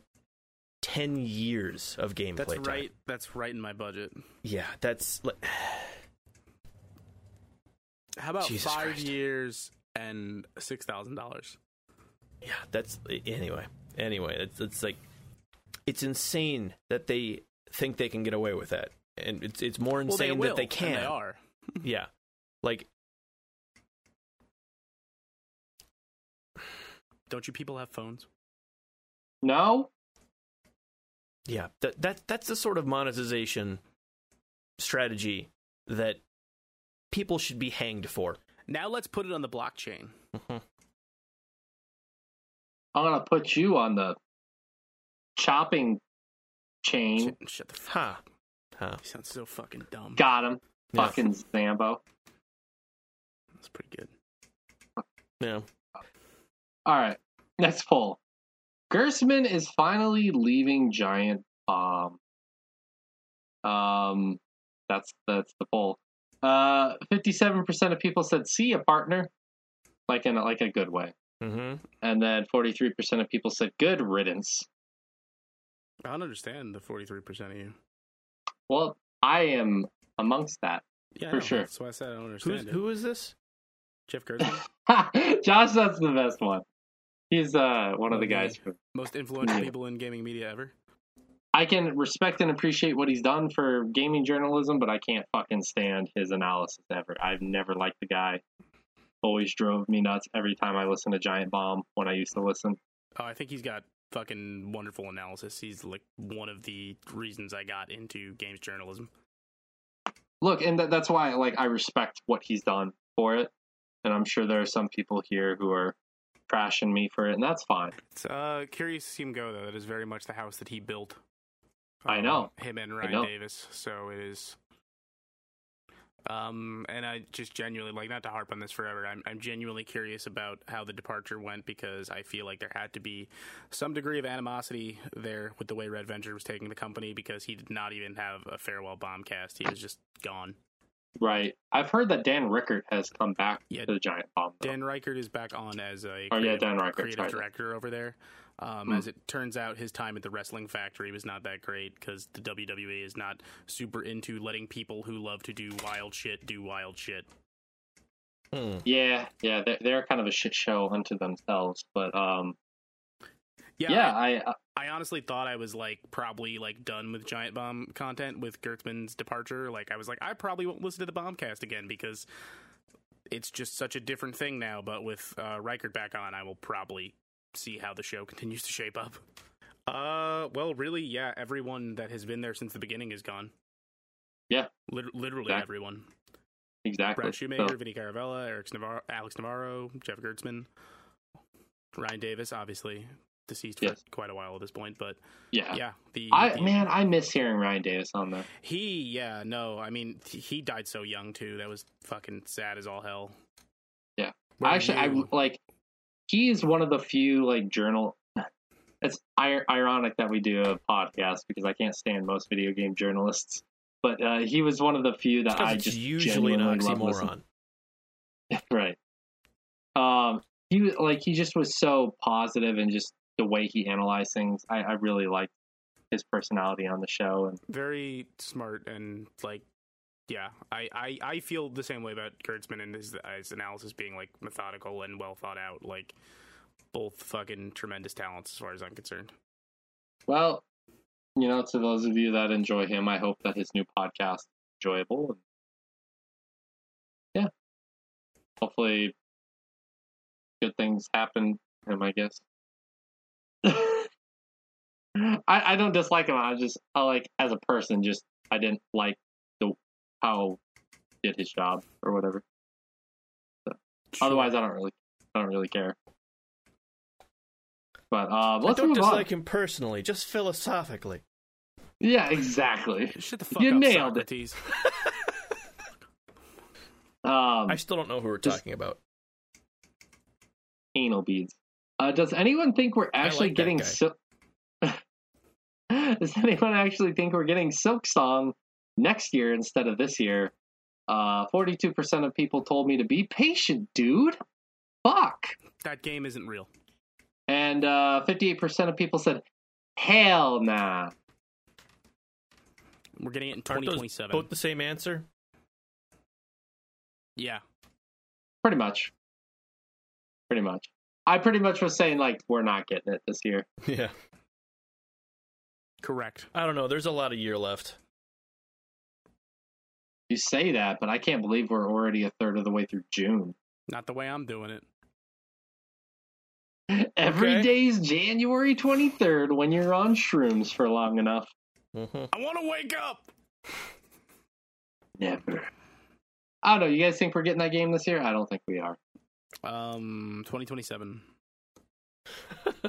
10 years of gameplay That's time. right. That's right in my budget. yeah that's like How about Jesus five Christ. years and six thousand dollars? Yeah that's anyway anyway it's, it's like it's insane that they think they can get away with that and it's it's more Well, they insane will, that they and can They are. Yeah. Like Don't you people have phones? No, yeah, that that that's the sort of monetization strategy that people should be hanged for. Now let's put it on the blockchain. Mm-hmm. I'm gonna put you on the chopping chain. Shut, shut the fuck. Huh. Huh. You sound so fucking dumb. Got him, Yeah. fucking Zambo. That's pretty good. Yeah. All right, next poll. Gerstmann is finally leaving Giant Bomb. Um, that's that's the poll. Uh, fifty-seven percent of people said see a partner, like in a, like a good way, Mm-hmm. and then forty-three percent of people said good riddance. I don't understand the forty-three percent of you. Well, I am amongst that. Yeah, For know. sure. That's why I said I don't understand Who's it. who is this? Jeff Gerstmann, Josh, that's the best one. He's uh one of the guys. From, most influential people in gaming media ever. I can respect and appreciate what he's done for gaming journalism, but I can't fucking stand his analysis ever. I've never liked the guy. Always drove me nuts every time I listened to Giant Bomb when I used to listen. Oh, I think he's got fucking wonderful analysis. He's like one of the reasons I got into games journalism. Look, and that, that's why like I respect what he's done for it, and I'm sure there are some people here who are trashing me for it, and that's fine. It's uh, curious to see him go though. That is very much the house that he built. I Um, know. him and Ryan. Davis. So it is. Um, and I just genuinely like not to harp on this forever. I'm I'm genuinely curious about how the departure went because I feel like there had to be some degree of animosity there with the way Red Venture was taking the company because he did not even have a farewell bombcast. He was just gone. Right. I've heard that Dan Ryckert has come back Yeah. to the Giant Bomb. though. Dan Ryckert is back on as a Oh, yeah, creative, Dan Ryckert, creative director over there. Um, Hmm. As it turns out, his time at the Wrestling Factory was not that great because the WWE is not super into letting people who love to do wild shit do wild shit. Hmm. Yeah, yeah, they're, they're kind of a shit show unto themselves. But um, Yeah, yeah, I, I, uh, I honestly thought I was like probably like done with Giant Bomb content with Gerstmann's departure. Like I was like, I probably won't listen to the Bombcast again because it's just such a different thing now. But with uh, Ryckert back on, I will probably see how the show continues to shape up. Uh, well, really, yeah. Everyone that has been there since the beginning is gone. Yeah. Lit- literally Exactly. everyone. exactly. Brad Shoemaker, So- Vinny Caravella, Eric Navarro, Alex Navarro, Jeff Gerstmann, Ryan Davis, obviously deceased Yes. for quite a while at this point, but yeah. yeah, the, I the- man, I miss hearing Ryan Davis on the. he yeah no, I mean he- he died so young too. That was fucking sad as all hell. Yeah. Where Actually, I you- like. He's one of the few like journal. It's ir- ironic that we do a podcast because I can't stand most video game journalists. But uh, he was one of the few that I it's just usually an genuinely love listening- oxymoron. right. Um, he was like he just was so positive and just the way he analyzed things. I, I really liked his personality on the show, and very smart and like yeah I, I i feel the same way about Gerstmann and his, his analysis being like methodical and well thought out like both fucking tremendous talents as far as i'm concerned well, you know, to those of you that enjoy him, I hope that his new podcast is enjoyable. Yeah, hopefully, good things happen to him. I guess. I, I don't dislike him. I just I like as a person. Just I didn't like how he did his job or whatever. Otherwise, I don't really I don't really care. But uh, I let's don't move on. dislike him personally, just philosophically. Yeah, exactly. shut the fuck You up nailed it. Socrates. Um, I still don't know who we're talking about. anal beads. Uh, does anyone think we're actually like getting guy. so? does anyone actually think we're getting Silksong next year instead of this year? Uh, forty-two percent of people told me to be patient, dude. Fuck. That game isn't real. And uh, fifty-eight percent of people said, "Hell nah." We're getting it in Aren't those 2027. both the same answer? Yeah. Pretty much. Pretty much. I pretty much was saying like we're not getting it this year. Yeah. Correct. I don't know. There's a lot of year left. You say that, but I can't believe we're already a third of the way through June. Not the way I'm doing it. Every Okay. day's January 23rd when you're on shrooms for long enough. hmm I want to wake up. Never. I don't know. You guys think we're getting that game this year? I don't think we are. Um, 2027.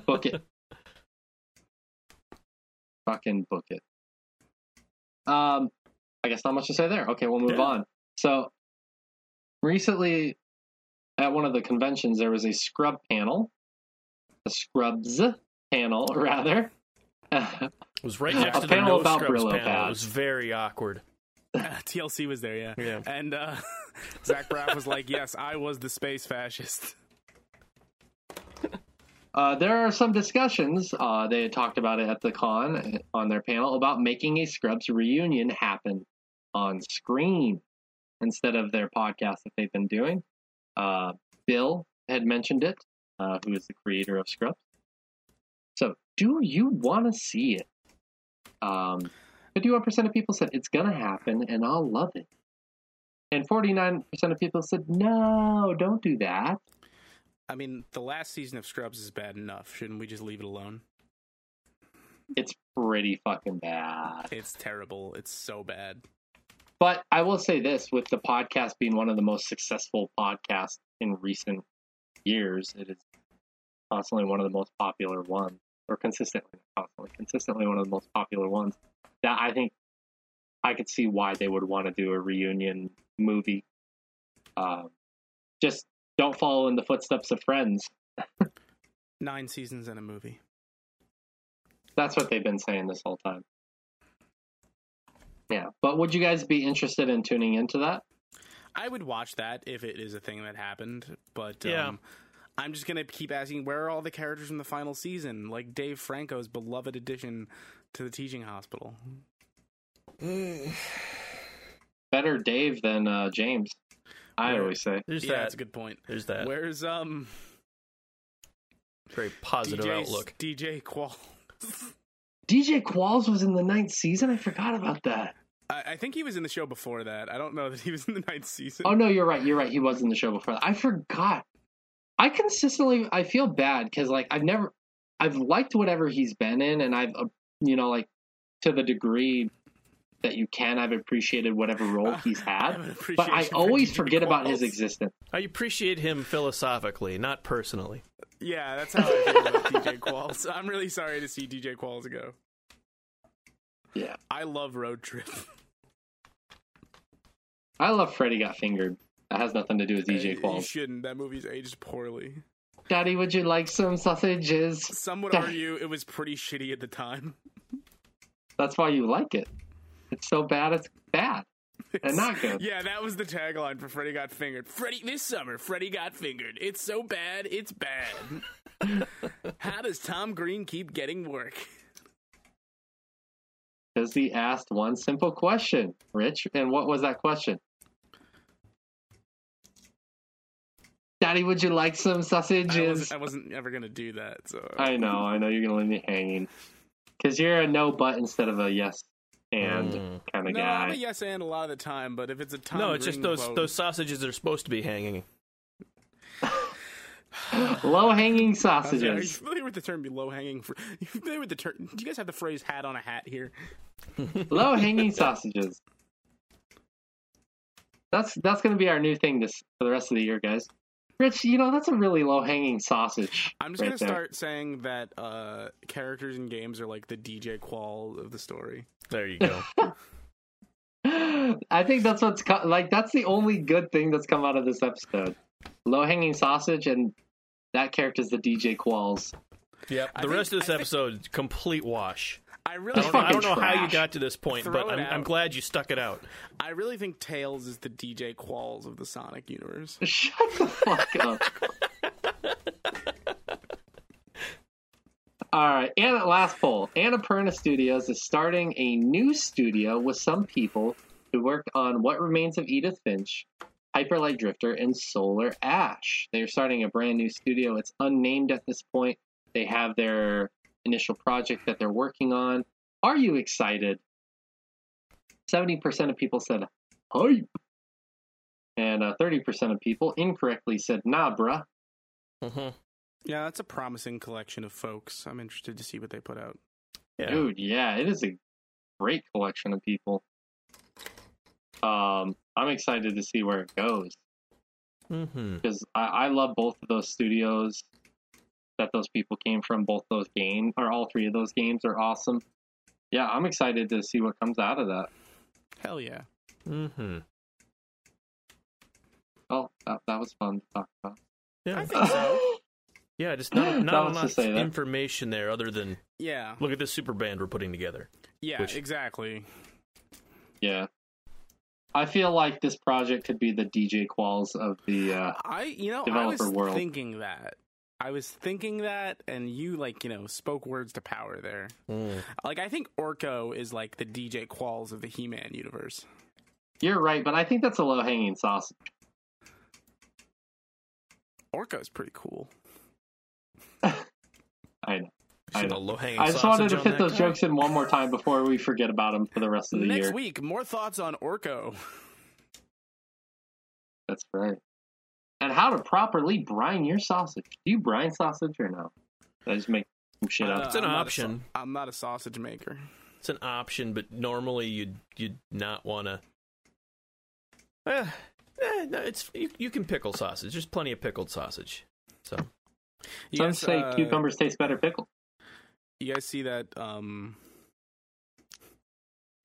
Book it. Fucking book it. Um, I guess not much to say there. Okay, we'll move Yeah. on. So, recently at one of the conventions, there was a scrub panel, a scrubs panel, rather. It was right A next to the panel no about scrubs Brillo panel. It was very awkward. TLC was there, yeah. Yeah. And uh, Zach Braff was like, "Yes, I was the space fascist." Uh, there are some discussions. Uh, they had talked about it at the con on their panel about making a Scrubs reunion happen on screen instead of their podcast that they've been doing. Uh, Bill had mentioned it, uh, who is the creator of Scrubs. So, do you want to see it? Um, 51% of people said it's going to happen and I'll love it. And 49% of people said, no, don't do that. I mean, the last season of Scrubs is bad enough. Shouldn't we just leave it alone? It's pretty fucking bad. It's terrible. It's so bad. But I will say this with the podcast being one of the most successful podcasts in recent years, it is constantly one of the most popular ones, or consistently, constantly, consistently one of the most popular ones. That I think I could see why they would want to do a reunion movie. Uh, just don't follow in the footsteps of Friends. Nine seasons and a movie. That's what they've been saying this whole time. Yeah, but would you guys be interested in tuning into that? I would watch that if it is a thing that happened, but Yeah. um, I'm just gonna keep asking where are all the characters from the final season, like Dave Franco's beloved addition to the teaching hospital. Better Dave than uh, James. I Yeah. always say. There's yeah, that. that's a good point. There's that. Where's um Very positive DJ outlook. DJ Qual? DJ Qualls was in the ninth season. I forgot about that. I, I think he was in the show before that. I don't know that he was in the ninth season. Oh no, you're right. You're right. He was in the show before. That. I forgot. I consistently I feel bad because like I've never I've liked whatever he's been in, and I've uh, you know like to the degree that you can, I've appreciated whatever role uh, he's had. an But I always forget about his existence. I appreciate him philosophically, not personally. Yeah, that's how I feel about DJ Qualls. I'm really sorry to see DJ Qualls go. Yeah, I love Road Trip. I love Freddy Got Fingered. That has nothing to do with DJ Hey, You Qualls. shouldn't. That movie's aged poorly. Daddy, would you like some sausages? Some would Yeah. argue it was pretty shitty at the time. That's why you like it. It's so bad, it's bad and not good. Yeah, that was the tagline for Freddy Got Fingered. Freddy this summer, Freddy got fingered. It's so bad, it's bad. How does Tom Green keep getting work? Because he asked one simple question, Rich. And what was that question? Daddy, would you like some I sausages? wasn't, I wasn't ever gonna do that. So I know, I know you're gonna leave me hanging. Because you're a no but instead of a yes and Mm. kind of no, I'm a yes and a lot of the time, but if it's a Tom no, it's just those quote- those sausages are supposed to be hanging. Low hanging Are you sausages. familiar with the term "low hanging"? Fr- you familiar with the term? Do you guys have the phrase "hat on a hat" here? Low hanging sausages. That's that's gonna be our new thing this for the rest of the year, guys. Rich, you know that's a really low hanging sausage. I'm just right gonna there. start saying that uh, characters in games are like the DJ Qual of the story. There you go. I think that's what's co- like. That's the only good thing that's come out of this episode. Low hanging sausage and that character's the DJ Qualls. Yep. I The think- rest of this I think- episode, complete wash. I I really, don't, know, I don't know how you got to this point, Throw but I'm, I'm glad you stuck it out. I really think Tails is the DJ Qualls of the Sonic universe. Shut the fuck up. All right, and last poll. Annapurna Studios is starting a new studio with some people who worked on What Remains of Edith Finch, Hyper Light Drifter, and Solar Ash. They're starting a brand new studio. It's unnamed at this point. They have their initial project that they're working on. Are you excited? 70% of people said hype. And uh, 30% of people incorrectly said nah, bruh. Mm-hmm. Yeah, that's a promising collection of folks. I'm interested to see what they put out. Yeah. Dude, yeah, it is a great collection of people. Um, I'm excited to see where it goes Mm-hmm. because I, I love both of those studios that those people came from. Both those games, or all three of those games, are awesome. Yeah, I'm excited to see what comes out of that. Hell yeah. Mm-hmm. Oh, that, that was fun to talk about. Yeah. I think so. Yeah, just not, That not was to enough say that. information there other than Yeah. look at this super band we're putting together. Yeah, Which- exactly. Yeah. I feel like this project could be the DJ Qualls of the. Uh, I you know, I Developer was world. thinking that. I was thinking that and you like, you know, spoke words to power there. Like I think Orko is like the DJ Qualls of the He-Man universe. you're right, but I think that's a low hanging sauce. sausage. Orko's pretty cool. I know. I know. low-hanging I just wanted to on fit those guy? jokes in one more time before we forget about them for the rest of the Next year. Next week, more thoughts on Orko. That's right. And how to properly brine your sausage. Do you brine sausage or no? I just make some shit up. It's an I'm not a option. sau- I'm not a sausage maker. It's an option, but normally you'd you'd not want to. Eh, eh, no, it's you, you can pickle sausage. There's plenty of pickled sausage. So You Some guys, say uh, cucumbers taste better pickled. You guys see that? Um,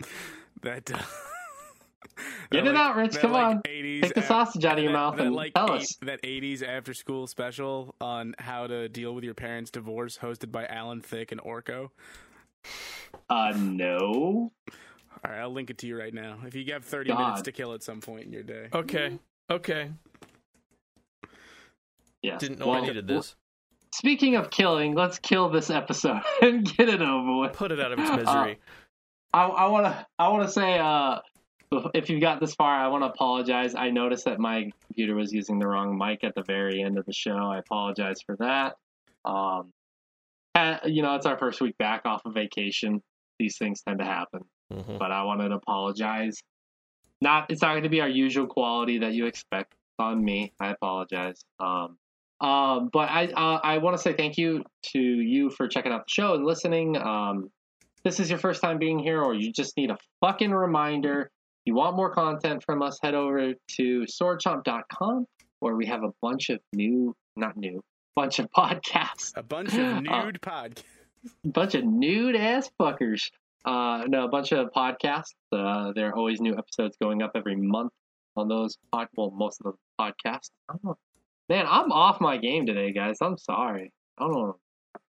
that. Uh, Get that, it out, Rich. Come like, on. 80s Take the af- sausage out of your that- mouth that, and like tell eight- us. that 80s after school special on how to deal with your parents' divorce, hosted by Alan Thicke and Orko. Uh, no. All right, I'll link it to you right now. If you have 30 minutes to kill at some point in your day. okay, okay. Yes. Didn't know Well, I needed this. Speaking of killing, let's kill this episode and get it over with. Put it out of its misery. I, I want to I want to say uh if you've got this far I want to apologize. I noticed that my computer was using the wrong mic at the very end of the show. I apologize for that. Um uh, you know, it's our first week back off of vacation. These things tend to happen, Mhm. but I wanted to apologize. Not it's not going to be our usual quality that you expect. On me. I apologize. Um um, but I uh, I want to say thank you to you for checking out the show and listening. Um, this is your first time being here, or you just need a fucking reminder. You want more content from us? Head over to swordchomp.com, where we have a bunch of new, not new, bunch of podcasts, A bunch of nude podcasts. A bunch of nude ass fuckers. Uh, no, a bunch of podcasts. Uh, there are always new episodes going up every month on those. Pod- well, most of the podcasts. Know. Man, I'm off my game today, guys. I'm sorry. I don't know.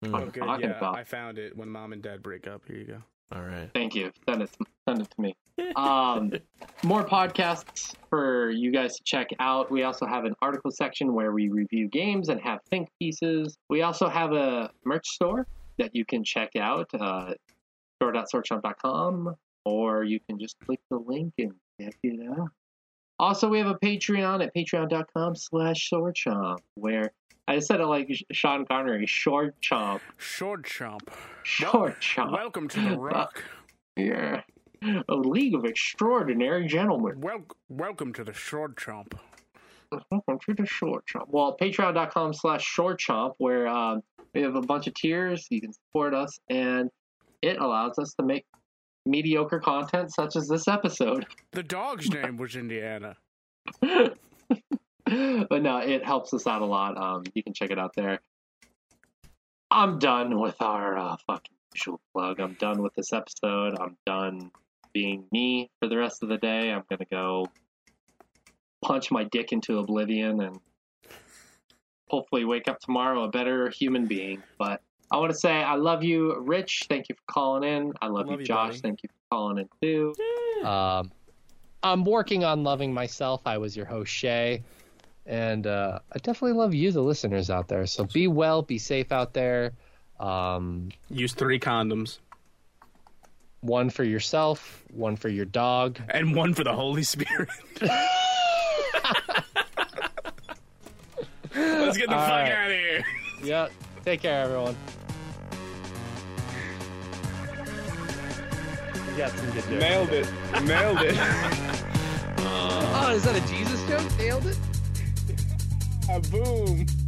What Oh, I'm good. talking Yeah, about. I found it when mom and dad break up. Here you go. All right. Thank you. Send it. Send it to me. Um, more podcasts for you guys to check out. We also have an article section where we review games and have think pieces. We also have a merch store that you can check out. Uh, or you can just click the link and check it out. Also, we have a Patreon at patreon.com slash swordchomp, where I said it like Sean Connery, short chomp, Short chomp. short chomp. Welcome to the rock. Yeah. A league of extraordinary gentlemen. Wel- welcome to the short chomp. Welcome to the short chomp. Well, patreon.com slash short chomp, where um, we have a bunch of tiers. You can support us, and it allows us to make mediocre content such as this episode. The dog's name was Indiana. but no, it helps us out a lot. Um, you can check it out there. I'm done with our uh, fucking usual plug. I'm done with this episode. I'm done being me for the rest of the day. I'm gonna go punch my dick into oblivion and hopefully wake up tomorrow a better human being. But I want to say I love you, Rich. Thank you for calling in. I love, Love you, you, Josh. buddy. Thank you for calling in too. Um, I'm working on loving myself. I was your host, Shay. And uh, I definitely love you, the listeners out there. So be well, be safe out there. Um, Use three condoms one for yourself, one for your dog. and one for the Holy Spirit. Let's get the All fuck right. out of here. Yeah. Take care, everyone. You got some good jokes. Nailed it. Nailed it. Oh, is that a Jesus joke? Nailed it. A boom.